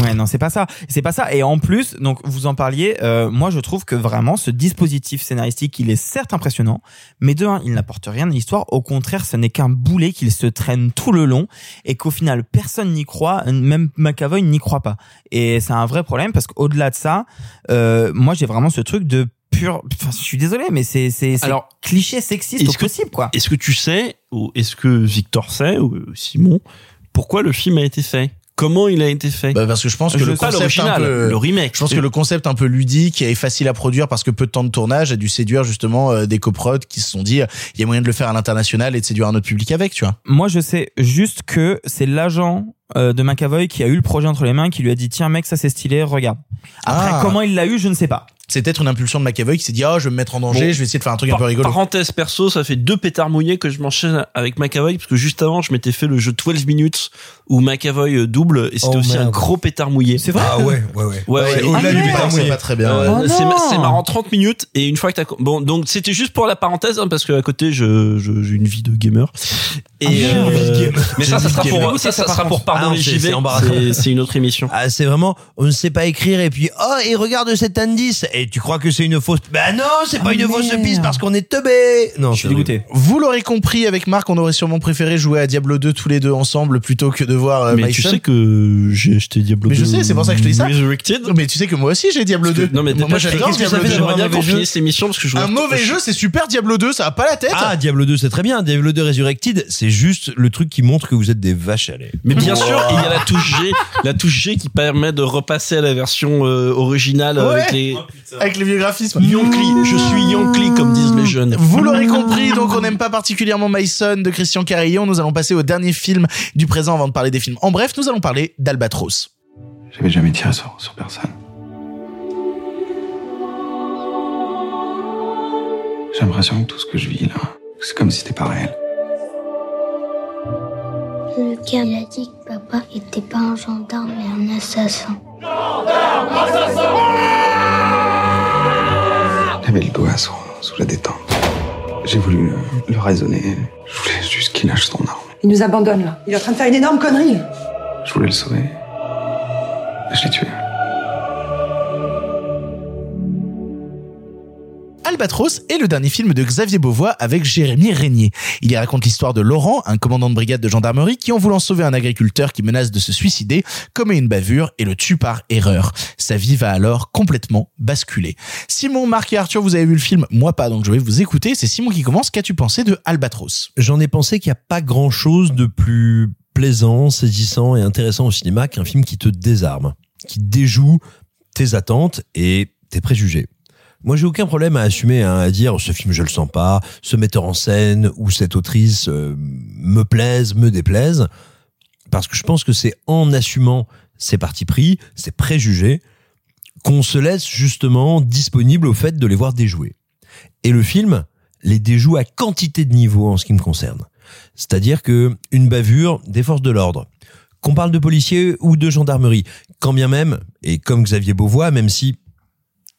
Ouais, non, c'est pas ça. C'est pas ça. Et en plus, donc vous en parliez, euh, moi je trouve que vraiment ce dispositif scénaristique, il est certes impressionnant, mais de un, il n'apporte rien à l'histoire. Au contraire, ce n'est qu'un boulet qu'il se traîne tout le long et qu'au final personne n'y croit, même McAvoy n'y croit pas. Et c'est un vrai problème parce qu'au-delà de ça, euh, moi j'ai vraiment ce truc de pur. Enfin, je suis désolé, mais c'est c'est Alors, cliché sexiste au est-ce que- possible quoi. Est-ce que tu sais, ou est-ce que Victor sait, ou Simon, pourquoi le film a été fait? Comment il a été fait? Bah, parce que je pense que Je le concept un peu, le remake. Je pense que le concept un peu ludique et facile à produire parce que peu de temps de tournage a dû séduire justement euh, des coprods qui se sont dit il y a moyen de le faire à l'international et de séduire un autre public avec, tu vois. Moi, je sais juste que c'est l'agent euh, de McAvoy qui a eu le projet entre les mains, qui lui a dit tiens mec, ça c'est stylé, regarde. Après, Ah. comment il l'a eu, je ne sais pas. C'est peut-être une impulsion de McAvoy qui s'est dit oh je vais me mettre en danger, Bon. je vais essayer de faire un truc un peu rigolo. Parenthèse perso, ça fait deux pétards mouillés que je m'enchaîne avec McAvoy parce que juste avant, je m'étais fait le jeu 12 minutes où McAvoy euh, double et c'était Oh, aussi un gros pétard mouillé. C'est vrai Ah ouais, ouais, ouais. Ouais, ouais. Au-delà du et- pétard c'est mouillé. pas très bien. Euh, ouais. c'est marrant 30 minutes et une fois que t'as bon donc c'était juste pour la parenthèse hein, parce que à côté je je- j'ai une vie de gamer et Ah, euh, mais ça ça sera pour ça ça sera pour Ah, c'est- une autre émission Ah, c'est vraiment, on ne sait pas écrire et puis, oh, et regarde cet indice. Et tu crois que c'est une fausse, bah non, c'est pas Ah, une fausse piste parce qu'on est teubé. Non, Je suis dégoûté. Vous l'aurez compris, avec Marc, on aurait sûrement préféré jouer à Diablo 2 tous les deux ensemble plutôt que de voir euh, mais My tu sais que j'ai acheté Diablo Mais je 2 sais, c'est pour ça que je te dis ça. Resurrected Mais tu sais que moi aussi j'ai Diablo 2. non mais moi moi j'adore Diablo fait 2. d'avoir j'aimerais bien un mauvais qu'on jeu finisse l'émission parce que je Un mauvais jeu, c'est super Diablo 2, ça a pas la tête. Ah, Diablo 2, c'est très bien. Diablo 2 Resurrected, c'est juste le truc qui montre que vous êtes des vaches à lait. Mais bien sûr, il y a la touche G, la touche G qui permet de repasser à la version euh, originale Ouais. avec les Avec les vieux graphismes. Yonkli. Je suis Yonkli comme disent les jeunes. Vous l'aurez compris, donc on n'aime pas particulièrement My Son de Christian Carillon. Nous allons passer au dernier film du présent avant de parler des films. En bref, nous allons parler d'Albatros. J'avais jamais tiré sur, sur personne. J'ai l'impression que tout ce que je vis là, c'est comme si c'était pas réel. Le gars, il a dit que papa était pas un gendarme mais un assassin. Il avait le doigt sous, sous la détente. J'ai voulu le, le raisonner. Je voulais juste qu'il lâche son arme. Il nous abandonne là. Il est en train de faire une énorme connerie. Je voulais le sauver. Je l'ai tué. Albatros est le dernier film de Xavier Beauvois avec Jérémy Régnier. Il y raconte l'histoire de Laurent, un commandant de brigade de gendarmerie qui, en voulant sauver un agriculteur qui menace de se suicider, commet une bavure et le tue par erreur. Sa vie va alors complètement basculer. Simon, Marc et Arthur, vous avez vu le film Moi pas, donc je vais vous écouter. C'est Simon qui commence. Qu'as-tu pensé de Albatros? J'en ai pensé qu'il n'y a pas grand chose de plus plaisant, saisissant et intéressant au cinéma qu'un film qui te désarme, qui déjoue tes attentes et tes préjugés. Moi, j'ai aucun problème à assumer, hein, à dire ce film je le sens pas, ce metteur en scène ou cette autrice euh, me plaise, me déplaise, parce que je pense que c'est en assumant ses partis pris, ses préjugés, qu'on se laisse justement disponible au fait de les voir déjouer. Et le film les déjoue à quantité de niveaux en ce qui me concerne. C'est-à-dire que une bavure des forces de l'ordre, qu'on parle de policiers ou de gendarmerie, quand bien même, et comme Xavier Beauvois, même si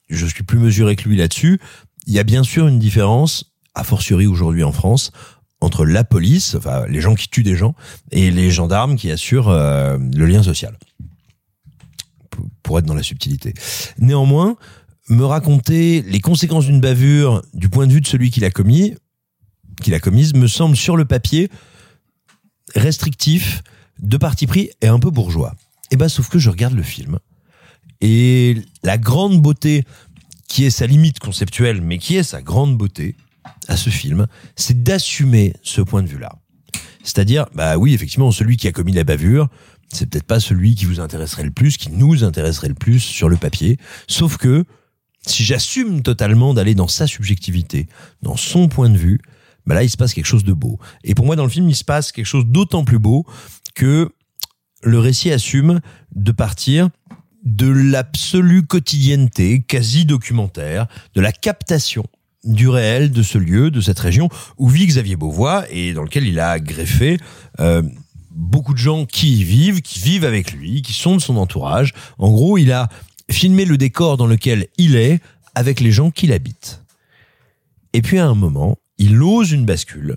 je suis plus mesuré que lui là-dessus, il y a bien sûr une différence, a fortiori aujourd'hui en France, entre la police, enfin les gens qui tuent des gens, et les gendarmes qui assurent euh, le lien social. Pour- être dans la subtilité. Néanmoins, me raconter les conséquences d'une bavure du point de vue de celui qui l'a commis, qui l'a commise, me semble sur le papier restrictif, de parti pris et un peu bourgeois. Et ben, sauf que je regarde le film et la grande beauté qui est sa limite conceptuelle, mais qui est sa grande beauté à ce film, c'est d'assumer ce point de vue-là. C'est-à-dire, bah oui, effectivement, celui qui a commis la bavure, c'est peut-être pas celui qui vous intéresserait le plus, qui nous intéresserait le plus sur le papier. Sauf que, si j'assume totalement d'aller dans sa subjectivité, dans son point de vue, bah là, il se passe quelque chose de beau. Et pour moi, dans le film, il se passe quelque chose d'autant plus beau que le récit assume de partir de l'absolue quotidienneté, quasi documentaire, de la captation du réel de ce lieu, de cette région où vit Xavier Beauvois et dans lequel il a greffé euh, beaucoup de gens qui y vivent, qui vivent avec lui, qui sont de son entourage. En gros, il a filmé le décor dans lequel il est avec les gens qui l'habitent. Et puis à un moment, il ose une bascule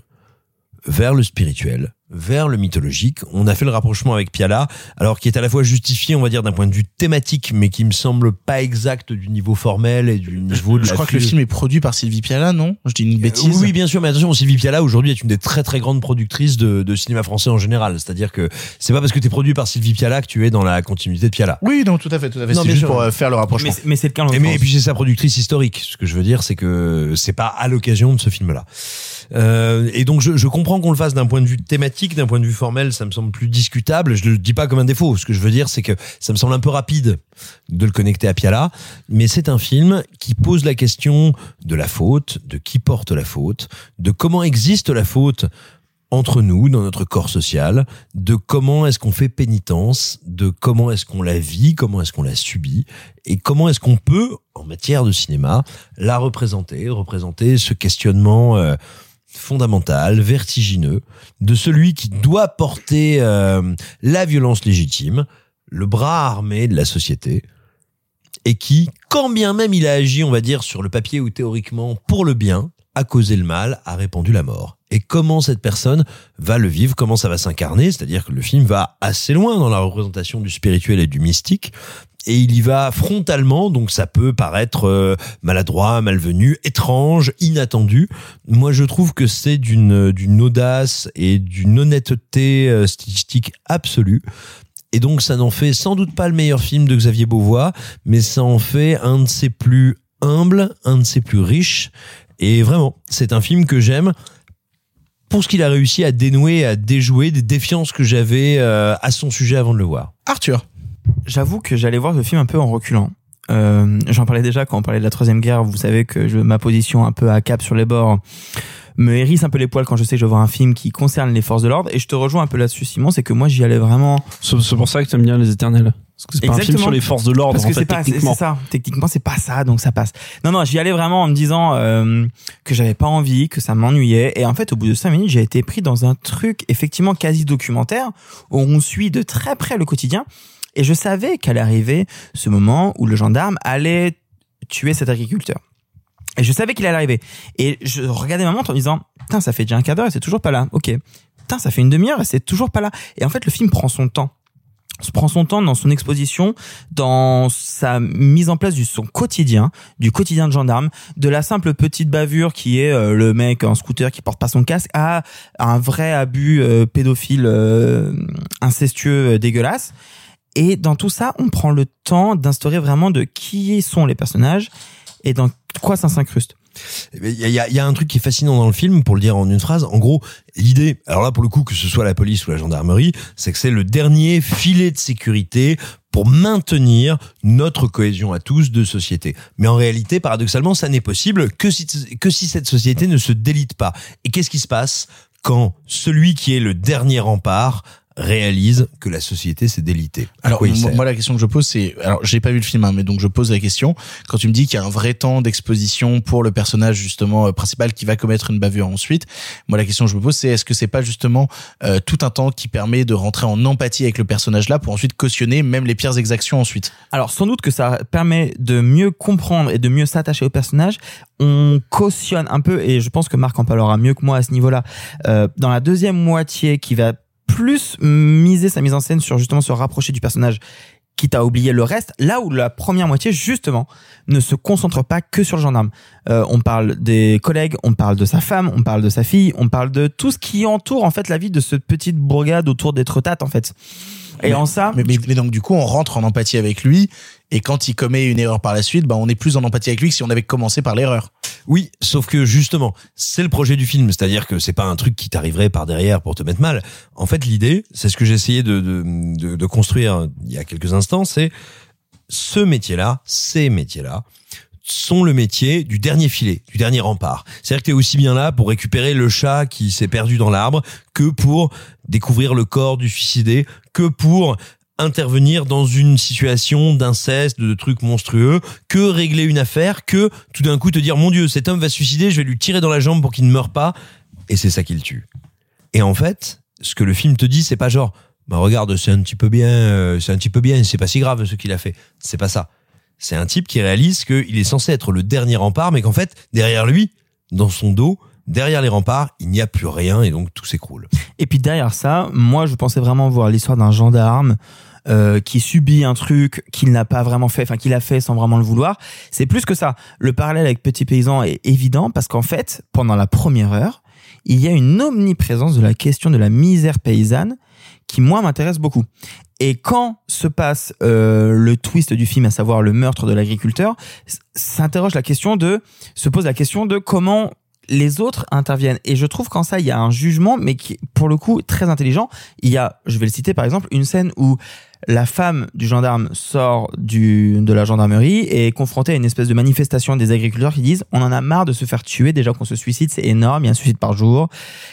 vers le spirituel, vers le mythologique. On a fait le rapprochement avec Piala, alors qui est à la fois justifié, on va dire, d'un point de vue thématique, mais qui me semble pas exact du niveau formel et du niveau de Je la crois que le film est produit par Sylvie Piala, non? Je dis une bêtise. oui, oui, bien sûr, mais attention, Sylvie Piala aujourd'hui est une des très très grandes productrices de, de cinéma français en général. C'est-à-dire que c'est pas parce que tu es produit par Sylvie Piala que tu es dans la continuité de Piala. Oui, non, tout à fait, tout à fait. C'est juste sûr. pour euh, faire le rapprochement. Mais, mais c'est le cas en Et, mais, et puis c'est sa productrice historique. Ce que je veux dire, c'est que c'est pas à l'occasion de ce film-là. Euh, et donc je, je comprends qu'on le fasse d'un point de vue thématique, d'un point de vue formel, ça me semble plus discutable. Je le dis pas comme un défaut. Ce que je veux dire, c'est que ça me semble un peu rapide de le connecter à Piala, mais c'est un film qui pose la question de la faute, de qui porte la faute, de comment existe la faute entre nous, dans notre corps social, de comment est-ce qu'on fait pénitence, de comment est-ce qu'on la vit, comment est-ce qu'on la subit, et comment est-ce qu'on peut, en matière de cinéma, la représenter, représenter ce questionnement euh, fondamental, vertigineux, de celui qui doit porter euh, la violence légitime, le bras armé de la société, et qui, quand bien même il a agi, on va dire, sur le papier ou théoriquement pour le bien, a causé le mal, a répandu la mort. Et comment cette personne va le vivre, comment ça va s'incarner, c'est-à-dire que le film va assez loin dans la représentation du spirituel et du mystique, et il y va frontalement, donc ça peut paraître euh, maladroit, malvenu, étrange, inattendu. Moi, je trouve que c'est d'une d'une audace et d'une honnêteté euh, stylistique absolue. Et donc, ça n'en fait sans doute pas le meilleur film de Xavier Beauvois, mais ça en fait un de ses plus humbles, un de ses plus riches. Et vraiment, c'est un film que j'aime pour ce qu'il a réussi à dénouer, à déjouer des défiances que j'avais euh, à son sujet avant de le voir. Arthur. J'avoue que j'allais voir le film un peu en reculant. Euh, J'en parlais déjà quand on parlait de la troisième guerre. Vous savez que je, ma position un peu à cap sur les bords me hérisse un peu les poils quand je sais que je vais voir un film qui concerne les forces de l'ordre. Et je te rejoins un peu là-dessus, Simon, c'est que moi j'y allais vraiment. C'est pour ça que tu aimes bien les éternels. Parce que c'est pas un film sur les forces de l'ordre, Parce que c'est pas, techniquement. ça. Techniquement, c'est pas ça, donc ça passe. Non, non, j'y allais vraiment en me disant euh, que j'avais pas envie, que ça m'ennuyait. Et en fait, au bout de cinq minutes, j'ai été pris dans un truc effectivement quasi documentaire où on suit de très près le quotidien. Et je savais qu'allait arriver ce moment où le gendarme allait tuer cet agriculteur. Et je savais qu'il allait arriver. Et je regardais ma montre en me disant, putain, ça fait déjà un quart d'heure et c'est toujours pas là. Ok. Putain, ça fait une demi-heure et c'est toujours pas là. Et en fait, le film prend son temps se prend son temps dans son exposition, dans sa mise en place du son quotidien, du quotidien de gendarme, de la simple petite bavure qui est euh, le mec en scooter qui porte pas son casque, à un vrai abus euh, pédophile euh, incestueux dégueulasse. Et dans tout ça, on prend le temps d'instaurer vraiment de qui sont les personnages et dans quoi ça s'incruste. Il y a, il y y a un truc qui est fascinant dans le film, pour le dire en une phrase. En gros, l'idée, alors là pour le coup, que ce soit la police ou la gendarmerie, c'est que c'est le dernier filet de sécurité pour maintenir notre cohésion à tous de société. Mais en réalité, paradoxalement, ça n'est possible que si, que si cette société ne se délite pas. Et qu'est-ce qui se passe quand celui qui est le dernier rempart réalise que la société s'est délitée. Alors quoi il moi, sert moi, la question que je pose c'est alors j'ai pas vu le film hein, mais donc je pose la question. Quand tu me dis qu'il y a un vrai temps d'exposition pour le personnage justement euh, principal qui va commettre une bavure ensuite moi la question que je me pose c'est est-ce que c'est pas justement euh, tout un temps qui permet de rentrer en empathie avec le personnage là pour ensuite cautionner même les pires exactions ensuite? Alors sans doute que ça permet de mieux comprendre et de mieux s'attacher au personnage. On cautionne un peu, et je pense que Marc en parlera mieux que moi à ce niveau-là, euh, dans la deuxième moitié qui va plus miser sa mise en scène sur justement se rapprocher du personnage quitte à oublier le reste, là où la première moitié, justement, ne se concentre pas que sur le gendarme. Euh, on parle des collègues, on parle de sa femme, on parle de sa fille, on parle de tout ce qui entoure, en fait, la vie de cette petite bourgade autour des Tretates, en fait. Et mais, en ça... mais, mais, mais donc du coup on rentre en empathie avec lui et quand il commet une erreur par la suite bah on est plus en empathie avec lui que si on avait commencé par l'erreur Oui, sauf que justement, c'est le projet du film, c'est-à-dire que c'est pas un truc qui t'arriverait par derrière pour te mettre mal. En fait, l'idée, c'est ce que j'ai essayé de, de, de, de construire il y a quelques instants, c'est ce métier-là, ces métiers-là, sont le métier du dernier filet, du dernier rempart. C'est-à-dire que t'es aussi bien là pour récupérer le chat qui s'est perdu dans l'arbre que pour découvrir le corps du suicidé, que pour intervenir dans une situation d'inceste, de trucs monstrueux, que régler une affaire, que tout d'un coup te dire mon Dieu, cet homme va se suicider, je vais lui tirer dans la jambe pour qu'il ne meure pas, et c'est ça qui le tue. Et en fait, ce que le film te dit, c'est pas genre, bah regarde, c'est un petit peu bien, euh, c'est un petit peu bien, c'est pas si grave ce qu'il a fait. C'est pas ça. C'est un type qui réalise qu'il est censé être le dernier rempart, mais qu'en fait, derrière lui, dans son dos, derrière les remparts, il n'y a plus rien et donc tout s'écroule. Et puis derrière ça, moi je pensais vraiment voir l'histoire d'un gendarme euh, qui subit un truc qu'il n'a pas vraiment fait, enfin qu'il a fait sans vraiment le vouloir. C'est plus que ça. Le parallèle avec Petit Paysan est évident parce qu'en fait, pendant la première heure, il y a une omniprésence de la question de la misère paysanne qui moi m'intéresse beaucoup. Et quand se passe euh, le twist du film, à savoir le meurtre de l'agriculteur, s'interroge la question de, se pose la question de comment les autres interviennent. Et je trouve qu'en ça, il y a un jugement, mais qui, pour le coup, très intelligent. Il y a, je vais le citer par exemple, une scène où la femme du gendarme sort du, de la gendarmerie et est confrontée à une espèce de manifestation des agriculteurs qui disent on en a marre de se faire tuer, déjà qu'on se suicide, c'est énorme, il y a un suicide par jour,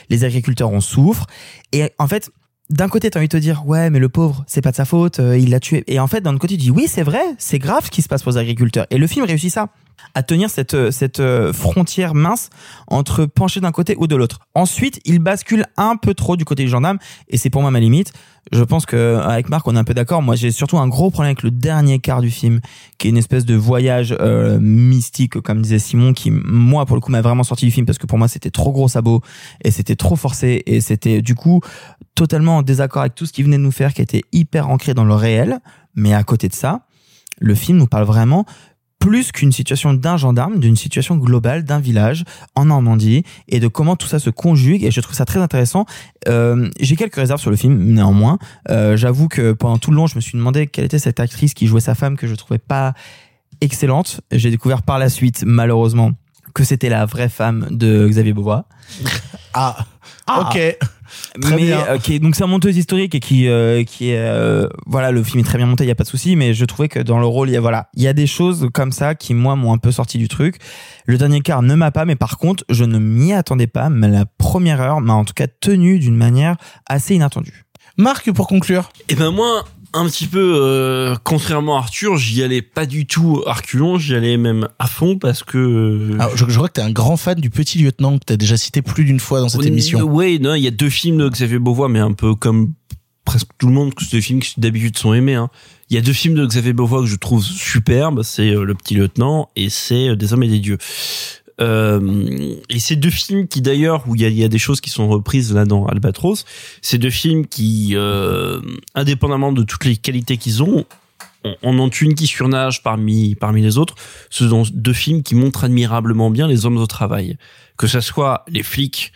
les agriculteurs en souffrent. Et en fait, d'un côté, t'as envie de te dire, ouais, mais le pauvre, c'est pas de sa faute, euh, il l'a tué. Et en fait, d'un autre côté, tu dis, oui, c'est vrai, c'est grave ce qui se passe pour les agriculteurs. Et le film réussit ça, à tenir cette, euh, cette euh, frontière mince entre pencher d'un côté ou de l'autre. Ensuite, il bascule un peu trop du côté du gendarme, et c'est pour moi ma limite. Je pense que avec Marc, on est un peu d'accord. Moi, j'ai surtout un gros problème avec le dernier quart du film, qui est une espèce de voyage euh, mystique, comme disait Simon, qui moi, pour le coup, m'a vraiment sorti du film parce que pour moi, c'était trop gros sabot et c'était trop forcé et c'était du coup totalement en désaccord avec tout ce qu'il venait de nous faire, qui était hyper ancré dans le réel. Mais à côté de ça, le film nous parle vraiment plus qu'une situation d'un gendarme, d'une situation globale d'un village en Normandie et de comment tout ça se conjugue et je trouve ça très intéressant. Euh, J'ai quelques réserves sur le film néanmoins. Euh, J'avoue que pendant tout le long je me suis demandé quelle était cette actrice qui jouait sa femme que je trouvais pas excellente. J'ai découvert par la suite malheureusement que c'était la vraie femme de Xavier Beauvois. Ah, ok. Très mais bien. euh, qui est donc c'est un monteuse historique et qui euh, qui est euh, voilà le film est très bien monté il y a pas de souci mais je trouvais que dans le rôle il y a voilà il y a des choses comme ça qui moi m'ont un peu sorti du truc. Le dernier quart ne m'a pas mais par contre je ne m'y attendais pas mais la première heure m'a en tout cas tenu d'une manière assez inattendue. Marc pour conclure. Et ben moi, un petit peu euh, contrairement à Arthur, j'y allais pas du tout à reculons, j'y allais même à fond parce que. euh, Alors, je, je crois que t'es un grand fan du Petit Lieutenant que t'as déjà cité plus d'une fois dans cette émission. Oui, non, il y a deux films de Xavier Beauvois, mais un peu comme presque tout le monde, que c'est des films qui d'habitude sont aimés. Hein. Il y a deux films de Xavier Beauvois que je trouve superbes, c'est euh, Le Petit Lieutenant et c'est euh, Des Hommes et des Dieux. Euh, et ces deux films qui d'ailleurs où il y a, des choses qui sont reprises là dans Albatros, ces deux films qui, euh, indépendamment de toutes les qualités qu'ils ont, on, on en une qui surnage parmi parmi les autres. Ce sont deux films qui montrent admirablement bien les hommes au travail, que ce soit les flics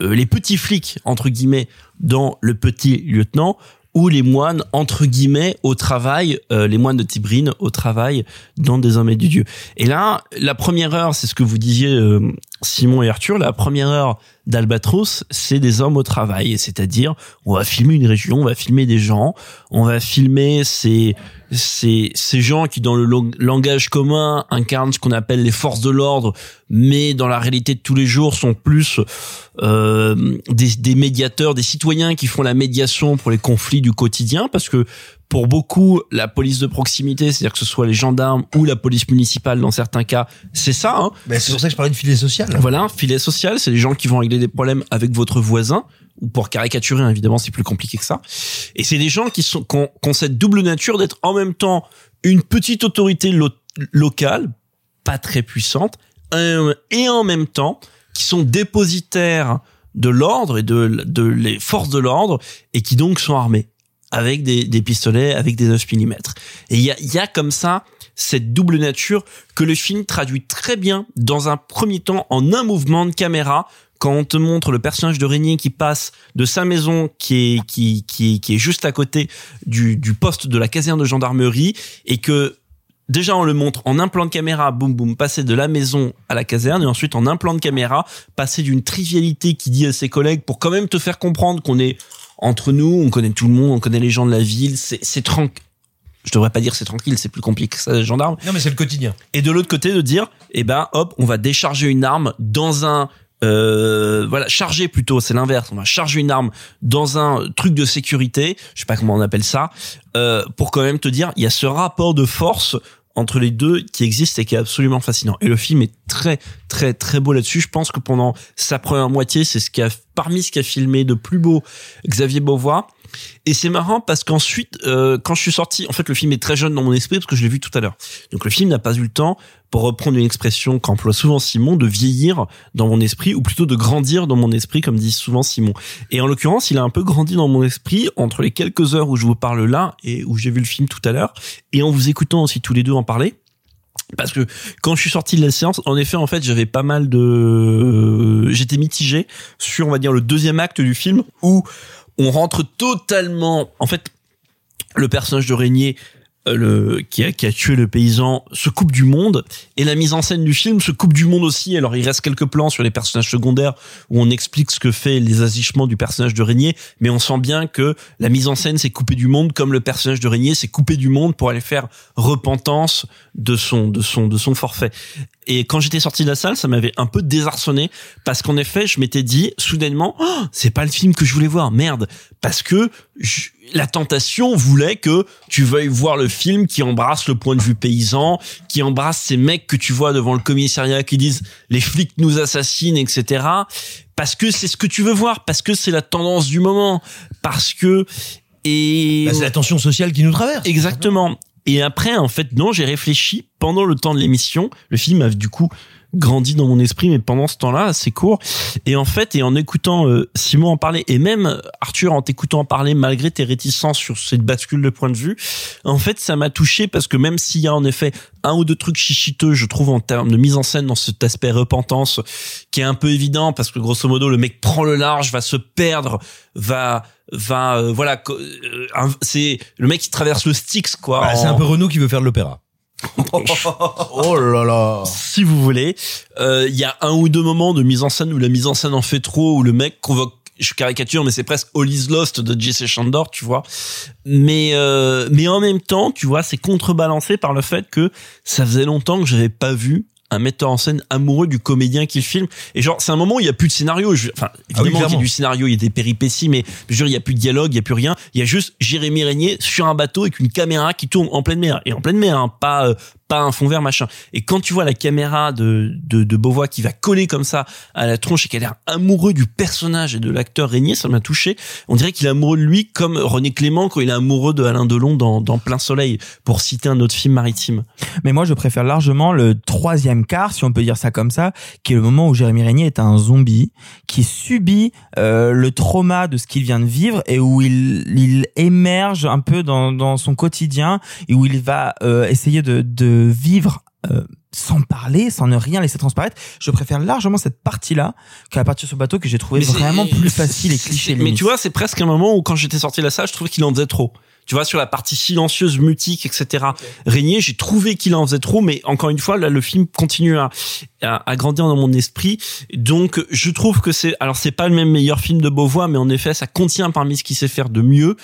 euh, les petits flics entre guillemets dans le petit lieutenant ou les moines entre guillemets au travail euh, les moines de Tibrine au travail dans des et du dieu. Et là la première heure c'est ce que vous disiez euh, Simon et Arthur la première heure d'Albatros c'est des hommes au travail c'est-à-dire on va filmer une région on va filmer des gens on va filmer ces ces ces gens qui dans le langage commun incarnent ce qu'on appelle les forces de l'ordre mais dans la réalité de tous les jours sont plus euh, des, des médiateurs, des citoyens qui font la médiation pour les conflits du quotidien, parce que pour beaucoup, la police de proximité, c'est-à-dire que ce soit les gendarmes ou la police municipale dans certains cas, c'est ça. Hein. Ben, c'est pour ça que je parlais de filet social. Voilà, un filet social, c'est les gens qui vont régler des problèmes avec votre voisin, ou pour caricaturer, hein, évidemment, c'est plus compliqué que ça. Et c'est des gens qui sont qui ont, qui ont cette double nature d'être en même temps une petite autorité lo- locale, pas très puissante, euh, et en même temps qui sont dépositaires de l'ordre et de, de les forces de l'ordre et qui donc sont armés avec des, des pistolets, avec des 9 mm. Et il y a, y a comme ça cette double nature que le film traduit très bien dans un premier temps en un mouvement de caméra quand on te montre le personnage de Régnier qui passe de sa maison qui est qui qui qui est juste à côté du du poste de la caserne de gendarmerie et que déjà on le montre en un plan de caméra, boum boum, passer de la maison à la caserne et ensuite en un plan de caméra, passer d'une trivialité qui dit à ses collègues pour quand même te faire comprendre qu'on est entre nous, on connaît tout le monde, on connaît les gens de la ville, c'est c'est tranquille. Je devrais pas dire c'est tranquille, c'est plus compliqué que ça, les gendarmes. Non, mais c'est le quotidien. Et de l'autre côté de dire, eh ben hop, on va décharger une arme dans un euh, voilà, charger plutôt, c'est l'inverse. On va charger une arme dans un truc de sécurité, je sais pas comment on appelle ça, euh, pour quand même te dire, il y a ce rapport de force entre les deux qui existe et qui est absolument fascinant. Et le film est très très très beau là-dessus. Je pense que pendant sa première moitié, c'est ce qui a parmi ce qu'a filmé de plus beau Xavier Beauvois. Et c'est marrant parce qu'ensuite, euh, quand je suis sorti, en fait, le film est très jeune dans mon esprit parce que je l'ai vu tout à l'heure. Donc le film n'a pas eu le temps, pour reprendre une expression qu'emploie souvent Simon, de vieillir dans mon esprit ou plutôt de grandir dans mon esprit, comme dit souvent Simon. Et en l'occurrence, il a un peu grandi dans mon esprit entre les quelques heures où je vous parle là et où j'ai vu le film tout à l'heure, et en vous écoutant aussi tous les deux en parler. Parce que quand je suis sorti de la séance, en effet, en fait, j'avais pas mal de, j'étais mitigé sur, on va dire, le deuxième acte du film où on rentre totalement, en fait, le personnage de Régnier euh, le qui a qui a tué le paysan se coupe du monde et la mise en scène du film se coupe du monde aussi. Alors il reste quelques plans sur les personnages secondaires où on explique ce que fait les agissements du personnage de Régnier, mais on sent bien que la mise en scène s'est coupée du monde comme le personnage de Régnier s'est coupé du monde pour aller faire repentance de son de son de son forfait. Et quand j'étais sorti de la salle, ça m'avait un peu désarçonné parce qu'en effet, je m'étais dit soudainement, Oh, c'est pas le film que je voulais voir, merde, parce que je- la tentation voulait que tu veuilles voir le film qui embrasse le point de vue paysan, qui embrasse ces mecs que tu vois devant le commissariat qui disent les flics nous assassinent, etc. Parce que c'est ce que tu veux voir, parce que c'est la tendance du moment, parce que et Bah, c'est la tension sociale qui nous traverse. Exactement. Et après, en fait, non, j'ai réfléchi pendant le temps de l'émission. Le film a du coup grandi dans mon esprit, mais pendant ce temps-là, assez court. Et en fait, et en écoutant euh, Simon en parler, et même euh, Arthur en t'écoutant en parler, malgré tes réticences sur cette bascule de point de vue, en fait, ça m'a touché parce que même s'il y a en effet un ou deux trucs chichiteux, je trouve, en termes de mise en scène dans cet aspect repentance, qui est un peu évident parce que grosso modo, le mec prend le large, va se perdre, va va euh, voilà euh, c'est le mec qui traverse le Styx quoi Bah, c'est un peu Renault qui veut faire de l'opéra. Oh là là. si vous voulez. Euh, Il y a un ou deux moments de mise en scène où la mise en scène en fait trop, où le mec convoque je caricature, mais c'est presque All is Lost de Jesse Chandor, tu vois. Mais euh, mais en même temps, tu vois, c'est contrebalancé par le fait que ça faisait longtemps que j'avais pas vu un metteur en scène amoureux du comédien qu'il filme. Et genre, c'est un moment où il y a plus de scénario. Je- Enfin, évidemment, il y a du scénario, il y a des péripéties, mais je veux dire, il y a plus de dialogue, il y a plus rien. Il y a juste Jérémy Régnier sur un bateau avec une caméra qui tourne en pleine mer. Et en pleine mer, hein, pas, euh, pas un fond vert, machin. Et quand tu vois la caméra de, de, de Beauvois qui va coller comme ça à la tronche et qu'elle a l'air amoureux du personnage et de l'acteur Régnier, ça m'a touché. On dirait qu'il est amoureux de lui comme René Clément quand il est amoureux de Alain Delon dans, dans Plein Soleil, pour citer un autre film maritime. Mais moi, je préfère largement le troisième quart, si on peut dire ça comme ça, qui est le moment où Jérémy Régnier est un zombie qui subit euh, le trauma de ce qu'il vient de vivre et où il, il émerge un peu dans, dans son quotidien et où il va euh, essayer de, de vivre euh, sans parler, sans ne rien laisser transparaître. Je préfère largement cette partie-là qu'à partir sur le bateau que j'ai trouvé Mais vraiment plus facile et cliché. Mais limite. tu vois, c'est presque un moment où quand j'étais sorti de la salle, je trouvais qu'il en faisait trop. Tu vois, sur la partie silencieuse, mutique, etc. Régnier, j'ai trouvé qu'il en faisait trop, mais encore une fois, là, le film continue à, à, à grandir dans mon esprit. Donc, je trouve que c'est, alors c'est pas le même meilleur film de Beauvois, mais en effet, ça contient parmi ce qu'il sait faire de mieux.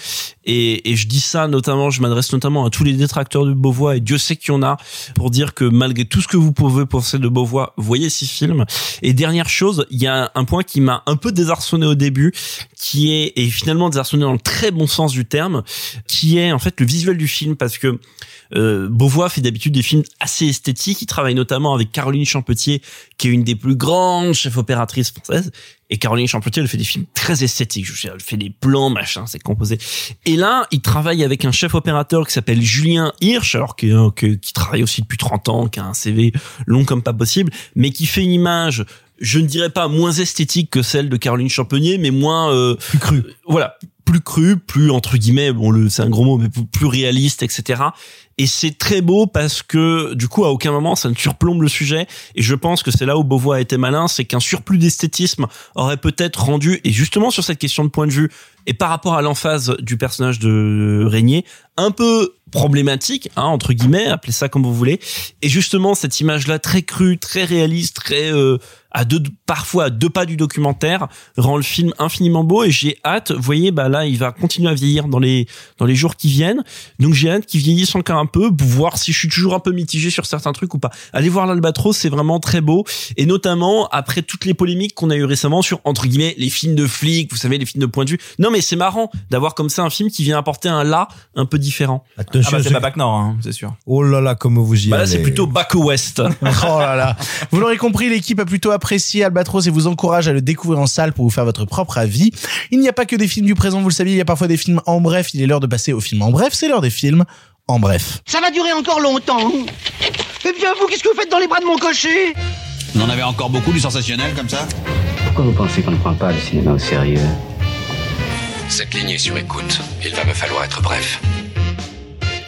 Et, et je dis ça notamment, je m'adresse notamment à tous les détracteurs de Beauvois, et Dieu sait qu'il y en a, pour dire que malgré tout ce que vous pouvez penser de Beauvois, voyez ces films. Et dernière chose, il y a un point qui m'a un peu désarçonné au début, qui est, et finalement désarçonné dans le très bon sens du terme, qui est en fait le visuel du film, parce que euh, Beauvois fait d'habitude des films assez esthétiques. Il travaille notamment avec Caroline Champetier, qui est une des plus grandes chefs opératrices françaises. Et Caroline Champetier, elle fait des films très esthétiques. Je veux dire, elle fait des plans, machin, c'est composé. Et là, il travaille avec un chef opérateur qui s'appelle Julien Hirsch, alors qui, euh, que- qui travaille aussi depuis 30 ans, qui a un CV long comme pas possible, mais qui fait une image je ne dirais pas moins esthétique que celle de Caroline Champenier, mais moins euh, plus cru. Voilà, plus cru, plus entre guillemets, bon le c'est un gros mot, mais plus- réaliste, etc. Et c'est très beau parce que du coup à aucun moment ça ne surplombe le sujet. Et je pense que c'est là où Beauvois a été malin, c'est qu'un surplus d'esthétisme aurait peut-être rendu et justement sur cette question de point de vue et par rapport à l'emphase du personnage de Régnier, un peu problématique, hein, entre guillemets, appelez ça comme vous voulez. Et justement, cette image-là très crue, très réaliste, très euh, à deux, parfois à deux pas du documentaire, rend le film infiniment beau. Et j'ai hâte, vous voyez, bah là, il va continuer à vieillir dans les dans les jours qui viennent. Donc j'ai hâte qu'il vieillisse encore un peu pour voir si je suis toujours un peu mitigé sur certains trucs ou pas. Allez voir l'Albatros, c'est vraiment très beau. Et notamment après toutes les polémiques qu'on a eu récemment sur entre guillemets les films de flics, vous savez, les films de point de vue. Non, mais c'est marrant d'avoir comme ça un film qui vient apporter un là un peu différent. Attention, Ah bah, c'est ce- pas Bac Nord, hein, c'est sûr. Oh là là, comme vous y Bah là, allez. c'est plutôt back ouest. Oh là là. Vous l'aurez compris, l'équipe a plutôt apprécié Albatros et vous encourage à le découvrir en salle pour vous faire votre propre avis. Il n'y a pas que des films du présent, vous le savez, il y a parfois des films en bref. Il est l'heure de passer aux films en bref. C'est l'heure des films en bref. Ça va durer encore longtemps. Eh bien, vous, qu'est-ce que vous faites dans les bras de mon cocher? On en avait encore beaucoup du sensationnel comme ça Pourquoi vous pensez qu'on ne prend pas le cinéma au sérieux? Cette ligne est sur écoute. Il va me falloir être bref.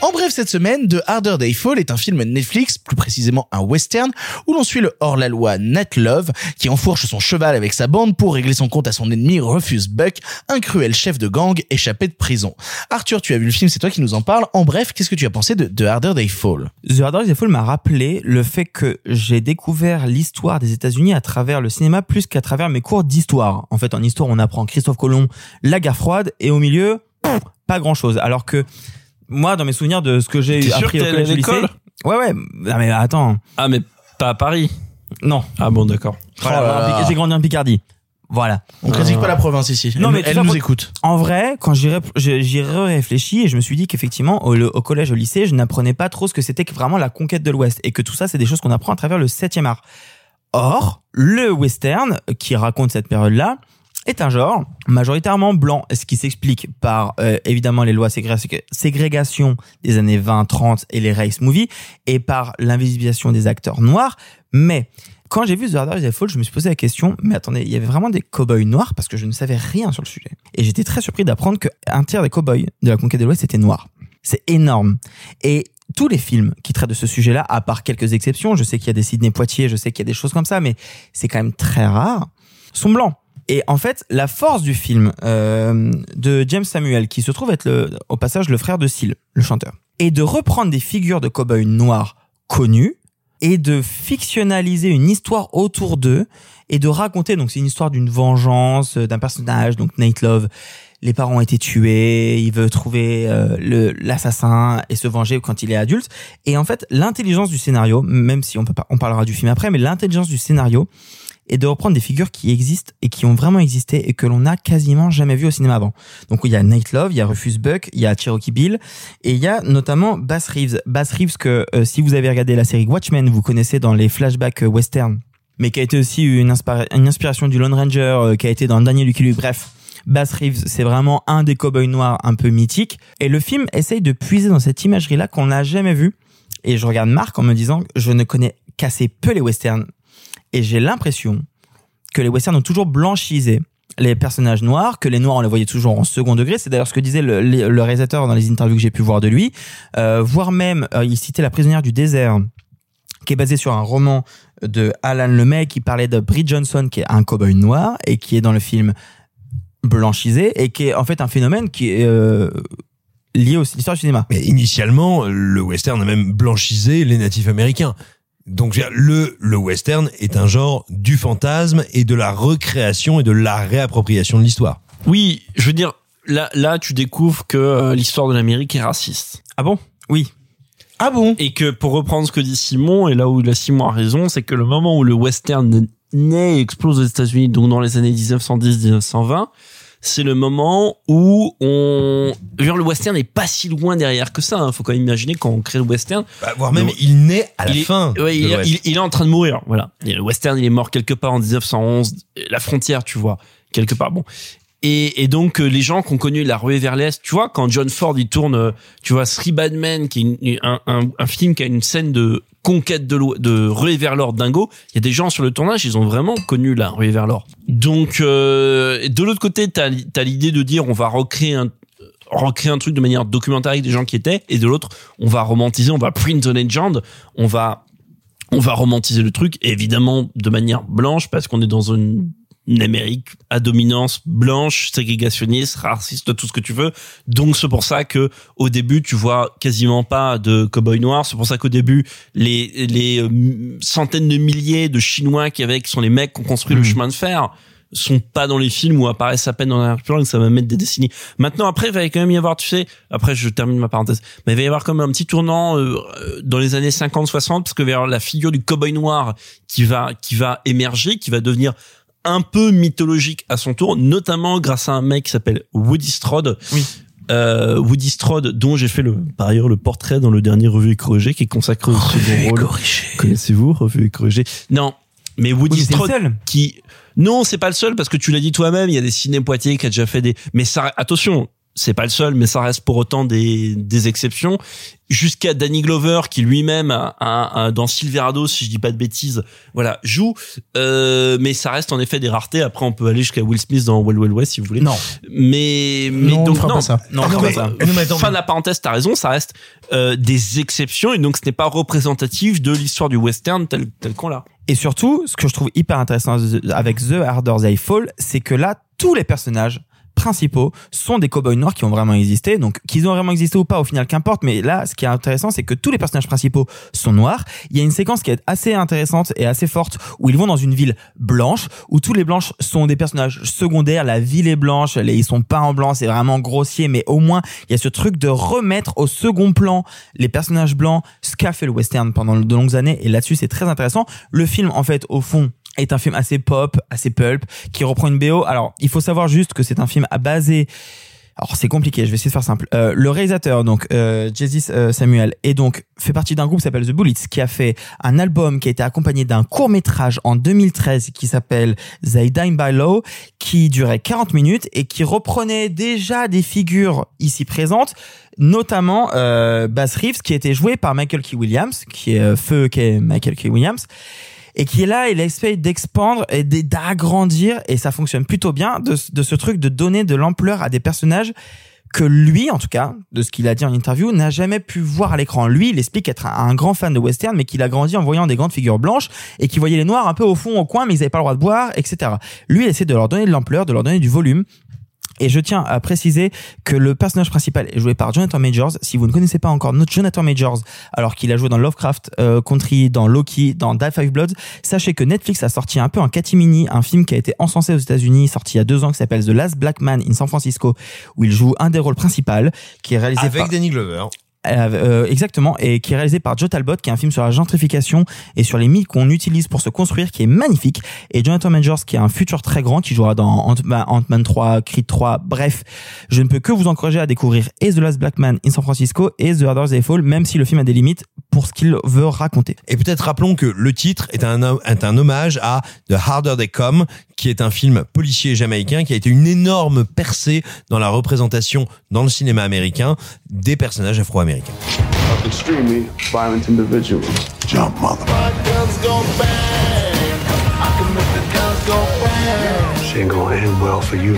En bref, cette semaine, The Harder They Fall est un film Netflix, plus précisément un western, où l'on suit le hors-la-loi Nat Love, qui enfourche son cheval avec sa bande pour régler son compte à son ennemi Rufus Buck, un cruel chef de gang échappé de prison. Arthur, tu as vu le film, c'est toi qui nous en parles. En bref, qu'est-ce que tu as pensé de The Harder They Fall? The Harder They Fall m'a rappelé le fait que j'ai découvert l'histoire des États-Unis à travers le cinéma plus qu'à travers mes cours d'histoire. En fait, en histoire, on apprend Christophe Colomb, la guerre froide, et au milieu, pas grand-chose. Alors que moi, dans mes souvenirs de ce que j'ai appris que au collège lycée, l'école ouais, ouais. Ah, mais attends. Ah, mais pas à Paris. Non. Ah bon, d'accord. Voilà, Oh j'ai grandi en Picardie. Voilà. On critique pas la province ici. Non, elle, mais elle ça nous pour- écoute. En vrai, quand j'y ré- j'ai j'y réfléchi et je me suis dit qu'effectivement, au, le- au collège, au lycée, je n'apprenais pas trop ce que c'était que vraiment la conquête de l'Ouest et que tout ça, c'est des choses qu'on apprend à travers le 7e art. Or, le western qui raconte cette période-là est un genre majoritairement blanc, ce qui s'explique par euh, évidemment les lois ségré- ségrégation des années 20-30 et les race movies et par l'invisibilisation des acteurs noirs. Mais quand j'ai vu The Harder They Fall, je me suis posé la question, mais attendez, il y avait vraiment des cow-boys noirs? Parce que je ne savais rien sur le sujet. Et j'étais très surpris d'apprendre qu'un tiers des cow-boys de la conquête de l'Ouest étaient noirs. C'est énorme. Et tous les films qui traitent de ce sujet-là, à part quelques exceptions, je sais qu'il y a des Sidney Poitier, je sais qu'il y a des choses comme ça, mais c'est quand même très rare, sont blancs. Et en fait, la force du film euh, de James Samuel, qui se trouve être le, au passage le frère de Seal, le chanteur, est de reprendre des figures de cow-boys noirs connus et de fictionnaliser une histoire autour d'eux et de raconter donc c'est une histoire d'une vengeance euh, d'un personnage donc Nate Love. Les parents ont été tués il veut trouver euh, l'assassin et se venger quand il est adulte. Et en fait l'intelligence du scénario même si on peut pas on parlera du film après mais l'intelligence du scénario est de reprendre des figures qui existent et qui ont vraiment existé et que l'on n'a quasiment jamais vu au cinéma avant. Donc il y a Nate Love, il y a Rufus Buck, il y a Cherokee Bill et il y a notamment Bass Reeves. Bass Reeves que euh, si vous avez regardé la série Watchmen, vous connaissez dans les flashbacks euh, western, mais qui a été aussi une, une inspiration du Lone Ranger, euh, qui a été dans Daniel Lucky. Bref, Bass Reeves, c'est vraiment un des cowboys noirs un peu mythiques. Et le film essaye de puiser dans cette imagerie-là qu'on n'a jamais vue. Et je regarde Marc en me disant, je ne connais qu'assez peu les westerns. Et j'ai l'impression que les westerns ont toujours blanchisé les personnages noirs, que les noirs on les voyait toujours en second degré. C'est d'ailleurs ce que disait le, réalisateur dans les interviews que j'ai pu voir de lui. Euh, voire même, euh, il citait La prisonnière du désert, qui est basé sur un roman de Alan Lemay qui parlait de Brie Johnson, qui est un cowboy noir et qui est dans le film blanchisé et qui est en fait un phénomène qui est euh, lié aussi l'histoire du cinéma. Mais initialement, le western a même blanchisé les natifs américains. Donc je veux dire, le, le western est un genre du fantasme et de la recréation et de la réappropriation de l'histoire. Oui, je veux dire, là, là, tu découvres que euh, l'histoire de l'Amérique est raciste. Ah bon? Oui. Ah bon? Et que pour reprendre ce que dit Simon, et là où là Simon a raison, c'est que le moment où le western naît et explose aux États-Unis, donc dans les années 1910-1920, c'est le moment où on, dire, le western n'est pas si loin derrière que ça. Hein. Faut quand même imaginer quand on crée le western. Bah, voire même, il naît à la il est- fin ouais, il, est- l'Ouest. il- il est en train de mourir. Voilà. Et le western, il est mort quelque part en 1911, la frontière, tu vois, quelque part. Bon. Et, donc euh, les gens qui ont connu la ruée vers l'est, tu vois, quand John Ford il tourne, euh, tu vois, Three Bad Men, qui est un, film qui a une scène de conquête de, de ruée vers l'or dingo. Il y a des gens sur le tournage, ils ont vraiment connu la ruée vers l'or. Donc euh, de l'autre côté, t'as as, l'idée de dire on va recréer un recréer un truc de manière documentaire avec des gens qui étaient, et de l'autre, on va romantiser, on va print the legend, on va on va romantiser le truc, évidemment de manière blanche, parce qu'on est dans une, une Amérique à dominance blanche, ségrégationniste, raciste, tout ce que tu veux. Donc c'est pour ça que au début tu vois quasiment pas de cowboys noirs. C'est pour ça qu'au début les les euh, centaines de milliers de Chinois qui avec sont les mecs qui ont construit le chemin de fer sont pas dans les films ou apparaissent à peine dans l'arrière-plan et ça va mettre des décennies. Maintenant, après, il va quand même y avoir, tu sais, après, je termine ma parenthèse, mais il va y avoir comme un petit tournant euh, euh, dans les années 50-60 parce que avoir la figure du cowboy noir qui va, qui va émerger, qui va devenir un peu mythologique à son tour, notamment grâce à un mec qui s'appelle Woody Strode. Oui. Euh, Woody Strode, dont j'ai fait le, par ailleurs le portrait dans le dernier revue et corrigé, qui est consacré au second rôle. Connaissez-vous revue et corrigé? Non, mais Woody Oui, Strode, seul. qui non, c'est pas le seul parce que tu l'as dit toi-même. Il y a des ciné Poitiers qui a déjà fait des. Mais ça, attention, c'est pas le seul, mais ça reste pour autant des, des exceptions. Jusqu'à Danny Glover, qui lui-même, a, a- a- dans Silverado, si je dis pas de bêtises, voilà, joue. Euh, mais ça reste en effet des raretés. Après, on peut aller jusqu'à Will Smith dans Wild Wild West si vous voulez. Non. Mais, mais Non, on donc fera non, pas ça. non, Ah on non, fera mais- ça. non, fin de la parenthèse, t'as raison, ça reste euh, des exceptions et donc ce n'est pas représentatif de l'histoire du western tel, tel qu'on l'a. Et surtout, ce que je trouve hyper intéressant avec The Harder They Fall, c'est que là, tous les personnages principaux sont des cowboys noirs qui ont vraiment existé. Donc, qu'ils ont vraiment existé ou pas, au final, qu'importe. Mais là, ce qui est intéressant, c'est que tous les personnages principaux sont noirs. Il y a une séquence qui est assez intéressante et assez forte où ils vont dans une ville blanche, où tous les blanches sont des personnages secondaires. La ville est blanche, ils sont pas en blanc, c'est vraiment grossier. Mais au moins, il y a ce truc de remettre au second plan les personnages blancs, ce qu'a fait le western pendant de longues années. Et là-dessus, c'est très intéressant. Le film, en fait, au fond, est un film assez pop, assez pulp, qui reprend une BO. Alors, il faut savoir juste que c'est un film à basé alors c'est compliqué, je vais essayer de faire simple. Euh, le réalisateur, donc euh, Jesus euh, Samuel, est donc fait partie d'un groupe qui s'appelle The Bullets, qui a fait un album qui a été accompagné d'un court métrage en 2013 qui s'appelle They Dine by Law, qui durait 40 minutes et qui reprenait déjà des figures ici présentes, notamment euh, Bass Reeves, qui était joué par Michael Key Williams, qui est euh, feu, qui est Michael Key Williams et qui est là, il essaye d'expandre et d'agrandir, et ça fonctionne plutôt bien, de, ce- truc de donner de l'ampleur à des personnages que lui, en tout cas, de ce qu'il a dit en interview, n'a jamais pu voir à l'écran. Lui, il explique être un, un grand fan de western, mais qu'il a grandi en voyant des grandes figures blanches et qui voyait les noirs un peu au fond, au coin, mais ils n'avaient pas le droit de boire, etc. Lui, il essaie de leur donner de l'ampleur, de leur donner du volume. Et je tiens à préciser que le personnage principal est joué par Jonathan Majors. Si vous ne connaissez pas encore notre Jonathan Majors, alors qu'il a joué dans Lovecraft euh, Country, dans Loki, dans Die Five Bloods, sachez que Netflix a sorti un peu en catimini un film qui a été encensé aux États-Unis, sorti il y a deux ans, qui s'appelle The Last Black Man in San Francisco, où il joue un des rôles principaux, qui est réalisé Avec par Danny Glover. Euh, exactement, et qui est réalisé par Joe Talbot, qui est un film sur la gentrification et sur les mythes qu'on utilise pour se construire, qui est magnifique. Et Jonathan Majors, qui a un futur très grand, qui jouera dans bah, Ant-Man 3, Creed 3, bref. Je ne peux que vous encourager à découvrir et The Last Black Man in San Francisco et The Harder They Fall, même si le film a des limites pour ce qu'il veut raconter. Et peut-être rappelons que le titre est est un hommage à The Harder They Come, qui est un film policier jamaïcain qui a été une énorme percée dans la représentation dans le cinéma américain des personnages afro-américains. Extremely violent individuals. Jump, mother. She ain't gonna end well for you.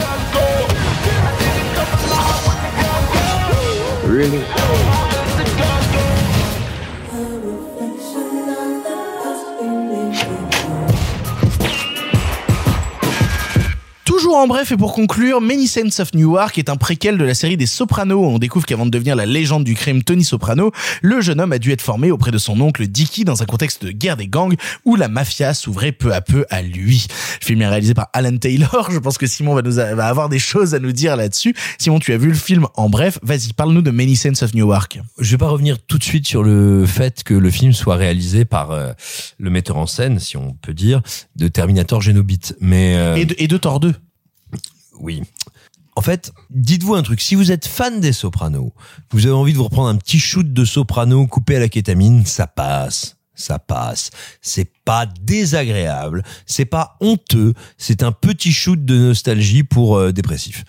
Really? Toujours en bref et pour conclure, Many Saints of Newark est un préquel de la série des Sopranos. On découvre qu'avant de devenir la légende du crime Tony Soprano, le jeune homme a dû être formé auprès de son oncle Dicky dans un contexte de guerre des gangs où la mafia s'ouvrait peu à peu à lui. Le film est réalisé par Alan Taylor. Je pense que Simon va, nous a- va avoir des choses à nous dire là-dessus. Simon, tu as vu le film en bref. Vas-y, parle-nous de Many Saints of Newark. Je vais pas revenir tout de suite sur le fait que le film soit réalisé par euh, le metteur en scène, si on peut dire, de Terminator Genobit. Mais euh, Et de, et de Thor 2. Oui. En fait, dites-vous un truc. Si vous êtes fan des Sopranos, vous avez envie de vous reprendre un petit shoot de Soprano coupé à la kétamine, ça passe. Ça passe. C'est pas désagréable. C'est pas honteux. C'est un petit shoot de nostalgie pour euh, dépressif.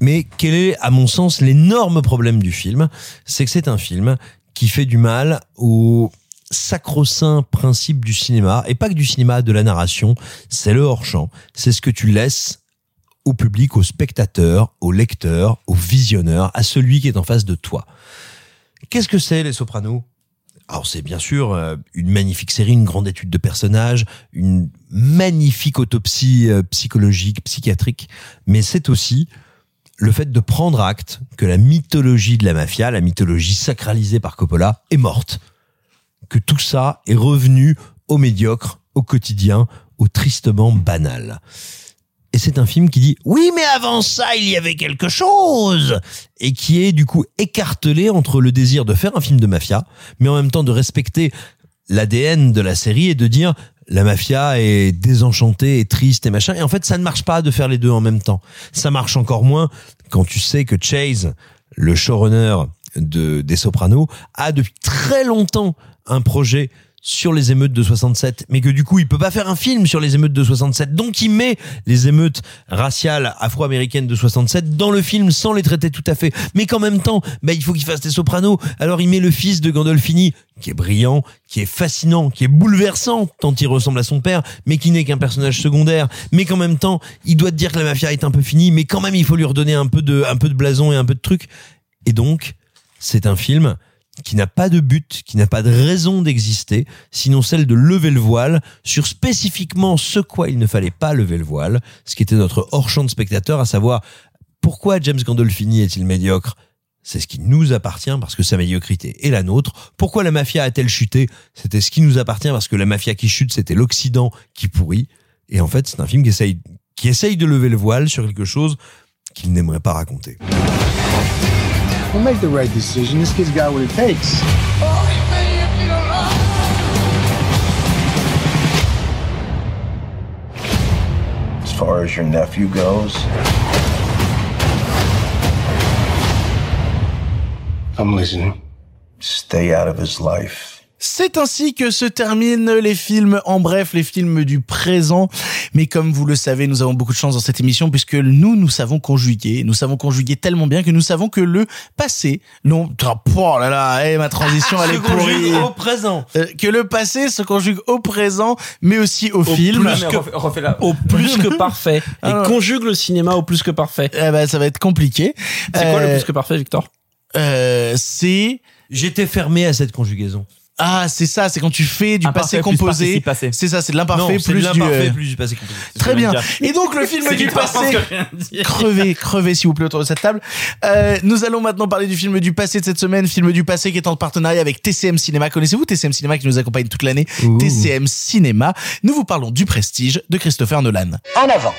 Mais quel est, à mon sens, l'énorme problème du film C'est que c'est un film qui fait du mal au sacro-saint principe du cinéma, et pas que du cinéma, de la narration, c'est le hors-champ. C'est ce que tu laisses au public, au spectateur, au lecteur, au visionneur, à celui qui est en face de toi. Qu'est-ce que c'est les Sopranos? Alors c'est bien sûr euh, une magnifique série, une grande étude de personnages, une magnifique autopsie euh, psychologique, psychiatrique, mais c'est aussi le fait de prendre acte que la mythologie de la mafia, la mythologie sacralisée par Coppola, est morte. Que tout ça est revenu au médiocre, au quotidien, au tristement banal. Et c'est un film qui dit oui mais avant ça il y avait quelque chose. Et qui est du coup écartelé entre le désir de faire un film de mafia mais en même temps de respecter l'ADN de la série et de dire la mafia est désenchantée et triste et machin. Et en fait ça ne marche pas de faire les deux en même temps. Ça marche encore moins quand tu sais que Chase le showrunner de des Sopranos a depuis très longtemps un projet sur les émeutes de 67, mais que du coup il peut pas faire un film sur les émeutes de 67, donc il met les émeutes raciales afro-américaines de 67 dans le film sans les traiter tout à fait, mais qu'en même temps, bah, il faut qu'il fasse des sopranos, alors il met le fils de Gandolfini, qui est brillant, qui est fascinant, qui est bouleversant, tant il ressemble à son père, mais qui n'est qu'un personnage secondaire, mais qu'en même temps, il doit te dire que la mafia est un peu finie, mais quand même il faut lui redonner un peu de, un peu de blason et un peu de truc, et donc, c'est un film qui n'a pas de but, qui n'a pas de raison d'exister, sinon celle de lever le voile sur spécifiquement ce quoi il ne fallait pas lever le voile, ce qui était notre hors-champ de spectateur, à savoir pourquoi James Gandolfini est-il médiocre? C'est ce qui nous appartient parce que sa médiocrité est la nôtre. Pourquoi la mafia a-t-elle chuté? C'était ce qui nous appartient parce que la mafia qui chute, c'était l'Occident qui pourrit. Et en fait, c'est un film qui essaye, qui essaye de lever le voile sur quelque chose qu'il n'aimerait pas raconter. We'll make the right decision. This kid's got what it takes. As far as your nephew goes, I'm listening. stay out of his life. C'est ainsi que se terminent les films, en bref, les films du présent. Mais comme vous le savez, nous avons beaucoup de chance dans cette émission puisque nous, nous savons conjuguer. Nous savons conjuguer tellement bien que nous savons que le passé, non, oh là là, eh, ma transition, elle est pourrie. conjugue au présent. Euh, que le passé se conjugue au présent, mais aussi au, film. plus que- Au plus que parfait. Et Ah. conjugue le cinéma au plus que parfait. Eh ben, ça va être compliqué. C'est quoi le Euh, plus que parfait, Victor? euh, c'est J'étais fermé à cette conjugaison. Ah c'est ça c'est quand tu fais du Imparfait passé composé c'est ça c'est de l'imparfait plus euh, plus du passé composé. Très bien. Et donc le film du passé. Crevez, crevez s'il vous plaît autour de cette table. Euh, nous allons maintenant parler du film du passé de cette semaine, film du passé qui est en partenariat avec TCM Cinéma. Connaissez-vous TCM Cinéma qui nous accompagne toute l'année? TCM Cinéma. Nous vous parlons du Prestige de Christopher Nolan. En avant.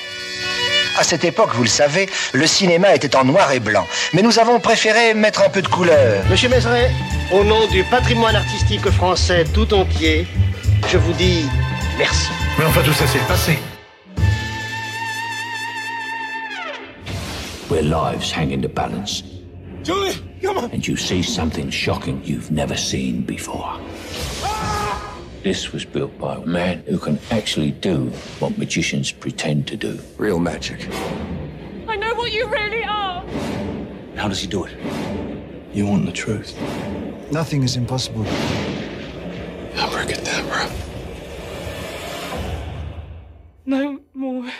À cette époque, vous le savez, le cinéma était en noir et blanc. Mais nous avons préféré mettre un peu de couleur. Monsieur Mézeret, au nom du patrimoine artistique français tout entier, je vous dis merci. Mais enfin, tout ça, c'est le passé. Where lives hang in the balance. Julie, come on. And you see something shocking you've never seen before. This was built by a man who can actually do what magicians pretend to do. Real magic. I know what you really are. How does he do it? You want the truth? Nothing is impossible. Abracadabra. No more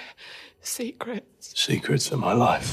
secrets. Secrets of my life.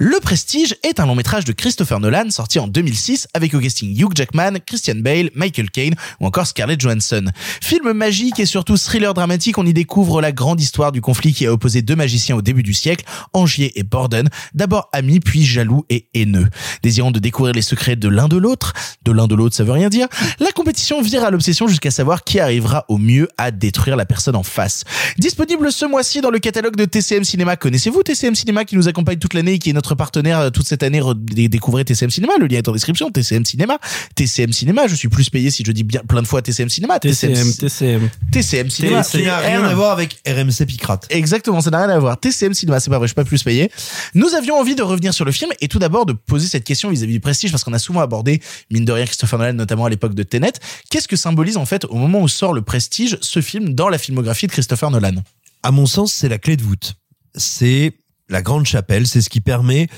Le Prestige est un long métrage de Christopher Nolan sorti en 2006 avec au casting Hugh Jackman, Christian Bale, Michael Caine ou encore Scarlett Johansson. Film magique et surtout thriller dramatique, on y découvre la grande histoire du conflit qui a opposé deux magiciens au début du siècle, Angier et Borden, d'abord amis puis jaloux et haineux. Désirant de découvrir les secrets de l'un de l'autre, de l'un de l'autre ça veut rien dire, la compétition vire à l'obsession jusqu'à savoir qui arrivera au mieux à détruire la personne en face. Disponible ce mois-ci dans le catalogue de TCM Cinéma. Connaissez-vous TCM Cinéma qui nous accompagne toute l'année et qui est notre partenaire euh, toute cette année Re- dé- Découvrez TCM Cinéma, le lien est en description. TCM Cinéma, TCM Cinéma, je suis plus payé si je dis bien plein de fois TCM Cinéma. TCM, TCM. TCM Cinéma. Qui n'a rien à voir avec RMC Picrate. Exactement, ça n'a rien à voir. TCM Cinéma, c'est pas vrai, je suis pas plus payé. Nous avions envie de revenir sur le film et tout d'abord de poser cette question vis-à-vis du prestige parce qu'on a souvent abordé, mine de rien, Christopher Nolan, notamment à l'époque de Tenet. Qu'est-ce que symbolise en fait, au moment où sort le prestige, ce film dans la filmographie de Christopher Nolan À mon sens, c'est la clé de voûte. C'est la grande chapelle, c'est ce qui permet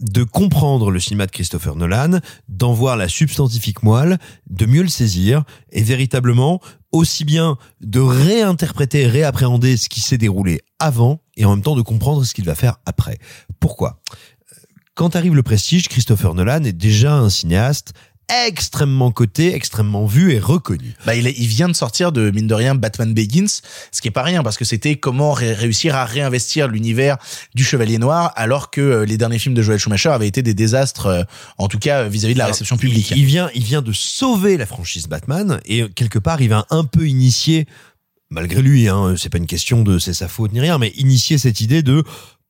de comprendre le cinéma de Christopher Nolan, d'en voir la substantifique moelle, de mieux le saisir et véritablement aussi bien de réinterpréter, réappréhender ce qui s'est déroulé avant et en même temps de comprendre ce qu'il va faire après. Pourquoi? Quand arrive le prestige, Christopher Nolan est déjà un cinéaste extrêmement coté, extrêmement vu et reconnu. Bah, il, est- il vient de sortir de, mine de rien, Batman Begins, ce qui est pas rien, parce que c'était comment ré- réussir à réinvestir l'univers du Chevalier Noir, alors que euh, les derniers films de Joel Schumacher avaient été des désastres, euh, en tout cas euh, vis-à-vis de la réception publique. Il vient, il vient de sauver la franchise Batman et quelque part, il va un peu initier, malgré lui, hein, c'est pas une question de c'est sa faute ni rien, mais initier cette idée de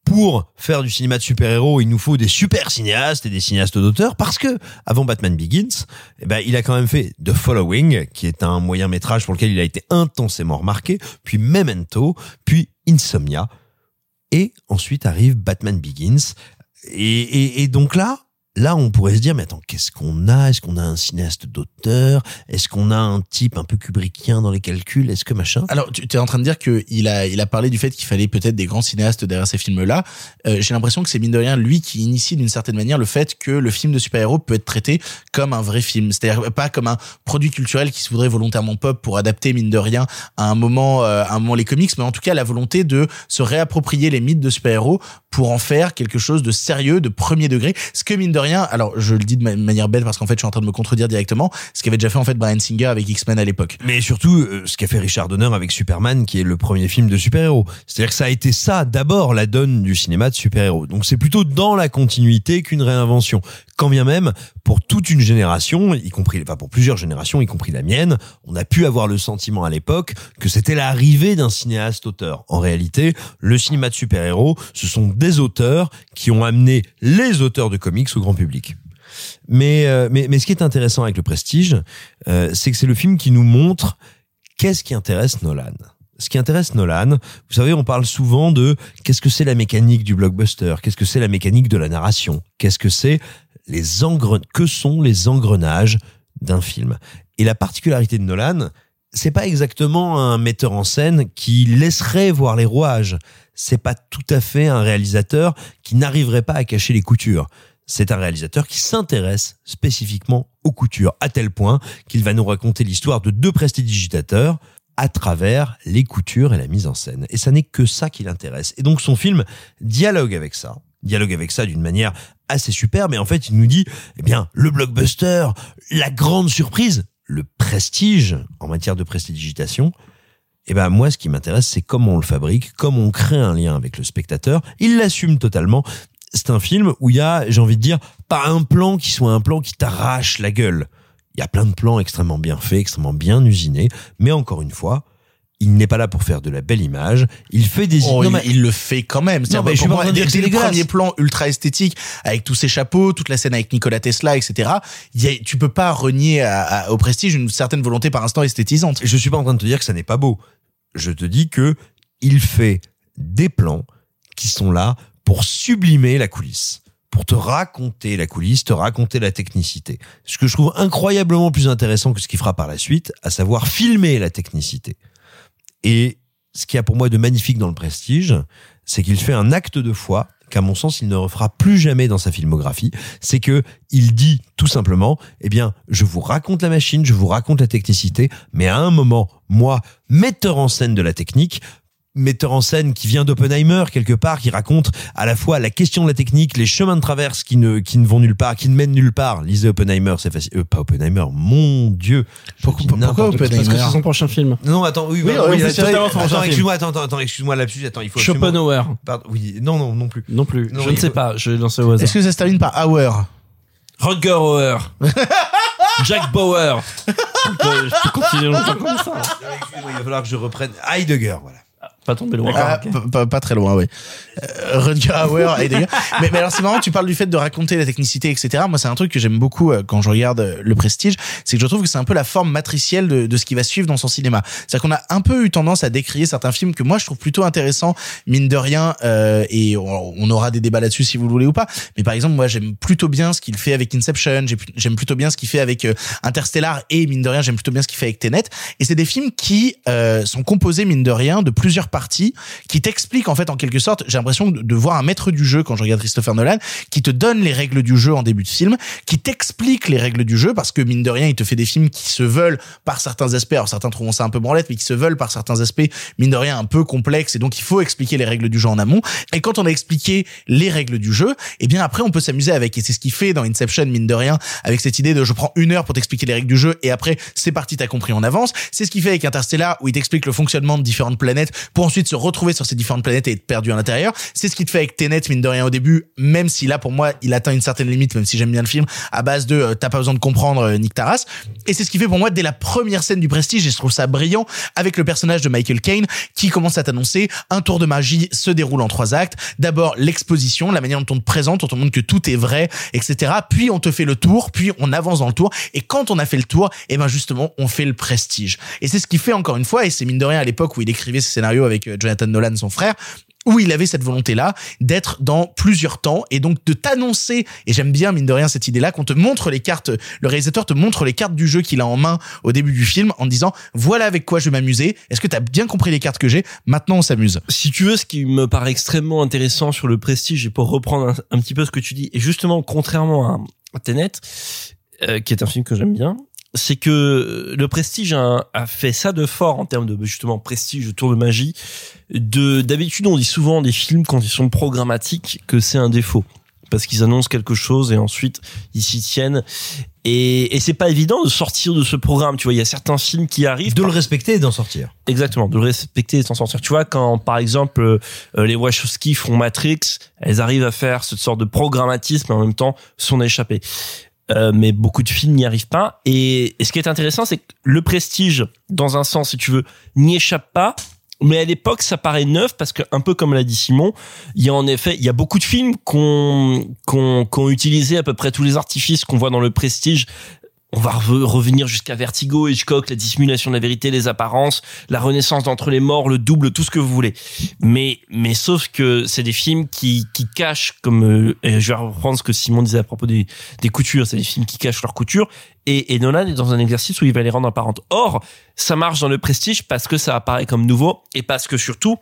pour faire du cinéma de super-héros, il nous faut des super cinéastes et des cinéastes d'auteur parce que avant Batman Begins, eh ben, il a quand même fait The Following, qui est un moyen métrage pour lequel il a été intensément remarqué, puis Memento, puis Insomnia, et ensuite arrive Batman Begins. Et, et donc là, Là, on pourrait se dire, mais attends, qu'est-ce qu'on a? Est-ce qu'on a un cinéaste d'auteur? Est-ce qu'on a un type un peu kubrickien dans les calculs? Est-ce que machin? Alors, tu es en train de dire qu'il a, il a parlé du fait qu'il fallait peut-être des grands cinéastes derrière ces films-là. Euh, J'ai l'impression que c'est mine de rien lui qui initie d'une certaine manière le fait que le film de super-héros peut être traité comme un vrai film. C'est-à-dire pas comme un produit culturel qui se voudrait volontairement pop pour adapter mine de rien à un moment, euh, à un moment les comics, mais en tout cas la volonté de se réapproprier les mythes de super-héros pour en faire quelque chose de sérieux, de premier degré. Ce que mine de alors je le dis de ma- manière belle parce qu'en fait je suis en train de me contredire directement, ce qu'avait déjà fait en fait Brian Singer avec X-Men à l'époque. Mais surtout, euh, ce qu'a fait Richard Donner avec Superman, qui est le premier film de super-héros. C'est-à-dire que ça a été ça, d'abord, la donne du cinéma de super-héros. Donc c'est plutôt dans la continuité qu'une réinvention. Quand bien même, pour toute une génération, y compris, enfin pour plusieurs générations, y compris la mienne, on a pu avoir le sentiment à l'époque que c'était l'arrivée d'un cinéaste-auteur. En réalité, le cinéma de super-héros, ce sont des auteurs qui ont amené les auteurs de comics au grand public. Mais, euh, mais, mais ce qui est intéressant avec le Prestige, euh, c'est que c'est le film qui nous montre qu'est-ce qui intéresse Nolan. Ce qui intéresse Nolan, vous savez, on parle souvent de qu'est-ce que c'est la mécanique du blockbuster, qu'est-ce que c'est la mécanique de la narration, qu'est-ce que c'est les que sont les engrenages d'un film. Et la particularité de Nolan, c'est pas exactement un metteur en scène qui laisserait voir les rouages. C'est pas tout à fait un réalisateur qui n'arriverait pas à cacher les coutures. C'est un réalisateur qui s'intéresse spécifiquement aux coutures, à tel point qu'il va nous raconter l'histoire de deux prestidigitateurs à travers les coutures et la mise en scène. Et ça n'est que ça qui l'intéresse. Et donc son film dialogue avec ça, dialogue avec ça d'une manière assez superbe. Et en fait, il nous dit, eh bien, le blockbuster, la grande surprise, le prestige en matière de prestidigitation, eh ben moi, ce qui m'intéresse, c'est comment on le fabrique, comment on crée un lien avec le spectateur. Il l'assume totalement. C'est un film où il y a, j'ai envie de dire, pas un plan qui soit un plan qui t'arrache la gueule. Il y a plein de plans extrêmement bien faits, extrêmement bien usinés, mais encore une fois, il n'est pas là pour faire de la belle image. Il fait des Oh, Non, il, mais- il le fait quand même. Non, mais je suis pas en train de dire que c'est dès le premier plan ultra esthétique avec tous ces chapeaux, toute la scène avec Nikola Tesla, etc. Y a, tu peux pas renier à- à- au prestige une certaine volonté par instant esthétisante. Je suis pas en train de te dire que ça n'est pas beau. Je te dis que il fait des plans qui sont là pour sublimer la coulisse, pour te raconter la coulisse, te raconter la technicité. Ce que je trouve incroyablement plus intéressant que ce qu'il fera par la suite, à savoir filmer la technicité. Et ce qu'il y a pour moi de magnifique dans le prestige, c'est qu'il fait un acte de foi qu'à mon sens il ne refera plus jamais dans sa filmographie, c'est que il dit tout simplement, eh bien, je vous raconte la machine, je vous raconte la technicité, mais à un moment, moi, metteur en scène de la technique, metteur en scène qui vient d'Oppenheimer quelque part, qui raconte à la fois la question de la technique, les chemins de traverse qui ne qui ne vont nulle part, qui ne mènent nulle part. Lisez Oppenheimer, c'est facile. Euh, pas Oppenheimer, mon Dieu. Pourquoi, pourquoi Parce que c'est son prochain film. Non, attends, oui, Oui, pardon, oui, oui, attends, excuse-moi, attends, attends, attends, excuse-moi, lapsus, attends, il faut Schopenhauer. Pardon, oui, non, non, non plus. Non plus. Non, je ne sais faut- pas. Je vais lancer au hasard. Est-ce que ça se termine par Hour Rutger Hauer. Jack Bauer. je, peux, je peux continuer longtemps comme ça. Excuse-moi, il va falloir que je reprenne Heidegger, voilà. Pas tomber loin. Ah, pas très loin, oui. Euh, Rutger Hauer, Heidegger. mais, mais alors c'est marrant, tu parles du fait de raconter la technicité, etc. Moi, c'est un truc que j'aime beaucoup euh, quand je regarde euh, le Prestige, c'est que je trouve que c'est un peu la forme matricielle de, de ce qui va suivre dans son cinéma. C'est-à-dire qu'on a un peu eu tendance à décrier certains films que moi je trouve plutôt intéressants, mine de rien, euh, et on, on aura des débats là-dessus si vous le voulez ou pas. Mais par exemple, moi j'aime plutôt bien ce qu'il fait avec Inception, j'aime plutôt bien ce qu'il fait avec euh, Interstellar, et mine de rien, j'aime plutôt bien ce qu'il fait avec Tenet. Et c'est des films qui euh, sont composés mine de rien de plusieurs parties qui t'expliquent en fait en quelque sorte. J'ai l'impression de, voir un maître du jeu quand je regarde Christopher Nolan, qui te donne les règles du jeu en début de film, qui t'explique les règles du jeu parce que mine de rien, il te fait des films qui se veulent par certains aspects. Alors certains trouveront ça un peu branlette, mais qui se veulent par certains aspects mine de rien un peu complexes. Et donc il faut expliquer les règles du jeu en amont. Et quand on a expliqué les règles du jeu, eh bien après on peut s'amuser avec. Et c'est ce qu'il fait dans Inception mine de rien, avec cette idée de je prends une heure pour t'expliquer les règles du jeu et après c'est parti, t'as compris, on avance. C'est ce qu'il fait avec Interstellar où il t'explique le fonctionnement de différentes planètes pour ensuite se retrouver sur ces différentes planètes et être perdu à l'intérieur. C'est ce qu'il te fait avec Tenet mine de rien au début, même si là pour moi il atteint une certaine limite, même si j'aime bien le film à base de euh, t'as pas besoin de comprendre euh, Nick Taras. Et c'est ce qui fait pour moi dès la première scène du Prestige et je trouve ça brillant avec le personnage de Michael Caine qui commence à t'annoncer un tour de magie se déroule en trois actes. D'abord l'exposition, la manière dont on te présente, on te montre que tout est vrai, etc. Puis on te fait le tour, puis on avance dans le tour. Et quand on a fait le tour, et ben justement on fait le prestige. Et c'est ce qui fait encore une fois, et c'est mine de rien à l'époque où il écrivait ce scénario avec euh, Jonathan Nolan, son frère, où il avait cette volonté-là d'être dans plusieurs temps et donc de t'annoncer, et j'aime bien mine de rien cette idée-là, qu'on te montre les cartes, le réalisateur te montre les cartes du jeu qu'il a en main au début du film en disant voilà avec quoi je vais m'amuser, est-ce que t'as bien compris les cartes que j'ai, maintenant on s'amuse. Si tu veux, ce qui me paraît extrêmement intéressant sur le prestige, et pour reprendre un, petit peu ce que tu dis, et justement, contrairement à, à Tenet, euh, qui est un film que j'aime bien, c'est que le prestige a, a, fait ça de fort en termes de justement prestige autour de magie. De d'habitude, on dit souvent des films quand ils sont programmatiques que c'est un défaut parce qu'ils annoncent quelque chose et ensuite ils s'y tiennent. Et, et c'est pas évident de sortir de ce programme. Tu vois, il y a certains films qui arrivent. De le respecter et d'en sortir. Exactement, de le respecter et d'en sortir. Tu vois, quand par exemple euh, les Wachowski font Matrix, elles arrivent à faire cette sorte de programmatisme mais en même temps s'en échapper. Euh, mais beaucoup de films n'y arrivent pas. Et, ce qui est intéressant, c'est que le prestige, dans un sens, si tu veux, n'y échappe pas. Mais à l'époque, ça paraît neuf parce que, un peu comme l'a dit Simon, il y a en effet, il y a beaucoup de films qu'on qu'on qu'on utilisé à peu près tous les artifices qu'on voit dans le prestige on va revenir jusqu'à Vertigo, Hitchcock, la dissimulation de la vérité, les apparences, la renaissance d'entre les morts, le double, tout ce que vous voulez. Mais, mais sauf que c'est des films qui, qui cachent, comme euh, je vais reprendre ce que Simon disait à propos des, des coutures, c'est des films qui cachent leurs coutures. Et, et Nolan est dans un exercice où il va les rendre apparentes. Or, ça marche dans le prestige parce que ça apparaît comme nouveau et parce que surtout,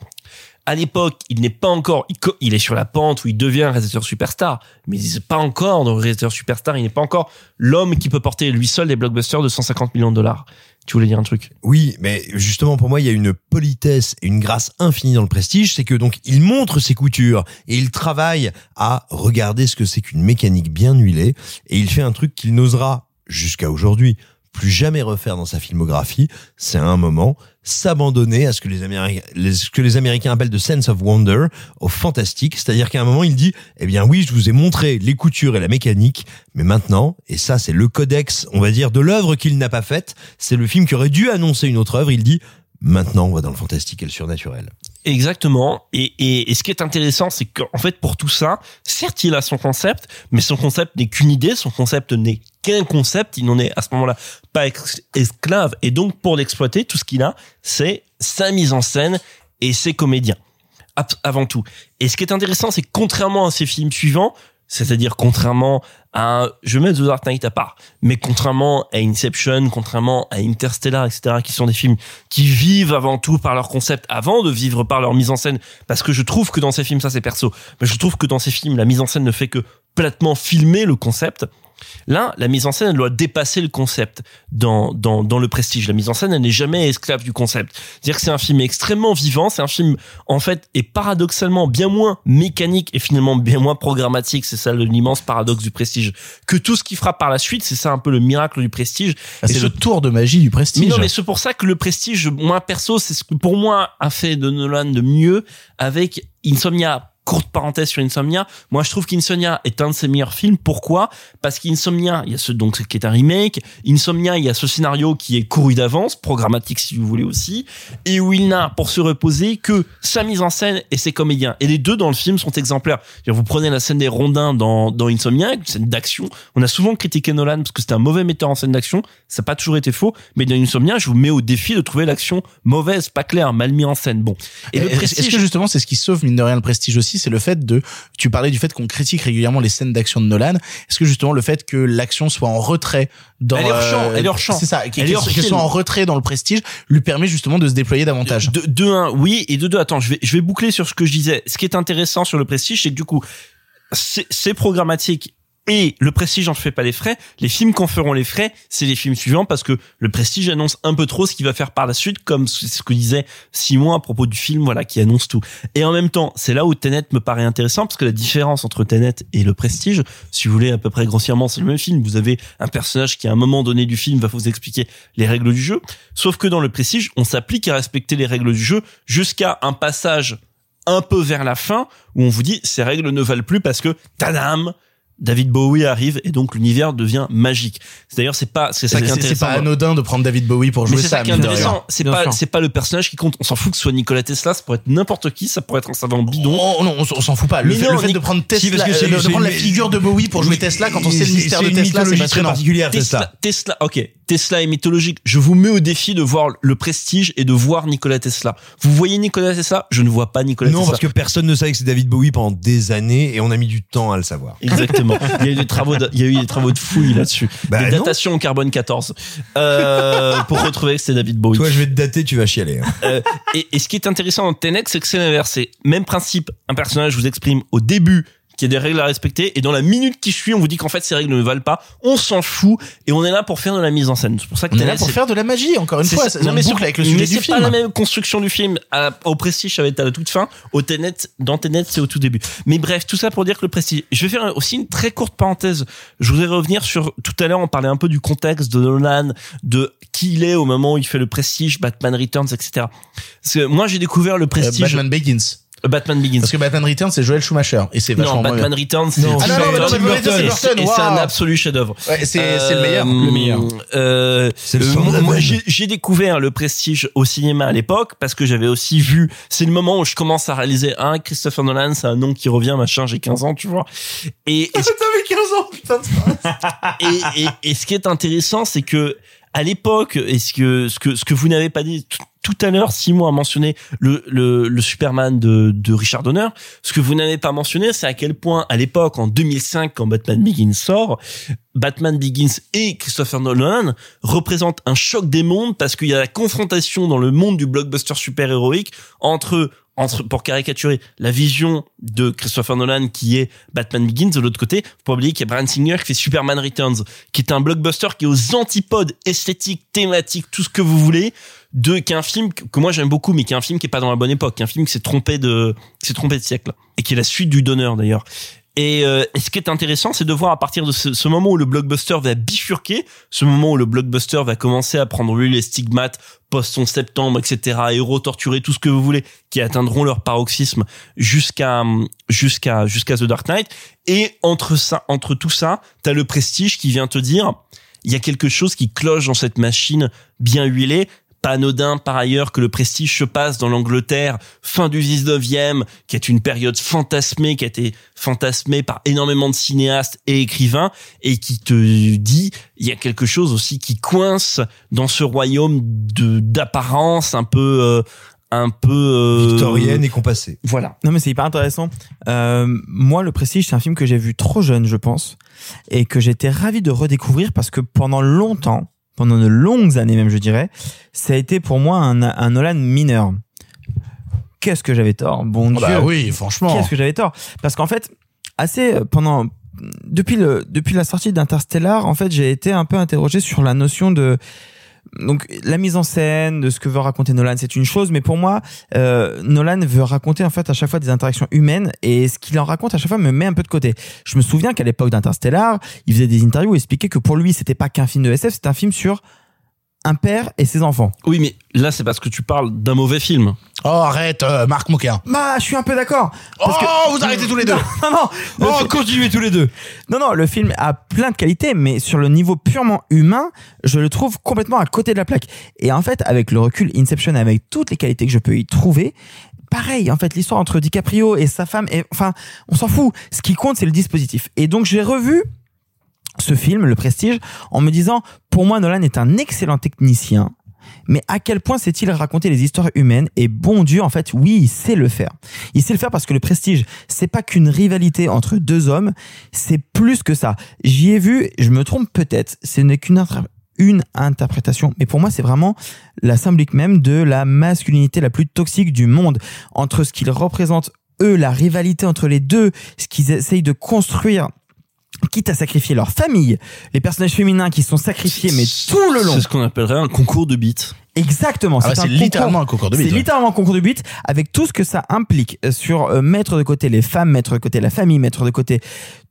à l'époque, il n'est pas encore, il, est sur la pente où il devient réalisateur superstar, mais il n'est pas encore dans le réalisateur superstar, il n'est pas encore l'homme qui peut porter lui seul des blockbusters de 150 millions de dollars. Tu voulais dire un truc? Oui, mais justement pour moi, il y a une politesse et une grâce infinie dans le prestige, c'est que donc il montre ses coutures et il travaille à regarder ce que c'est qu'une mécanique bien huilée et il fait un truc qu'il n'osera jusqu'à aujourd'hui plus jamais refaire dans sa filmographie, c'est à un moment s'abandonner à ce que les Américains, ce que les Américains appellent de sense of wonder, au fantastique. C'est-à-dire qu'à un moment, il dit, eh bien oui, je vous ai montré les coutures et la mécanique, mais maintenant, et ça c'est le codex, on va dire, de l'œuvre qu'il n'a pas faite, c'est le film qui aurait dû annoncer une autre œuvre, il dit, maintenant on va dans le fantastique et le surnaturel. Exactement. Et, et, ce qui est intéressant, c'est qu'en fait, pour tout ça, certes, il a son concept, mais son concept n'est qu'une idée, son concept n'est qu'un concept, il n'en est à ce moment-là pas esclave. Et donc, pour l'exploiter, tout ce qu'il a, c'est sa mise en scène et ses comédiens. Avant tout. Et ce qui est intéressant, c'est que contrairement à ses films suivants, c'est-à-dire contrairement à, je mets The Dark Knight à part, mais contrairement à Inception, contrairement à Interstellar, etc., qui sont des films qui vivent avant tout par leur concept, avant de vivre par leur mise en scène, parce que je trouve que dans ces films, ça c'est perso, mais je trouve que dans ces films, la mise en scène ne fait que platement filmer le concept. Là, la mise en scène, elle doit dépasser le concept dans, dans, dans le prestige. La mise en scène, elle n'est jamais esclave du concept. C'est-à-dire que c'est un film extrêmement vivant, c'est un film, en fait, et paradoxalement bien moins mécanique et finalement bien moins programmatique. C'est ça l'immense paradoxe du prestige. Que tout ce qui fera par la suite, c'est ça un peu le miracle du prestige. Ah, c'est le tour de magie du prestige. Mais non, mais c'est pour ça que le prestige, moi perso, c'est ce que pour moi a fait de Nolan de mieux avec Insomnia courte parenthèse sur Insomnia. Moi, je trouve qu'Insomnia est un de ses meilleurs films. Pourquoi? Parce qu'Insomnia, il y a ce donc qui est un remake. Insomnia, il y a ce scénario qui est couru d'avance, programmatique si vous voulez aussi, et où il n'a pour se reposer que sa mise en scène et ses comédiens. Et les deux dans le film sont exemplaires. Vous prenez la scène des rondins dans, dans Insomnia, une scène d'action. On a souvent critiqué Nolan parce que c'était un mauvais metteur en scène d'action. Ça n'a pas toujours été faux. Mais dans Insomnia, je vous mets au défi de trouver l'action mauvaise, pas claire, mal mis en scène. Bon. Et le prestige... Est-ce que justement, c'est ce qui sauve mine de rien le prestige aussi, c'est le fait de, tu parlais du fait qu'on critique régulièrement les scènes d'action de Nolan. Est-ce que justement le fait que l'action soit en retrait dans, elle est hors champ, elle est hors champ. C'est ça, qu'elle soit en retrait dans le prestige lui permet justement de se déployer davantage. De, de un, oui, et de deux, attends, je vais, je vais boucler sur ce que je disais. Ce qui est intéressant sur le prestige, c'est que du coup, c'est programmatique et le prestige en fait pas les frais. Les films qu'en feront les frais, c'est les films suivants parce que le prestige annonce un peu trop ce qu'il va faire par la suite, comme ce que disait Simon à propos du film, voilà, qui annonce tout. Et en même temps, c'est là où Tenet me paraît intéressant parce que la différence entre Tenet et le prestige, si vous voulez à peu près grossièrement, c'est le même film. Vous avez un personnage qui à un moment donné du film va vous expliquer les règles du jeu. Sauf que dans le prestige, on s'applique à respecter les règles du jeu jusqu'à un passage un peu vers la fin où on vous dit ces règles ne valent plus parce que tadam David Bowie arrive et donc l'univers devient magique. C'est D'ailleurs, c'est pas, c'est ça qui est C'est intéressant. c'est pas anodin de prendre David Bowie pour Mais jouer c'est ça. qui est intéressant. C'est Bien pas, c'est pas le personnage qui compte. On s'en fout que ce soit Nikola Tesla. Ça pourrait être n'importe qui. Ça pourrait être un savant bidon. Oh non, on s'en fout pas. Le Mais fait, non, le fait Nic- de prendre Si, parce Tesla, que c'est- euh, de, de c'est prendre la figure de Bowie pour jouer Tesla quand on sait le mystère de Tesla, c'est passionnant. Tesla, Tesla, ok. Tesla est mythologique. Je vous mets au défi de voir le prestige et de voir Nikola Tesla. Vous voyez Nikola Tesla? Je ne vois pas Nikola Non, Tesla. parce que personne ne savait que c'est David Bowie pendant des années et on a mis du temps à le savoir. Exactement. Il y a eu des travaux, de, il y a eu des travaux de fouilles là-dessus. Bah des non. datations au carbone 14 euh, pour retrouver que c'est David Bowie. Toi, je vais te dater, tu vas chialer. hein. Euh, et, et ce qui est intéressant dans Tenet, c'est que c'est l'inverse. C'est même principe. Un personnage vous exprime au début qu'il y a des règles à respecter et dans la minute qui suit, on vous dit qu'en fait ces règles ne valent pas. On s'en fout et on est là pour faire de la mise en scène. C'est pour ça que On est là pour faire de la magie, encore une fois. ça. Non, mais boucle avec le sujet du pas film. la même construction du film. À- au Prestige, ça va être à la toute fin. Au Tenet, dans Tenet, c'est au tout début. Mais bref, tout ça pour dire que le Prestige. Je vais faire aussi une très courte parenthèse. Je voudrais revenir sur tout à l'heure. On parlait un peu du contexte de Nolan, de qui il est au moment où il fait le Prestige, Batman Returns, etc. Parce que moi, j'ai découvert le Euh, Prestige. Batman Begins. Euh, Batman Begins. Parce que Batman Returns, c'est Joel Schumacher. Et c'est vachement non, moins Batman bien. Returns, c'est Non. Ah Tim Burton. Tim Et c'est- un absolu chef-d'œuvre. Ouais, c'est- c'est le meilleur, le meilleur. Euh, C'est le euh, moi, j'ai j'ai découvert le Prestige au cinéma à l'époque parce que j'avais aussi vu. C'est le moment où je commence à réaliser un Christopher Nolan, c'est un nom qui revient, machin. J'ai 15 ans, tu vois. Et, et, T'avais 15 ans, putain de et, et, et ce qui est intéressant, c'est que à l'époque, et ce que ce que ce que vous n'avez pas dit tout- tout à l'heure, Simon a mentionné le le, le Superman de de Richard Donner. Ce que vous n'avez pas mentionné, c'est à quel point à l'époque, en 2005, quand Batman Begins sort, Batman Begins et Christopher Nolan représentent un choc des mondes parce qu'il y a la confrontation dans le monde du blockbuster super héroïque entre entre pour caricaturer la vision de Christopher Nolan qui est Batman Begins. De l'autre côté faut pas oublier qu'il y a Bryan Singer qui fait Superman Returns qui est un blockbuster qui est aux antipodes esthétiques thématiques tout ce que vous voulez de qu'un film que moi j'aime beaucoup mais qui est un film qui est pas dans la bonne époque un film qui s'est trompé de s'est trompé de siècle et qui est la suite du Donner d'ailleurs et, euh, ce qui est intéressant, c'est de voir à partir de ce, ce moment où le blockbuster va bifurquer, ce moment où le blockbuster va commencer à prendre lui les stigmates post 11 septembre, etc., héros torturés, tout ce que vous voulez, qui atteindront leur paroxysme jusqu'à jusqu'à jusqu'à The Dark Knight. Et entre ça, entre tout ça, t'as le prestige qui vient te dire, il y a quelque chose qui cloche dans cette machine bien huilée. Pas anodin par ailleurs que le prestige se passe dans l'Angleterre fin du 19e, qui est une période fantasmée, qui a été fantasmée par énormément de cinéastes et écrivains, et qui te dit il y a quelque chose aussi qui coince dans ce royaume de d'apparence un peu euh, un peu euh, Victorienne et compassée. Voilà. Non mais c'est hyper intéressant. Euh, moi, Le Prestige, c'est un film que j'ai vu trop jeune, je pense, et que j'étais ravi de redécouvrir parce que pendant longtemps, pendant de longues années même, je dirais, ça a été pour moi un, un Nolan mineur. Qu'est-ce que j'avais tort, bon Dieu. bah oui, franchement. Qu'est-ce que j'avais tort Parce qu'en fait, assez euh, pendant depuis le depuis la sortie d'Interstellar, en fait, j'ai été un peu interrogé sur la notion de donc la mise en scène de ce que veut raconter Nolan, c'est une chose, mais pour moi, euh, Nolan veut raconter en fait à chaque fois des interactions humaines et ce qu'il en raconte à chaque fois me met un peu de côté. Je me souviens qu'à l'époque d'Interstellar, il faisait des interviews où il expliquait que pour lui, c'était pas qu'un film de SF, c'était un film sur un père et ses enfants. Oui, mais là c'est parce que tu parles d'un mauvais film. Oh, arrête, euh, Marc Moquin. Bah, je suis un peu d'accord. Oh, vous arrêtez tous les deux. Non, non. Oh, continuez tous les deux. Non, non, le film a plein de qualités, mais sur le niveau purement humain, je le trouve complètement à côté de la plaque. Et en fait, avec le recul Inception, avec toutes les qualités que je peux y trouver, pareil, en fait, l'histoire entre DiCaprio et sa femme, et, enfin, on s'en fout. Ce qui compte, c'est le dispositif. Et donc, j'ai revu ce film, Le Prestige, en me disant, pour moi, Nolan est un excellent technicien. Mais à quel point sait-il raconter les histoires humaines? Et bon Dieu, en fait, oui, il sait le faire. Il sait le faire parce que le prestige, c'est pas qu'une rivalité entre deux hommes, c'est plus que ça. J'y ai vu, je me trompe peut-être, ce n'est qu'une une interprétation, mais pour moi, c'est vraiment la symbolique même de la masculinité la plus toxique du monde entre ce qu'ils représentent eux, la rivalité entre les deux, ce qu'ils essayent de construire quitte à sacrifier leur famille, les personnages féminins qui sont sacrifiés mais tout le long. C'est ce qu'on appellerait un concours de beats. Exactement. Ah c'est littéralement un concours de beats, C'est ouais. littéralement un concours de beats avec tout ce que ça implique euh, sur euh, mettre de côté les femmes, mettre de côté la famille, mettre de côté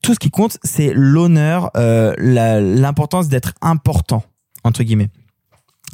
tout ce qui compte, c'est l'honneur, euh, l'importance d'être important entre guillemets.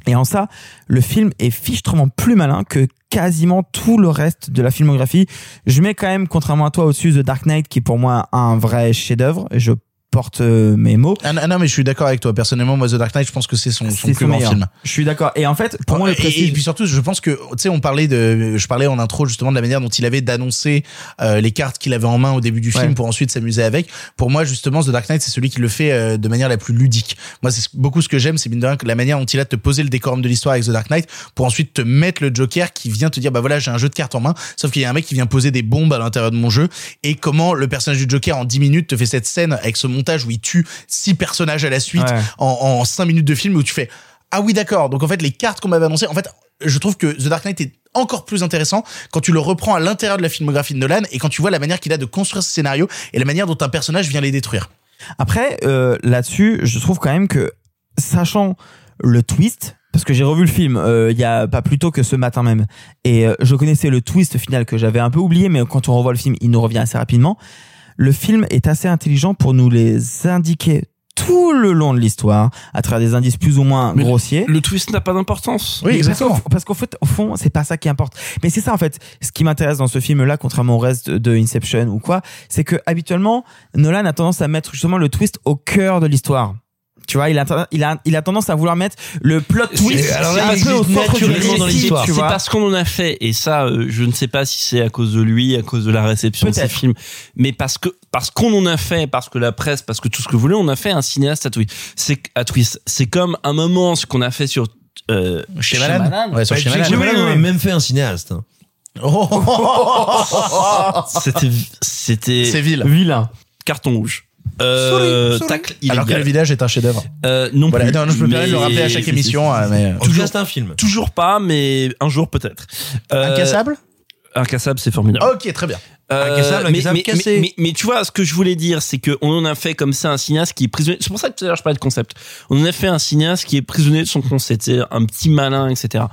Et en ça, le film est fichtrement plus malin que quasiment tout le reste de la filmographie. Je mets quand même, contrairement à toi, au-dessus The Dark Knight, qui pour moi un vrai chef-d'œuvre. Je porte euh, mes mots. Ah, non, mais je suis d'accord avec toi. Personnellement, moi, The Dark Knight, je pense que c'est son, son plus grand meilleur. film. Je suis d'accord. Et en fait, pour moi, le et, prestige. et puis surtout, je pense que, tu sais, on parlait de, je parlais en intro justement de la manière dont il avait d'annoncer euh, les cartes qu'il avait en main au début du film Ouais. pour ensuite s'amuser avec. Pour moi, justement, The Dark Knight, c'est celui qui le fait euh, de manière la plus ludique. Moi, c'est beaucoup ce que j'aime, c'est mine de rien que la manière dont il a de te poser le décorum de l'histoire avec The Dark Knight pour ensuite te mettre le Joker qui vient te dire, bah voilà, j'ai un jeu de cartes en main. Sauf qu'il y a un mec qui vient poser des bombes à l'intérieur de mon jeu et comment le personnage du Joker en 10 minutes te fait cette scène avec ce montage où il tue six personnages à la suite Ouais. en, en 5 minutes de film où tu fais ah oui d'accord donc en fait les cartes qu'on m'avait annoncées en fait je trouve que The Dark Knight est encore plus intéressant quand tu le reprends à l'intérieur de la filmographie de Nolan et quand tu vois la manière qu'il a de construire ce scénario et la manière dont un personnage vient les détruire Après, euh, là-dessus, je trouve quand même que, sachant le twist, parce que j'ai revu le film euh, il y a pas plus tôt que ce matin même, et euh, je connaissais le twist final que j'avais un peu oublié, mais quand on revoit le film, il nous revient assez rapidement. Le film est assez intelligent pour nous les indiquer tout le long de l'histoire, à travers des indices plus ou moins grossiers. Le twist n'a pas d'importance. Oui, parce qu'au- Parce qu'au fait, au fond, c'est pas ça qui importe. Mais c'est ça en fait. Ce qui m'intéresse dans ce film-là, contrairement au reste de Inception ou quoi, c'est que habituellement, Nolan a tendance à mettre justement le twist au cœur de l'histoire. Tu vois, il a, il a, il a tendance à vouloir mettre le plot twist C'est- un c'est- peu au centre du naturellement dans récit, C'est parce qu'on en a fait, et ça, euh, je ne sais pas si c'est à cause de lui, à cause de la réception de ces Peut-être. films, mais parce que parce qu'on en a fait, parce que la presse, parce que tout ce que vous voulez, on a fait un cinéaste à twist. C'est à twist. C'est comme un moment ce qu'on a fait sur euh, Shyamalan. Ouais, sur Bah, Shyamalan. Shyamalan, Oui, on a même fait un cinéaste. hein. C'était c'était C'est vil. Vilain. Carton rouge. Euh, Sorry, sorry. tacle alors que le village est un chef-d'œuvre Euh, non Voilà, plus. non, je me permets de le mais- rappeler à chaque émission, euh, mais- c'est un film. Toujours pas, mais un jour peut-être. Euh, Incassable? Incassable, c'est formidable. ok très bien Euh, Incassable, mais, incassable, mais, cassé. mais, mais- mais tu vois, ce que je voulais dire, c'est qu'on en a fait comme ça un cinéaste qui est prisonnier. C'est pour ça que tout à l'heure je parlais de concept. On en a fait un cinéaste qui est prisonnier de son concept, c'est un petit malin, etc.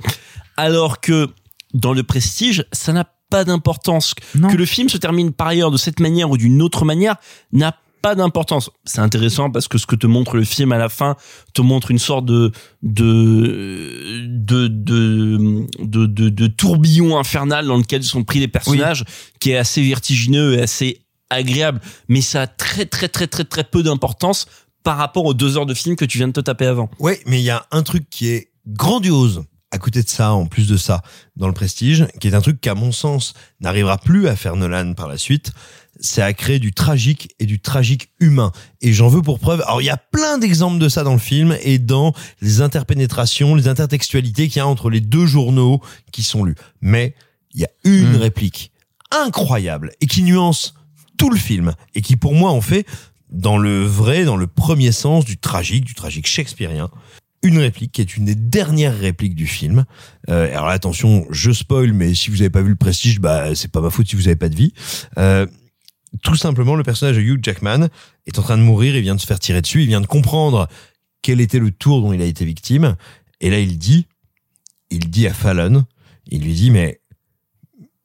Alors que dans le prestige, ça n'a pas d'importance. Que le film se termine par ailleurs de cette manière ou d'une autre manière n'a pas d'importance. C'est intéressant parce que ce que te montre le film à la fin te montre une sorte de de de de de, de, de tourbillon infernal dans lequel sont pris les personnages, qui est assez vertigineux et assez agréable. Mais ça a très très très très très peu d'importance par rapport aux deux heures de film que tu viens de te taper avant. Ouais, mais il y a un truc qui est grandiose à côté de ça, en plus de ça, dans le prestige, qui est un truc qu'à mon sens n'arrivera plus à faire Nolan par la suite, c'est à créer du tragique et du tragique humain. Et j'en veux pour preuve. Alors il y a plein d'exemples de ça dans le film et dans les interpénétrations, les intertextualités qu'il y a entre les deux journaux qui sont lus. Mais il y a une réplique incroyable et qui nuance tout le film et qui pour moi en fait dans le vrai, dans le premier sens du tragique, du tragique shakespearien, une réplique qui est une des dernières répliques du film. Euh, alors attention, je spoil, mais si vous n'avez pas vu le Prestige, bah c'est pas ma faute si vous n'avez pas de vie. Euh, tout simplement, le personnage de Hugh Jackman est en train de mourir, il vient de se faire tirer dessus, il vient de comprendre quel était le tour dont il a été victime, et là il dit, il dit à Fallon, il lui dit mais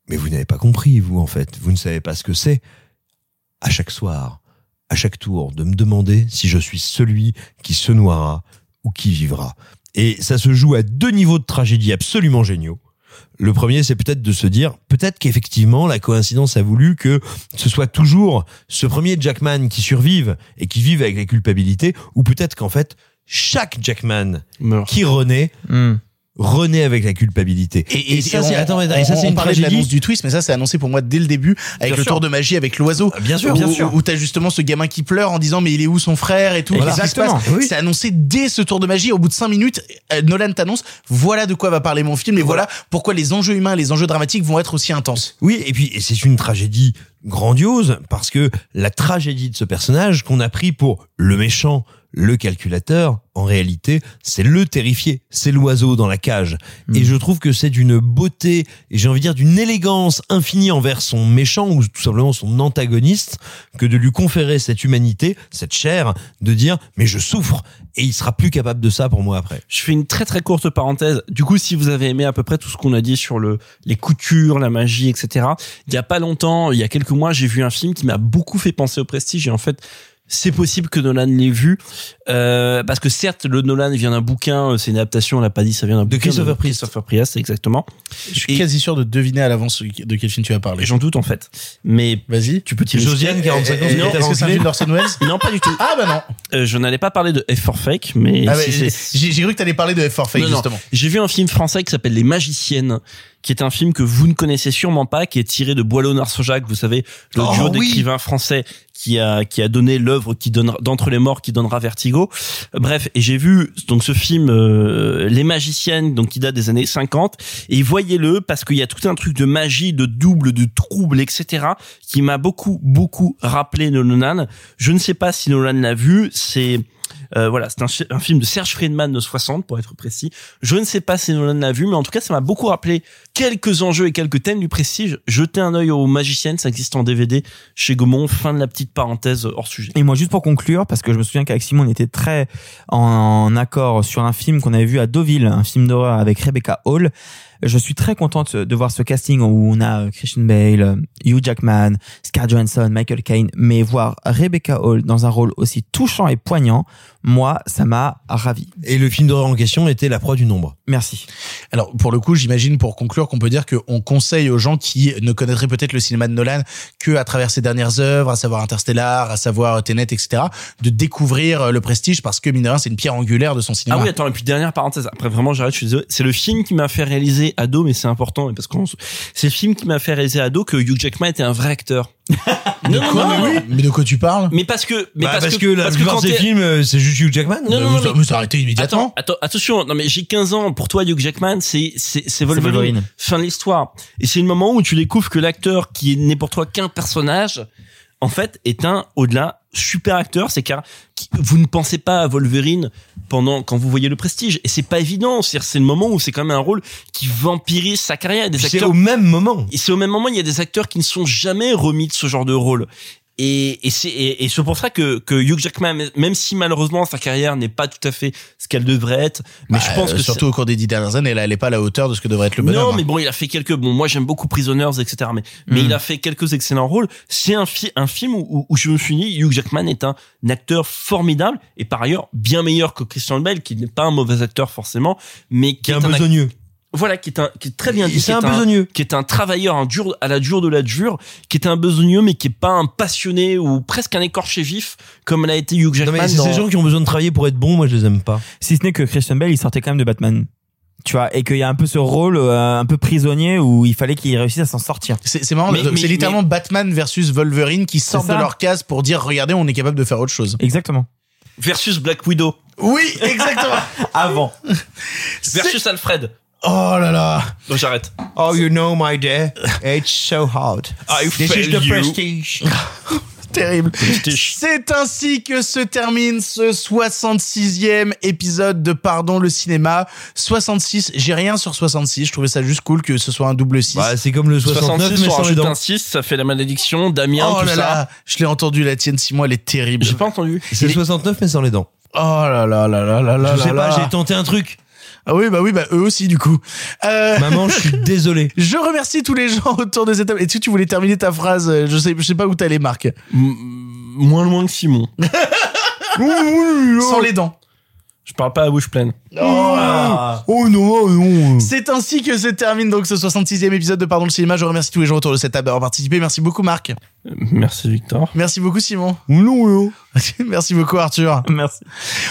mais vous n'avez pas compris, vous en fait, vous ne savez pas ce que c'est. À chaque soir, à chaque tour, de me demander si je suis celui qui se noiera ou qui vivra. Et ça se joue à deux niveaux de tragédie absolument géniaux. Le premier, c'est peut-être de se dire, peut-être qu'effectivement, la coïncidence a voulu que ce soit toujours ce premier Jackman qui survive et qui vive avec la culpabilité, ou peut-être qu'en fait, chaque Jackman qui renaît, renaît avec la culpabilité. Et, ça, c'est, on- attends, on- et ça, c'est on une parlait de tragédie. l'annonce du twist, mais ça, c'est annoncé pour moi dès le début, avec Bien le sûr. tour de magie avec l'oiseau. Bien sûr, où, bien sûr. Où, t'as justement ce gamin qui pleure en disant, mais il est où son frère et tout. Voilà. Exactement, oui. C'est annoncé dès ce tour de magie. Au bout de cinq minutes, euh, Nolan t'annonce, voilà de quoi va parler mon film et voilà pourquoi les enjeux humains, les enjeux dramatiques vont être aussi intenses. Oui, et puis et c'est une tragédie grandiose parce que la tragédie de ce personnage qu'on a pris pour le méchant, le calculateur, en réalité, c'est le terrifié, c'est l'oiseau dans la cage. Et je trouve que c'est d'une beauté et j'ai envie de dire d'une élégance infinie envers son méchant ou tout simplement son antagoniste que de lui conférer cette humanité, cette chair, de dire mais je souffre et il sera plus capable de ça pour moi après. Je fais une très très courte parenthèse. Du coup, si vous avez aimé à peu près tout ce qu'on a dit sur le les coutures, la magie, etc. Il y a pas longtemps, il y a quelques mois, j'ai vu un film qui m'a beaucoup fait penser au Prestige et en fait, c'est possible que Nolan l'ait vu euh, parce que certes le Nolan vient d'un bouquin euh, c'est une adaptation on l'a pas dit ça vient d'un bouquin Christopher Priest. Christopher Priest exactement Je suis quasi sûr de deviner à l'avance de quel film tu vas parler. j'en doute en fait mais Vas-y. tu peux tirer Josiane, 45 ans, et- secrétaire Est-ce que c'est un film d'Orson Welles non pas du tout Ah bah non. Euh, je n'allais pas parler de F for Fake mais Ah, si mais c'est J'ai cru que t'allais parler de F for Fake Non, non. justement. J'ai vu un film français qui s'appelle Les Magiciennes, qui est un film que vous ne connaissez sûrement pas, qui est tiré de Boileau Narcejac, vous savez, le Oh, duo oui. d'écrivains français qui a qui a donné l'œuvre qui donnera d'entre les morts qui donnera Vertigo. Bref, et j'ai vu donc ce film euh, Les Magiciennes, donc qui date des années 50, et voyez-le parce qu'il y a tout un truc de magie, de double, de trouble, etc. qui m'a beaucoup beaucoup rappelé Nolan. Je ne sais pas si Nolan l'a vu, c'est euh, voilà, c'est un, film de Serge Friedman de 60 pour être précis. Je ne sais pas si Nolan l'a vu, mais en tout cas, ça m'a beaucoup rappelé quelques enjeux et quelques thèmes du prestige. Jetez un œil aux Magiciennes, ça existe en DVD chez Gaumont. Fin de la petite parenthèse hors sujet. Et moi, juste pour conclure, parce que je me souviens qu'avec Simon, on était très en accord sur un film qu'on avait vu à Deauville, un film d'horreur avec Rebecca Hall. Je suis très contente de voir ce casting où on a euh, Christian Bale, euh, Hugh Jackman, Scarlett Johansson, Michael Caine, mais voir Rebecca Hall dans un rôle aussi touchant et poignant, moi, ça m'a ravi. Et le film d'horreur en question était La proie du nombre. Merci. Alors pour le coup, j'imagine pour conclure qu'on peut dire qu'on conseille aux gens qui ne connaîtraient peut-être le cinéma de Nolan que à travers ses dernières œuvres, à savoir Interstellar, à savoir Tenet, etc., de découvrir euh, le prestige parce que mine c'est une pierre angulaire de son cinéma. Ah oui, attends, et puis dernière parenthèse. Après, vraiment, j'arrête, je suis désolé. C'est le film qui m'a fait réaliser ado, mais c'est important, parce que c'est le film qui m'a fait réaliser ado que Hugh Jackman était un vrai acteur. De quoi Mais de quoi tu parles? Mais parce que, mais Bah, parce, parce, que, que, la parce que quand films, euh, c'est juste Hugh Jackman. Non, non, Vous- non, mais- vous vous arrêtez immédiatement. Attends, attends, attention. Non, mais j'ai 15 ans. Pour toi, Hugh Jackman, c'est, c'est, c'est Wolverine. Wolverine. Fin de l'histoire. Et c'est le moment où tu découvres que l'acteur qui n'est pour toi qu'un personnage, en fait, est un, au-delà, super acteur. C'est car vous ne pensez pas à Wolverine pendant, quand vous voyez le prestige. Et c'est pas évident. C'est-à-dire, c'est le moment où c'est quand même un rôle qui vampirise sa carrière. Des Puis C'est au même moment. et c'est au même moment, il y a des acteurs qui ne sont jamais remis de ce genre de rôle. Et, et c'est et, et c'est pour ça que, que Hugh Jackman, même si malheureusement sa carrière n'est pas tout à fait ce qu'elle devrait être, mais Bah, je pense euh, que surtout au cours des dix dernières années, là, elle est pas à la hauteur de ce que devrait être le bonhomme. non, mais bon, il a fait quelques. Bon, moi j'aime beaucoup Prisoners, etc. Mais mais Mm. il a fait quelques excellents rôles. C'est un, fi- un film où, où je me suis dit Hugh Jackman est un acteur formidable et par ailleurs bien meilleur que Christian Bale, qui n'est pas un mauvais acteur forcément, mais qui, est un besogneux. Voilà, qui est un, qui est très bien dit. C'est un est besogneux. Qui est un travailleur, un dur, à la dure de la dure, qui est un besogneux, mais qui est pas un passionné ou presque un écorché vif, comme l'a été Hugh Non, Jackman. mais c'est dans- ces gens qui ont besoin de travailler pour être bons, moi je les aime pas. Si ce n'est que Christian Bale, il sortait quand même de Batman. Tu vois, et qu'il y a un peu ce rôle euh, un peu prisonnier où il fallait qu'il réussisse à s'en sortir. C'est c'est marrant, mais- c'est littéralement Batman versus Wolverine qui sortent de leur case pour dire regardez, on est capable de faire autre chose. Exactement. Versus Black Widow. Oui, exactement. Avant. Versus Alfred. Oh là là. Donc j'arrête. Oh, you know, my dear, it's so hard. I This is the you. prestige. Terrible. C'est ainsi que se termine ce 66e épisode de Pardon le cinéma. 66, j'ai rien sur 66, je trouvais ça juste cool que ce soit un double 6. Bah, c'est comme le 69, 66, mais sans les dents. un 6, ça fait la malédiction, Damien, oh tout là ça. là, je l'ai entendu la tienne, Simon, elle est terrible. J'ai pas entendu. C'est le 69, mais sans les dents. Oh là là là là là là Je sais là pas, là. j'ai tenté un truc. Ah oui, bah oui, bah eux aussi du coup. Euh, Maman, je suis désolé. Je remercie tous les gens autour de cette table. Est-ce que tu voulais terminer ta phrase Je sais, je sais pas où t'allais, Marc. M- moins loin que Simon. Sans les dents. Je parle pas à bouche pleine. Oh non, oh non. C'est ainsi que se termine donc ce 66e épisode de Pardon le cinéma. Je remercie tous les gens autour de cette table d'avoir participé. Merci beaucoup, Marc. Merci Victor. Merci beaucoup, Simon. Oh non, non. Merci beaucoup, Arthur. Merci.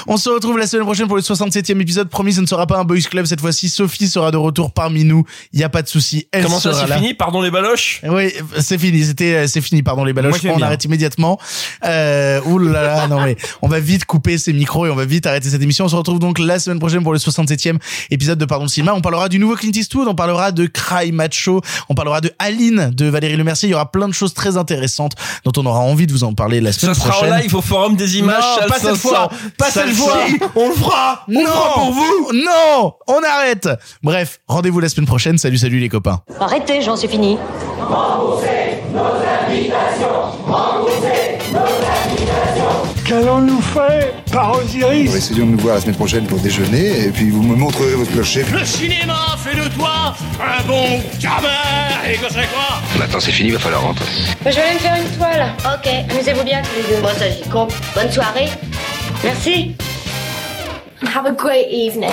On se retrouve la semaine prochaine pour le 67e épisode. Promis, ce ne sera pas un boys club cette fois-ci. Sophie sera de retour parmi nous. Il y a pas de souci. Elle Comment ça c'est fini? Pardon les baloches? Oui, c'est fini. C'était, c'est fini. Pardon les baloches. On bien. arrête immédiatement. Euh, ouh là là, non mais on va vite couper ces micros et on va vite arrêter cette émission. On se retrouve donc la semaine prochaine pour le 67e épisode de Pardon le cinéma. On parlera du nouveau Clint Eastwood. On parlera de Cry Macho. On parlera de Aline de Valérie Lemercier. Il y aura plein de choses très intéressantes dont on aura envie de vous en parler la Ça semaine sera prochaine. en live au forum des images. Non, pas cette 500. fois. Pas cette fois. 100. On le fera. non. pour vous. Non. On arrête. Bref, rendez-vous la semaine prochaine. Salut, salut les copains. Arrêtez, j'en suis fini. Remboursez nos invitations. Remboursez nos invitations. Qu'allons-nous faire? Par Osiris Essayons de nous voir la semaine prochaine pour déjeuner et puis vous me montrerez votre clocher. Le cinéma fait de toi un bon gamin Et que c'est quoi? Maintenant c'est fini, va falloir rentrer. Moi, je vais aller me faire une toile. Ok, amusez-vous bien tous les deux. Moi, ça, j'y compte. Bonne soirée. Merci. Have a great evening.